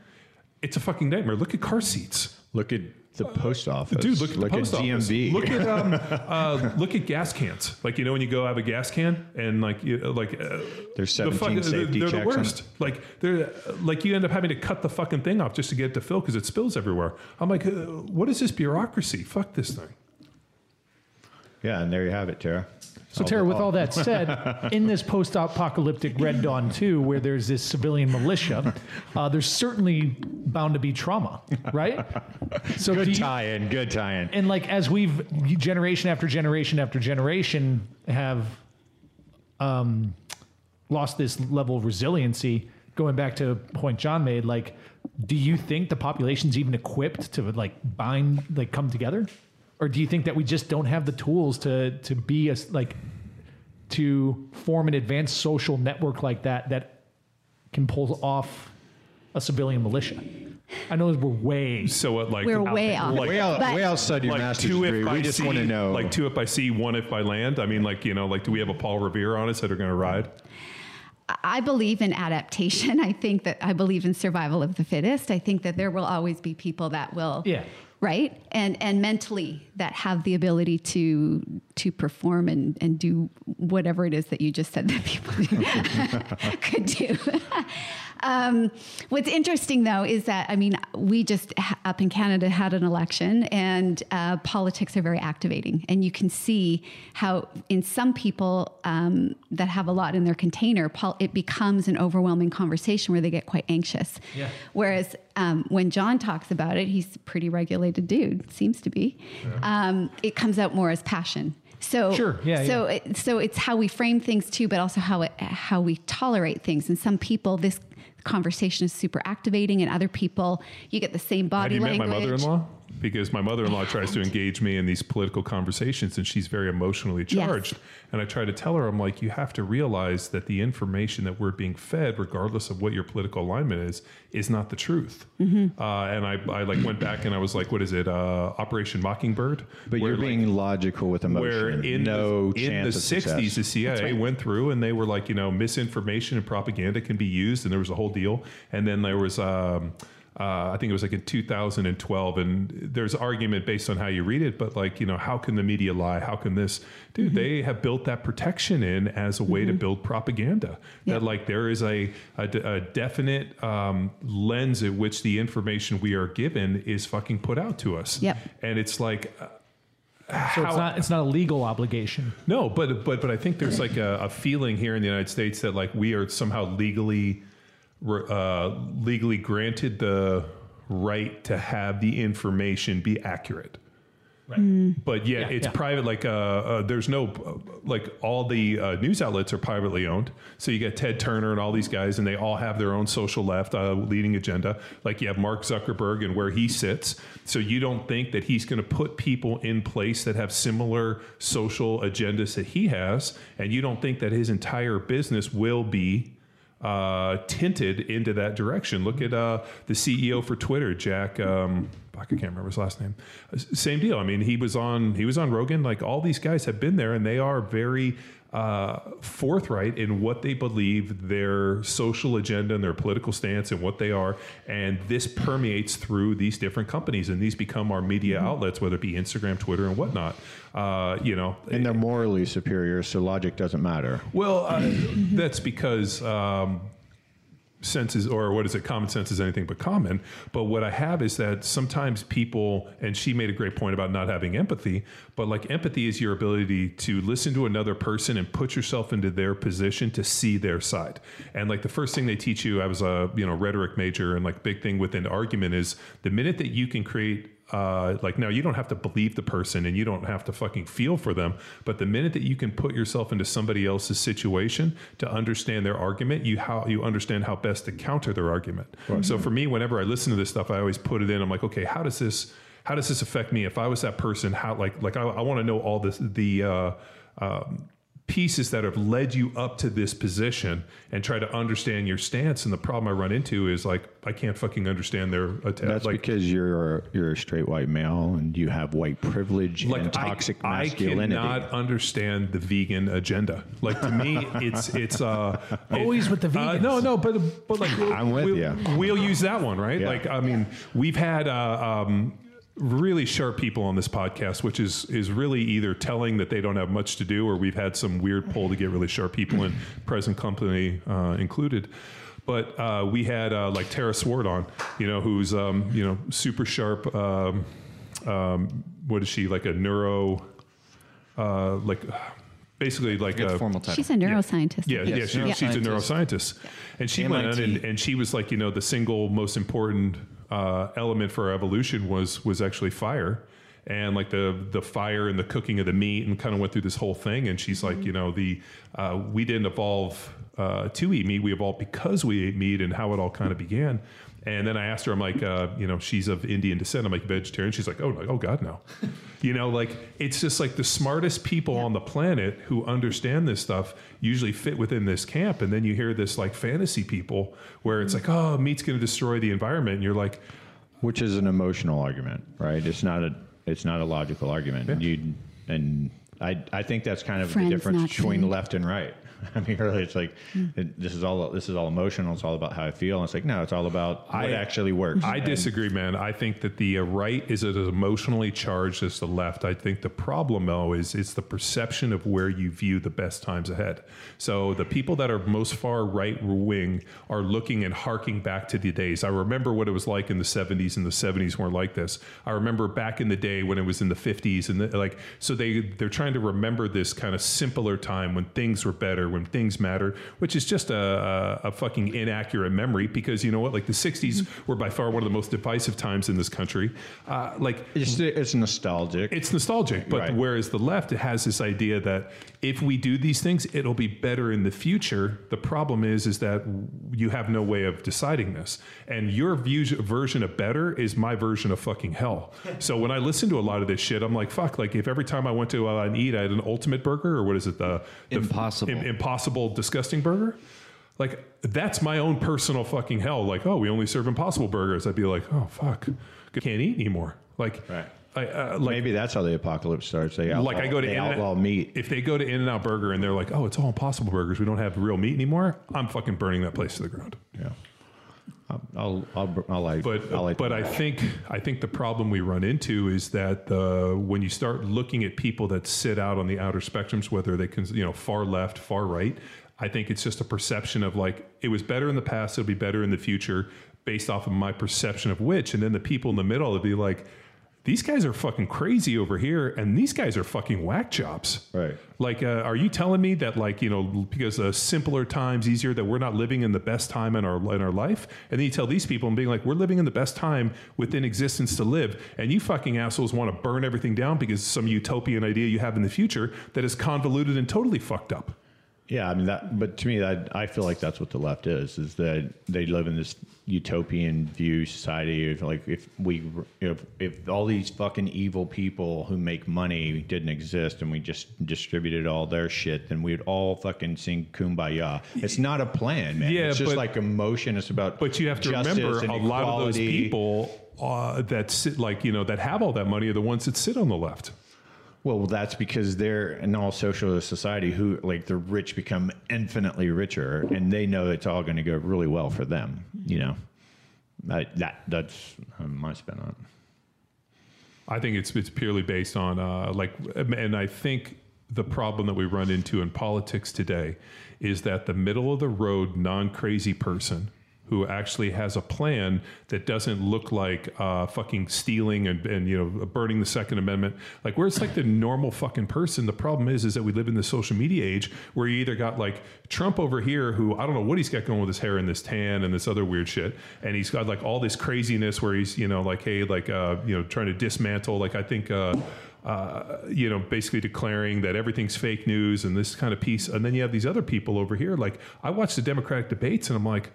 it's a fucking nightmare. Look at car seats, Look at the post office. dude. Look at the post office. DMV. Look at um, [LAUGHS] uh, look at gas cans. Like you know when you go have a gas can and like you, like uh, There's the 17 safety they're, checks the on worst. Like they're like you end up having to cut the fucking thing off just to get it to fill because it spills everywhere. I'm like, uh, what is this bureaucracy? Fuck this thing. Yeah, and there you have it, Tara. So, Tara, with all that said, [LAUGHS] in this post apocalyptic Red Dawn 2, where there's this civilian militia, uh, there's certainly bound to be trauma, right? So, Good you, tie-in. Good tie-in. and like as we've generation after generation after generation have um, lost this level of resiliency, going back to a point John made, like, do you think the population's even equipped to like bind, like come together? Or do you think that we just don't have the tools to to be a, like to form an advanced social network like that that can pull off a civilian militia? I know we're way So what like We're way there, off. like, way, out, way outside your like master's two degree. if by We just want to know. like two if by sea, one if by land. I mean, like you know, like do we have a Paul Revere on us that are going to ride? I believe in adaptation. I think that I believe in survival of the fittest. I think that there will always be people that will, Yeah. Right, and and mentally that have the ability to to perform and and do whatever it is that you just said that people [LAUGHS] could do. [LAUGHS] Um, what's interesting though is that I mean we just up in Canada had an election and uh, politics are very activating and you can see how in some people um, that have a lot in their container pol- it becomes an overwhelming conversation where they get quite anxious. Yeah. Whereas um, when John talks about it, he's a pretty regulated dude, seems to be. Um, it comes out more as passion. So Sure, yeah, so it, so it's how we frame things too, but also how it, how we tolerate things. And some people, this conversation is super activating, and other people, you get the same Have body you met language. my mother-in-law? Because my mother-in-law tries to engage me in these political conversations, and she's very emotionally charged. Yes. charged. And I try to tell her, I'm like, you have to realize that the information that we're being fed, regardless of what your political alignment is, is not the truth. Mm-hmm. Uh, and I, I like went back and I was like, what is it? Uh, Operation Mockingbird. but Where, you're like, being logical with emotion. where in no the, in chance the of success. 60s the cia went through and they were like you know misinformation and propaganda can be used and there was a whole deal and then there was um, uh, I think it was like in 2012, and there's argument based on how you read it, but like, you know, how can the media lie? How can this? Dude, Mm-hmm. they have built that protection in as a way to build propaganda. Yeah. That like there is a, a, a definite um, lens at which the information we are given is fucking put out to us. Yep. And it's like, uh, So it's not it's not a legal obligation. no, but but but I think there's like a, a feeling here in the United States that like we are somehow legally uh, legally granted the right to have the information be accurate. But yet Yeah, it's yeah. private. Like uh, uh, there's no like all the uh, news outlets are privately owned. So you get Ted Turner and all these guys, and they all have their own social left uh, leading agenda. Like you have Mark Zuckerberg and where he sits. So you don't think that he's going to put people in place that have similar social agendas that he has, and you don't think that his entire business will be uh, tinted into that direction. Look at uh, the CEO for Twitter, Jack. Um, I can't remember his last name. Same deal. I mean, he was on he was on Rogan. Like all these guys have been there, and they are very uh, forthright in what they believe their social agenda and their political stance and what they are. And this permeates through these different companies, and these become our media outlets, whether it be Instagram, Twitter, and whatnot. Uh, you know, And they're morally superior, so logic doesn't matter. well, uh, that's because um, sense is, or what is it? Common sense is anything but common. But what I have is that sometimes people, and she made a great point about not having empathy, but like empathy is your ability to listen to another person and put yourself into their position to see their side. And like the first thing they teach you, I was a you know rhetoric major, and like big thing within argument is the minute that you can create uh, like now you don't have to believe the person and you don't have to fucking feel for them. But the minute that you can put yourself into somebody else's situation to understand their argument you how you understand how best to counter their argument. So for me whenever i listen to this stuff i always put it in. I'm like okay how does this how does this affect me? If i was that person how like like i, I want to know all this the uh, um, pieces that have led you up to this position and try to understand your stance and the problem i run into is like i can't fucking understand their attack That's like because you're you're a straight white male and you have white privilege and toxic I, masculinity. I cannot understand the vegan agenda. Like to me, it's it's uh, [LAUGHS] Always with the uh, vegans. no, no, but but like [LAUGHS] I'm with we'll, ya. We'll use that one, right? Yeah. Like I mean, we've had. Uh, um, really sharp people on this podcast which is is really either telling that they don't have much to do or we've had some weird pull to get really sharp people in [CLEARS THROAT] present company uh, included but uh, we had uh, like Tara Swart on, you know, who's um, you know super sharp. Um, um, what is she like a neuro? Uh, like basically like a, formal title. She's a neuroscientist. yeah, yeah, Yes, she, she's a neuroscientist. neuroscientist, and she went on and, and she was like, you know, the single most important uh, element for our evolution was was actually fire, and like the the fire and the cooking of the meat, and kind of went through this whole thing. And she's like, you know, the uh, we didn't evolve uh, to eat meat; we evolved because we ate meat, and how it all kind of began. And then I asked her, I'm like, uh, you know, she's of Indian descent. I'm like, vegetarian. She's like, oh, no, oh God, no. [LAUGHS] you know, like it's just like the smartest people on the planet who understand this stuff usually fit within this camp. And then you hear this like fantasy people where it's like, oh, meat's going to destroy the environment. And you're like, which is an emotional argument, right? It's not a it's not a logical argument. And You and I I think that's kind of Friends, the difference between food. left and right. [LAUGHS] I mean, really, it's like it, this is all this is all emotional. It's all about how I feel. And it's like no, it's all about what I- actually works. I And- disagree, man. I think that the uh, right is as emotionally charged as the left. I think the problem, though, is it's the perception of where you view the best times ahead. So the people that are most far right wing are looking and harking back to the days. I remember what it was like in the 70s, and the 70s weren't like this. I remember back in the day when it was in the 50s, and the, like so they they're trying to remember this kind of simpler time when things were better, when things matter, which is just a, a, a fucking inaccurate memory because you know what? Like the 60s were by far one of the most divisive times in this country. Uh, like it's it's nostalgic. it's nostalgic, but Right. whereas the left it has this idea that if we do these things, it'll be better in the future. The problem is, is that you have no way of deciding this, and your view, version of better is my version of fucking hell. [LAUGHS] So when I listen to a lot of this shit, I'm like, fuck. Like if every time I went to uh, and eat, I had an ultimate burger, or what is it? The, the Impossible. im- impossible, disgusting burger. Like that's my own personal fucking hell. Like, oh, we only serve impossible burgers. I'd be like, oh fuck, I can't eat anymore. Like, Right. I, uh, like Maybe that's how the apocalypse starts. They outlaw, like I go to they In-N- outlaw meat. If they go to In-N-Out Burger and they're like, "Oh, it's all Impossible Burgers. We don't have real meat anymore," I'm fucking burning that place to the ground. Yeah. I'll I'll I'll, I'll like But I'll but I think I think the problem we run into is that uh, when you start looking at people that sit out on the outer spectrums, whether they can you know far left, far right, I think it's just a perception of like it was better in the past, it'll be better in the future, based off of my perception of which, and then the people in the middle would be like. These guys are fucking crazy over here, and these guys are fucking whack jobs. Right. Like, uh, are you telling me that, like, you know, because uh, simpler times, easier, that we're not living in the best time in our in our life? And then you tell these people and being like, we're living in the best time within existence to live, and you fucking assholes want to burn everything down because some utopian idea you have in the future that is convoluted and totally fucked up. Yeah, I mean that. But to me, that I feel like that's what the left is: is that they live in this utopian view society of like if we, if, if all these fucking evil people who make money didn't exist and we just distributed all their shit, then we'd all fucking sing kumbaya. It's not a plan, man. Yeah, it's just but- like emotion. It's about But you have to remember, a lot of those people uh, that sit, like you know, that have all that money are the ones that sit on the left. Well, that's because they're in all socialist society who like the rich become infinitely richer, and they know it's all going to go really well for them. You know, I, that that's my spin on it. I think it's it's purely based on uh, like, and I think the problem that we run into in politics today is that the middle of the road, non crazy person who actually has a plan that doesn't look like uh, fucking stealing and, and you know burning the Second Amendment, like where it's like the normal fucking person. The problem is is that we live in the social media age where you either got like Trump over here, who I don't know what he's got going with his hair and this tan and this other weird shit, and he's got like all this craziness where he's you know like hey like uh, you know trying to dismantle like I think. Uh, uh, you know, basically declaring that everything's fake news and this kind of piece. And then you have these other people over here. Like, I watch the Democratic debates and I'm like,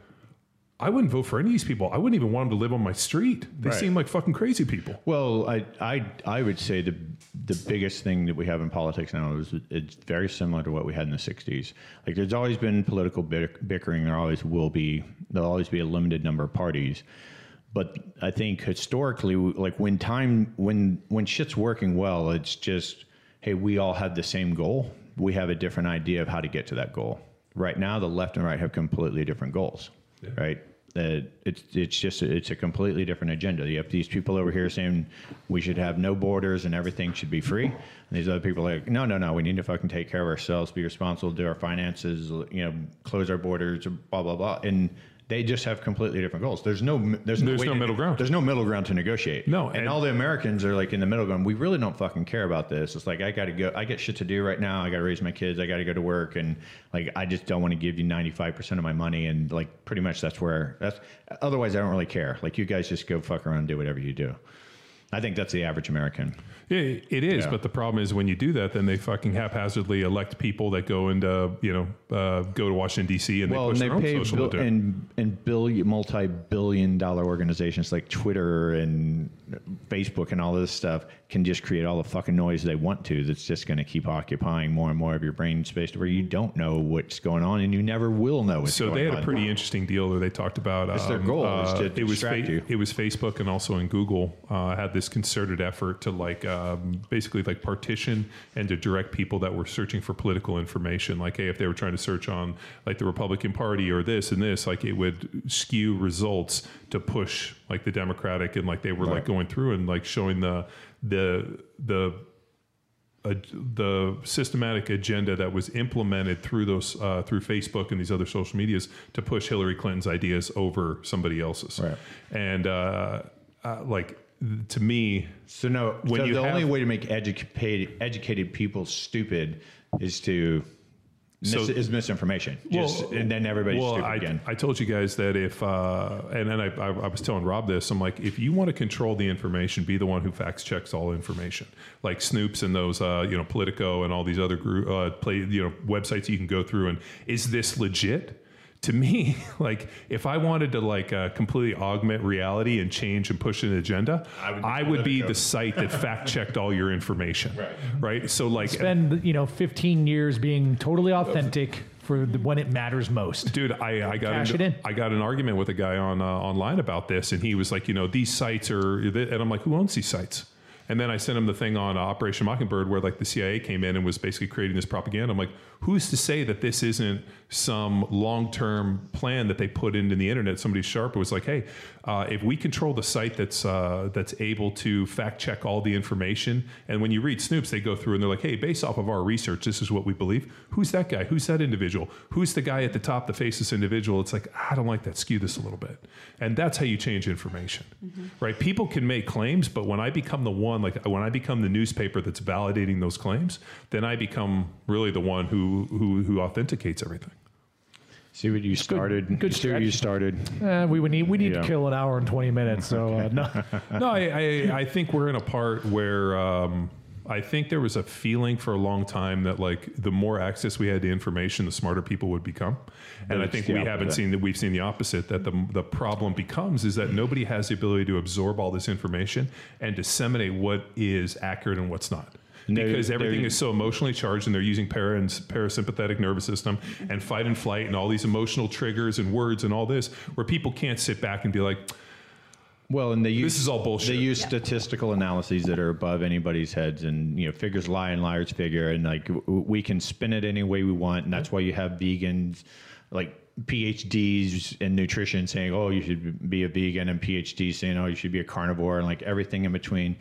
I wouldn't vote for any of these people. I wouldn't even want them to live on my street. They Right. seem like fucking crazy people. Well, I, I I would say the the biggest thing that we have in politics now is it's very similar to what we had in the '60s. Like, there's always been political bickering. There always will be. There'll always be a limited number of parties. But I think historically, like when time when when shit's working well, it's just hey, we all have the same goal. We have a different idea of how to get to that goal. Right now, the left and right have completely different goals. Right. Uh, it's it's just it's a completely different agenda. You have these people over here saying we should have no borders and everything should be free, and these other people are like, no, no, no, we need to fucking take care of ourselves, be responsible, do our finances, you know, close our borders, blah blah blah, and they just have completely different goals. There's no there's no, There's way no middle ground. There's no middle ground to negotiate. No, and, and- all the Americans are like in the middle ground. We really don't fucking care about this. It's like I got to go. I get shit to do right now. I got to raise my kids. I got to go to work, and like I just don't want to give you 95 percent of my money. And like pretty much that's where that's. Otherwise, I don't really care. Like you guys just go fuck around and do whatever you do. I think that's the average American. Yeah, it is. Yeah. But the problem is when you do that, then they fucking haphazardly elect people that go into, you know, uh, go to Washington, D.C. and Well, they push and their they own social bil- and and billion multi-billion dollar organizations like Twitter and Facebook and all this stuff can just create all the fucking noise they want to. That's just going to keep occupying more and more of your brain space to where you don't know what's going on and you never will know what's So going they had a pretty interesting deal where they talked about. That's their um, goal, is to it was distract you. it was Facebook and also in Google uh, had this concerted effort to like um, basically like partition and to direct people that were searching for political information. Like, hey, if they were trying to search on like the Republican Party or this and this, like it would skew results to push like the Democratic and like they were like going through and like showing the the the the systematic agenda that was implemented through those uh, through Facebook and these other social medias to push Hillary Clinton's ideas over somebody else's. Right. And uh, uh, like to me, So no, When so you the only way to make educated educated people stupid is to mis- is misinformation. Just Well, and then everybody's well, stupid I, again. I told you guys that if, uh, and then I, I, I was telling Rob this, I'm like, if you want to control the information, be the one who fact checks all information, like Snopes and those, uh, you know, Politico and all these other group, uh, play, you know, websites you can go through and is this legit? To me, [LAUGHS] like if I wanted to like uh, completely augment reality and change and push an agenda, I would would, be be the site that fact checked all your information. Right. Right. So like, Spend you know 15 years being totally authentic for the, when it matters most. Dude, I, I got into, in. I got an argument with a guy on uh, online about this, and he was like, you know, these sites are, and I'm like, who owns these sites? And then I sent him the thing on Operation Mockingbird where like the CIA came in and was basically creating this propaganda. I'm like, who's to say that this isn't some long term plan that they put into the internet? Somebody sharp was like, hey, uh, if we control the site that's uh, that's able to fact check all the information, and when you read Snopes, they go through and they're like, hey, based off of our research, this is what we believe. Who's that guy? Who's that individual? Who's the guy at the top that faces this individual? It's like I don't like that. Skew this a little bit, and that's how you change information, right? People can make claims, but when I become the one, like when I become the newspaper that's validating those claims, then I become really the one who who who authenticates everything. See what you started. good see what you started. Uh, we would need we need Yeah. to kill an hour and twenty minutes. So uh, no, [LAUGHS] no, I, I, I think we're in a part where um, I think there was a feeling for a long time that like the more access we had to information, the smarter people would become. And I think the we haven't seen that. We've seen the opposite. That the the problem becomes is that nobody has the ability to absorb all this information and disseminate what is accurate and what's not. And Because everything is so emotionally charged, and they're using para and parasympathetic nervous system and fight and flight and all these emotional triggers and words and all this, where people can't sit back and be like, Well, and they use This is all bullshit. They use statistical analyses that are above anybody's heads, and you know, figures lie and liars figure, and like w- we can spin it any way we want, and that's why you have vegans, like PhDs in nutrition saying, "Oh, you should be a vegan," and PhDs saying, "Oh, you should be a carnivore," and like everything in between.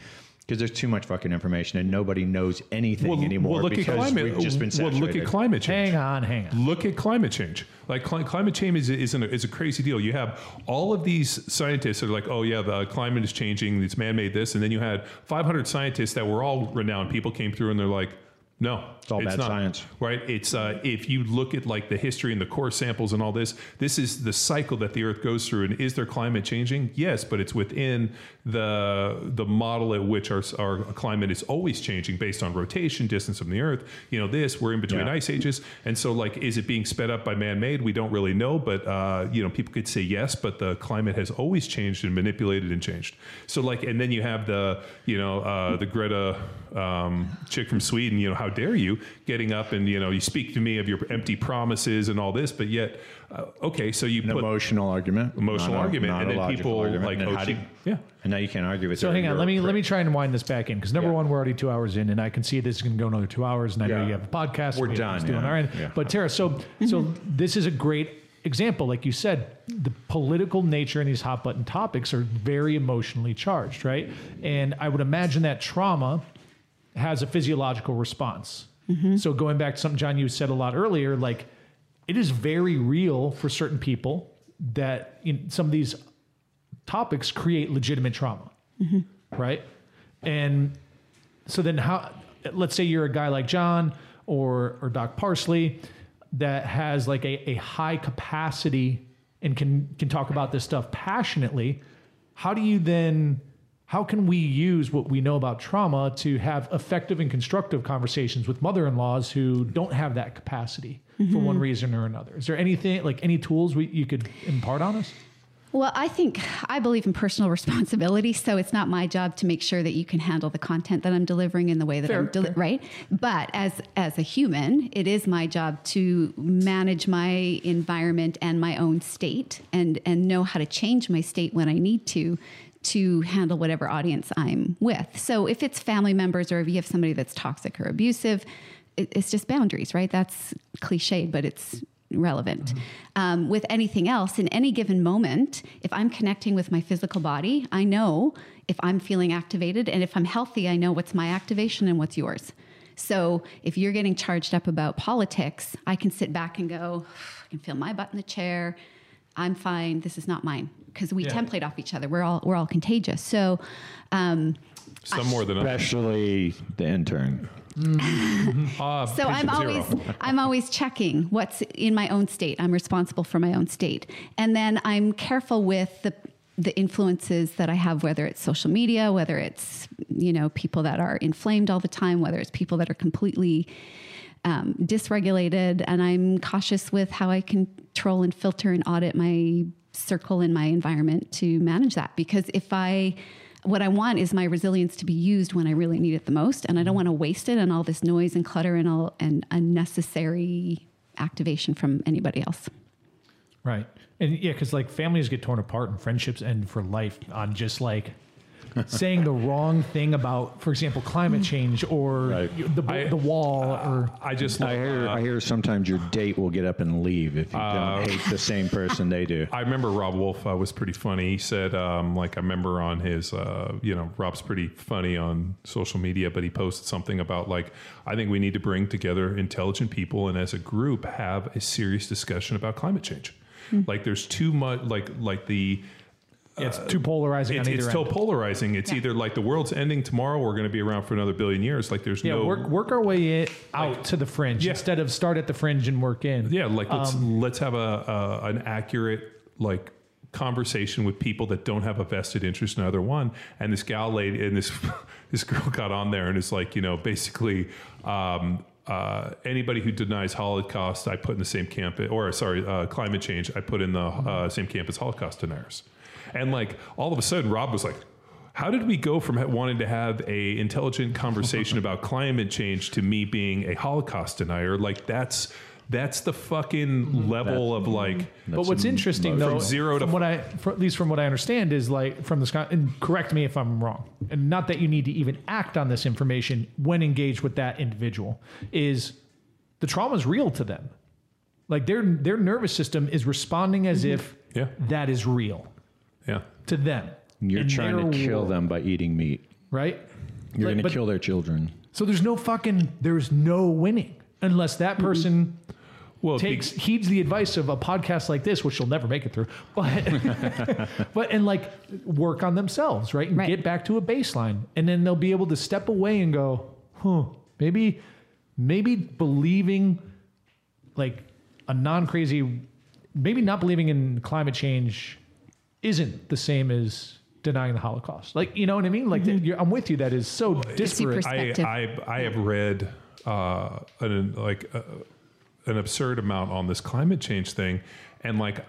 Because there's too much fucking information and nobody knows anything anymore. Well, look at because climate. We've just been well, look at climate change. hang on, hang on. Look at climate change. Like cli- climate change is is, an, is a crazy deal. You have all of these scientists that are like, oh yeah, the climate is changing. It's man-made this, and then you had 500 scientists that were all renowned. People came through and they're like, no, It's all bad science. right? It's uh, if you look at like the history and the core samples and all this, this is the cycle that the Earth goes through. And is there climate changing? Yes, but it's within the the model at which our our climate is always changing based on rotation, distance from the Earth. You know, this we're in between Yeah. ice ages, and so like, is it being sped up by man-made? We don't really know, but uh, you know, people could say yes, but the climate has always changed and manipulated and changed. So like, and then you have the you know uh, the Greta um, chick from Sweden. You know, how dare you getting up and you know you speak to me of your empty promises and all this, but yet uh, okay, so you An put emotional argument. emotional not a- argument, not and a then people argument. like And then how do- yeah. And now you can't argue with it. So hang on, let a me let me try and wind this back in because number Yeah. one, we're already two hours in, and I can see this is going to go another two hours, and I know you have a podcast. We're done, things doing yeah. all right. Yeah. But Tara, so so this is a great example, like you said, the political nature in these hot button topics are very emotionally charged, right? And I would imagine that trauma has a physiological response. Mm-hmm. So going back to something John you said a lot earlier, like it is very real for certain people that some of these topics create legitimate trauma, mm-hmm. right? And so then how? Let's say you're a guy like John or or Doc Parsley that has like a, a high capacity and can can talk about this stuff passionately. How do you then? How can we use what we know about trauma to have effective and constructive conversations with mother-in-laws who don't have that capacity for one mm-hmm. reason or another? Is there anything like any tools we, you could impart on us? Well, I think I believe in personal [LAUGHS] responsibility, so it's not my job to make sure that you can handle the content that I'm delivering in the way that Fair, I'm deli- right. But as as a human, it is my job to manage my environment and my own state, and and know how to change my state when I need to to handle whatever audience I'm with. So if it's family members or if you have somebody that's toxic or abusive, it, it's just boundaries, right? That's cliched, but it's relevant. Um, with anything else, in any given moment, if I'm connecting with my physical body, I know if I'm feeling activated, and if I'm healthy, I know what's my activation and what's yours. So if you're getting charged up about politics, I can sit back and go, I can feel my butt in the chair. I'm fine. This is not mine because we Yeah. template off each other. We're all we're all contagious. So um, Some more than others. Especially the intern. Ah, So I'm always. I'm always checking what's in my own state. I'm responsible for my own state, and then I'm careful with the the influences that I have, whether it's social media, whether it's you know people that are inflamed all the time, whether it's people that are completely um, dysregulated, and I'm cautious with how I control and filter and audit my circle in my environment to manage that. Because if I what I want is my resilience to be used when I really need it the most, and I don't mm-hmm. want to waste it on all this noise and clutter and all and unnecessary activation from anybody else. Right. And yeah, because like families get torn apart and friendships end for life on just like saying the wrong thing about, for example, climate change or Right. the, I- the wall or I just I hear, uh, I hear sometimes your date will get up and leave if you don't hate the same person they do. [LAUGHS] I remember Robb Wolf uh, was pretty funny. He said, um, like, I remember on his, uh, you know, Robb's pretty funny on social media, but he posted something about, like, I think we need to bring together intelligent people and as a group have a serious discussion about climate change. Like, there's too much, like, like the, it's too polarizing it's, on either it's end. so polarizing. It's Yeah. either like the world's ending tomorrow, or we're going to be around for another billion years. Like, there's yeah, no work work our way in, out to the fringe Yeah. instead of start at the fringe and work in. Yeah, like let's Um, let's have a, a an accurate like conversation with people that don't have a vested interest in either one. And this gal lady and this [LAUGHS] this girl got on there and it's like you know basically. Um, uh, anybody who denies Holocaust, I put in the same camp, or sorry, uh, climate change, I put in the uh, same camp as Holocaust deniers. And like all of a sudden, Robb was like, "How did we go from wanting to have a intelligent conversation [LAUGHS] about climate change to me being a Holocaust denier? Like that's that's the fucking level of like." But what's interesting From though, zero to from what I, for, at least from what I understand, is like from the sky. And correct me if I'm wrong. And not that you need to even act on this information when engaged with that individual. Is the trauma is real to them? Like their their nervous system is responding as mm-hmm. if Yeah. that is real Yeah. to them. You're in trying their to kill world, them by eating meat. right? You're Like, going but- to kill their children. So there's no fucking there's no winning unless that person Well, takes heeds the advice of a podcast like this, which you'll never make it through, [LAUGHS] but [LAUGHS] but and like work on themselves, right, and Right. get back to a baseline, and then they'll be able to step away and go, huh, maybe maybe believing like a non crazy, maybe not believing in climate change isn't the same as denying the Holocaust. Like you know what I mean? Like you're, I'm with you. That is so disparate. I. I I have read uh, an like uh, an absurd amount on this climate change thing, and like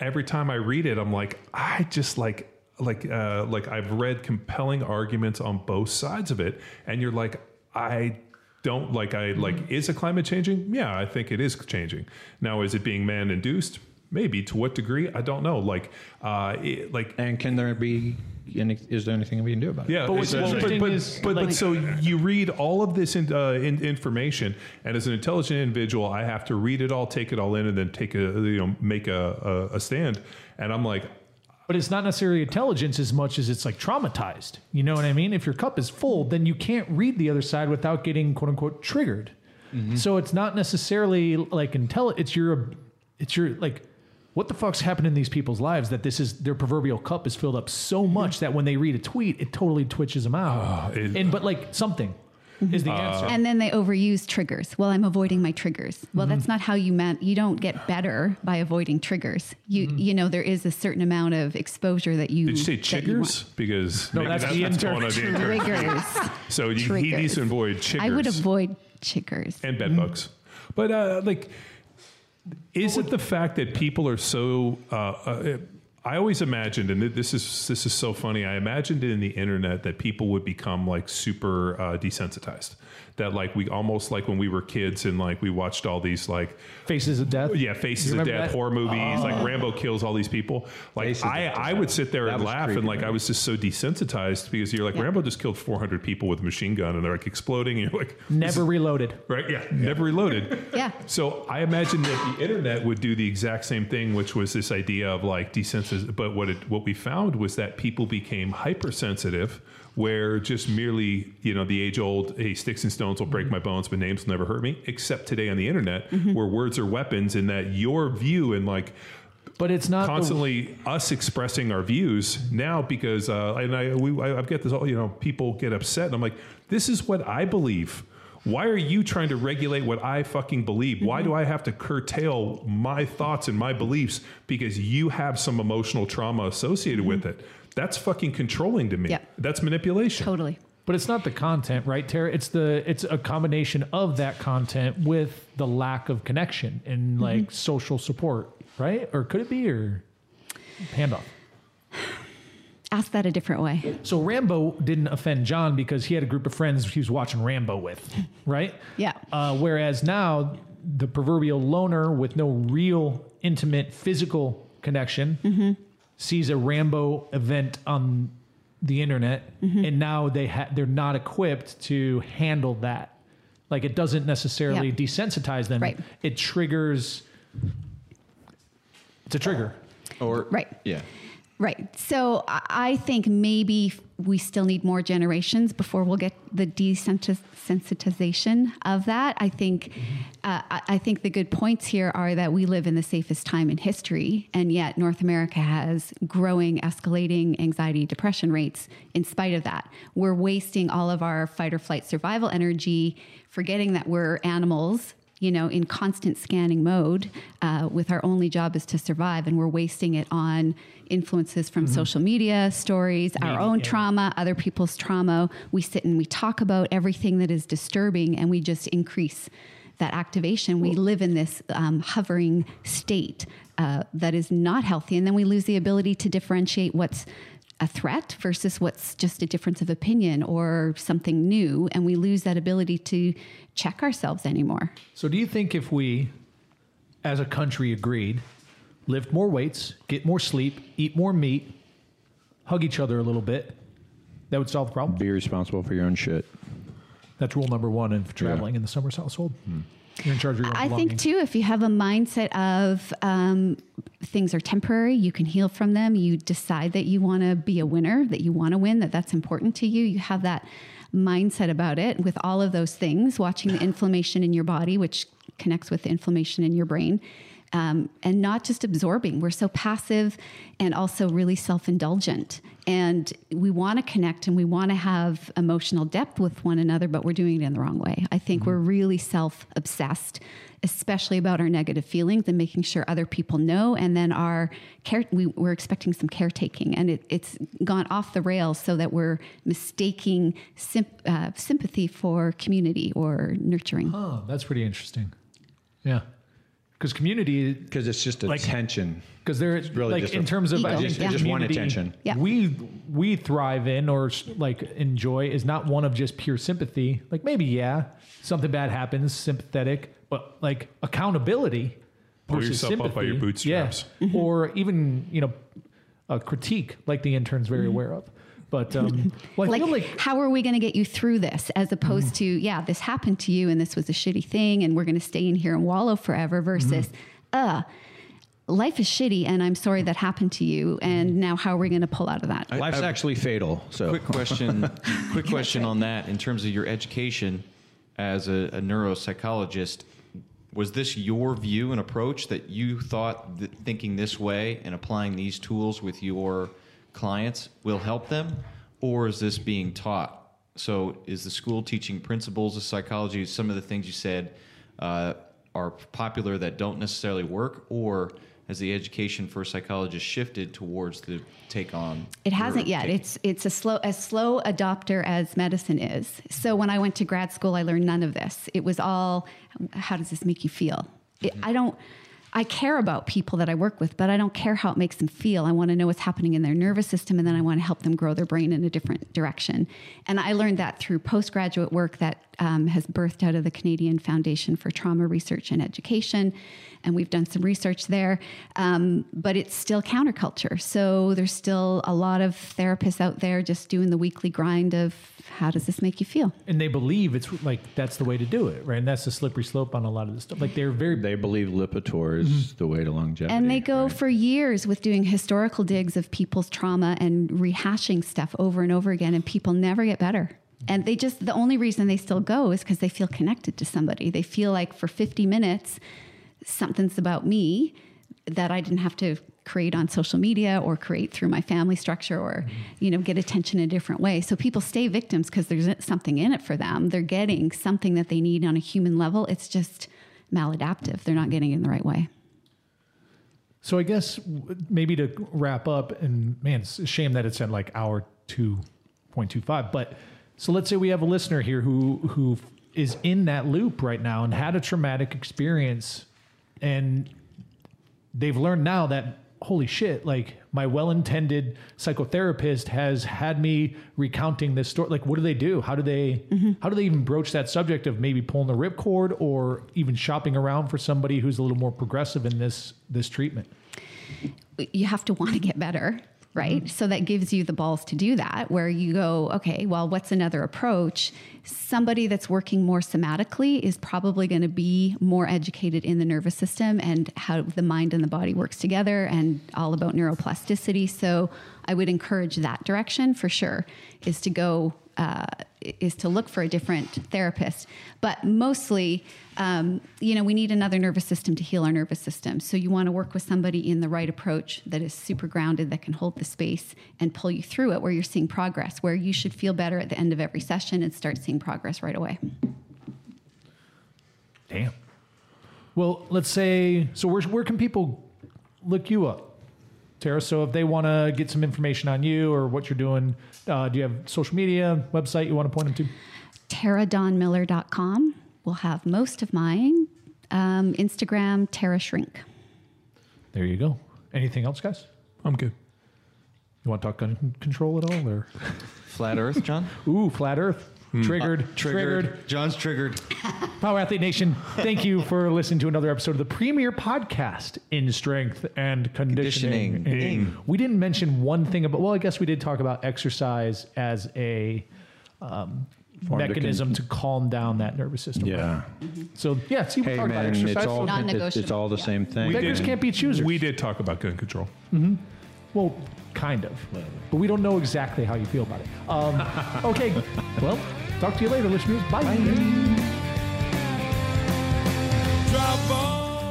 every time I read it, I'm like, I just like like uh, like I've read compelling arguments on both sides of it, and you're like, I don't like I like is a climate changing? Yeah, I think it is changing. Now, is it being man induced? Maybe to what degree? I don't know. Like, uh, it, like And can there be any, is there anything we can do about it? yeah, But what's it's- well, interesting but, but, is, but, like- but so you read all of this in, uh, in, information, and as an intelligent individual, I have to read it all, take it all in, and then take a you know make a, a, a stand. And I'm like, But it's not necessarily intelligence as much as it's like traumatized. You know what I mean? If your cup is full, then you can't read the other side without getting quote unquote triggered. So it's not necessarily like intelligent. It's your, it's your like, what the fuck's happened in these people's lives that this is their proverbial cup is filled up so much that when they read a tweet, it totally twitches them out. it- and but like something is the answer. And then they overuse triggers. Well, I'm avoiding my triggers. Well, Mm-hmm. that's not how you man. You don't get better by avoiding triggers. You Mm-hmm. you know there is a certain amount of exposure that you. did you say that you Because No, that's that's, the what's intern. going the intern. Triggers. [LAUGHS] So you, he Triggers. needs to avoid chiggers. I would avoid triggers. and bed bugs. But uh, like, is it the fact that people are so? Uh, uh, I always imagined, and this is this is so funny. I imagined in the internet that people would become like super uh, desensitized. That like we almost like when we were kids and like we watched all these like Faces of death. yeah faces of death that? Oh. horror movies like oh. Rambo kills all these people. Like Faces I I would sit there That and laugh creepy, and like I was just so desensitized because you're like Yeah. Rambo just killed 400 people with a machine gun and they're like exploding and you're like [LAUGHS] Never reloaded. right? Yeah, never reloaded. [LAUGHS] Yeah. So I imagine that the internet would do the exact same thing, which was this idea of like desensitized. But what it, what we found was that people became hypersensitive, where just merely you know the age old, hey, sticks and stones will break my bones, but names will never hurt me. Except today on the internet, mm-hmm. where words are weapons, and that your view and like But it's not the- constantly us expressing our views now because uh, and I we I, I've got this all you know people get upset and I'm like this is what I believe. Why are you trying to regulate what I fucking believe? Why mm-hmm. do I have to curtail my thoughts and my beliefs because you have some emotional trauma associated with mm-hmm. it? That's fucking controlling to me. Yep. That's manipulation. Totally. But it's not the content, right, Tara? It's the it's a combination of that content with the lack of connection and like social support, right? Or could it be or handoff? Ask that a different way. So Rambo didn't offend John because he had a group of friends he was watching Rambo with, right? [LAUGHS] Yeah. Uh, whereas now the proverbial loner with no real intimate physical connection sees a Rambo event on the internet, Mm-hmm. and now they ha- they're not equipped to handle that. Like it doesn't necessarily Yeah. desensitize them. Right. It triggers. It's a trigger. Or Right. yeah. Right. So I think maybe we still need more generations before we'll get the desensitization of that. I think, uh, I I think the good points here are that we live in the safest time in history, and yet North America has growing, escalating anxiety, depression rates. In spite of that, we're wasting all of our fight or flight survival energy, forgetting that we're animals you know, in constant scanning mode, uh, with our only job is to survive, and we're wasting it on influences from social media, stories, our own yeah. trauma, other people's trauma. We sit and we talk about everything that is disturbing, and we just increase that activation. We live in this um, hovering state uh, that is not healthy, and then we lose the ability to differentiate what's a threat versus what's just a difference of opinion or something new, and we lose that ability to check ourselves anymore. So, do you think if we, as a country, agreed, lift more weights, get more sleep, eat more meat, hug each other a little bit, that would solve the problem? Be responsible for your own shit. That's rule number one in traveling in the Summers household. Hmm. You're in charge of your I think too, if you have a mindset of um, things are temporary, you can heal from them. You decide that you want to be a winner, that you want to win, that that's important to you. You have that mindset about it with all of those things, watching the inflammation in your body, which connects with the inflammation in your brain. Um, and not just absorbing. We're so passive and also really self indulgent. And we want to connect and we want to have emotional depth with one another, but we're doing it in the wrong way. I think we're really self obsessed, especially about our negative feelings and making sure other people know. And then our care, we, we're expecting some caretaking. And it, it's gone off the rails so that we're mistaking symp- uh, sympathy for community or nurturing. Oh, that's pretty interesting. Yeah. Because community, Because it's just Like- attention. because they're really like just in a- terms of Ego, I think Just- yeah. just one attention. Yeah. we we thrive in or like enjoy is not one of just pure sympathy. Like maybe yeah, something bad happens, sympathetic, but like accountability Pull versus yourself up by sympathy. your bootstraps. Yeah. or even you know a critique like the intern's very mm-hmm. aware of. But um, [LAUGHS] well, I like, feel like how are we going to get you through this as opposed to yeah this happened to you and this was a shitty thing and we're going to stay in here and wallow forever versus uh life is shitty and i'm sorry that happened to you and now how are we going to pull out of that Life's I've- actually fatal. So Quick question. [LAUGHS] quick question on that. In terms of your education as a, a neuropsychologist, was this your view and approach that you thought that thinking this way and applying these tools with your clients will help them, or is this being taught? So, is the school teaching principles of psychology? Some of the things you said uh, are popular that don't necessarily work, or has the education for psychologists shifted towards the take on? It hasn't yet. take- It's it's a slow as slow adopter as medicine is. So when I went to grad school, I learned none of this. It was all, how does this make you feel? It, I don't. I care about people that I work with, but I don't care how it makes them feel. I want to know what's happening in their nervous system, and then I want to help them grow their brain in a different direction. And I learned that through postgraduate work that um, has birthed out of the Canadian Foundation for Trauma Research and Education. And we've done some research there, um, but it's still counterculture. So there's still a lot of therapists out there just doing the weekly grind of how does this make you feel? and they believe it's like that's the way to do it, right? And that's the slippery slope on a lot of this stuff. Like they're very they believe Lipitor is the way to longevity. And they go right? for years with doing historical digs of people's trauma and rehashing stuff over and over again, and people never get better. And they just, the only reason they still go is because they feel connected to somebody. They feel like for 50 minutes, something's about me that I didn't have to create on social media or create through my family structure or you know get attention in a different way so people stay victims because there's something in it for them they're getting something that they need on a human level it's just maladaptive they're not getting it in the right way So I guess maybe to wrap up, and man, it's a shame that it's at like hour two point two five. But so let's say we have a listener here who who is in that loop right now and had a traumatic experience, and they've learned now that holy shit, like my well-intended psychotherapist has had me recounting this story. Like, what do they do? How do they mm-hmm. how do they even broach that subject of maybe pulling the ripcord or even shopping around for somebody who's a little more progressive in this this treatment? you have to want to get better right? Mm-hmm. So that gives you the balls to do that, where you go, okay, well, what's another approach? Somebody that's working more somatically is probably going to be more educated in the nervous system and how the mind and the body works together and all about neuroplasticity. So I would encourage that direction for sure, is to go uh, is to look for a different therapist. But mostly, um, you know, we need another nervous system to heal our nervous system. So you want to work with somebody in the right approach that is super grounded, that can hold the space and pull you through it, where you're seeing progress, where you should feel better at the end of every session and start seeing progress right away. Damn. Well, let's say so. Where where can people look you up, Tara? So if they want to get some information on you or what you're doing, uh, do you have social media website you want to point them to? TaraDawnMiller.com will have most of mine. Um, Instagram, Tara Shrink. There you go. Anything else, guys? I'm good. You want to talk gun control at all, or Flat Earth, John? ooh, flat Earth? Triggered, triggered. John's triggered. Power Athlete Nation, thank you for listening to another episode of the premier podcast in strength and conditioning. Conditioning. We didn't mention one thing about, well, I guess we did talk about exercise as a um, Form to mechanism con- to calm down that nervous system. Yeah. So, yeah, see, we Hey talked about exercise. it's all so- it- it's, all the Yeah. same thing. Beggars did. can't be choosers. We did talk about gun control. Well, kind of. But we don't know exactly how you feel about it. Um, okay. Well, Talk to you later, listeners. Bye. Bye.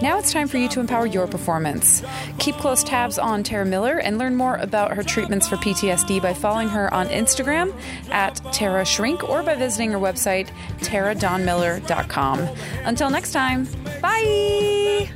Now it's time for you to empower your performance. Keep close tabs on Tara Miller and learn more about her treatments for PTSD by following her on Instagram at Tara Shrink or by visiting her website, taradawnmiller.com. Until next time, bye!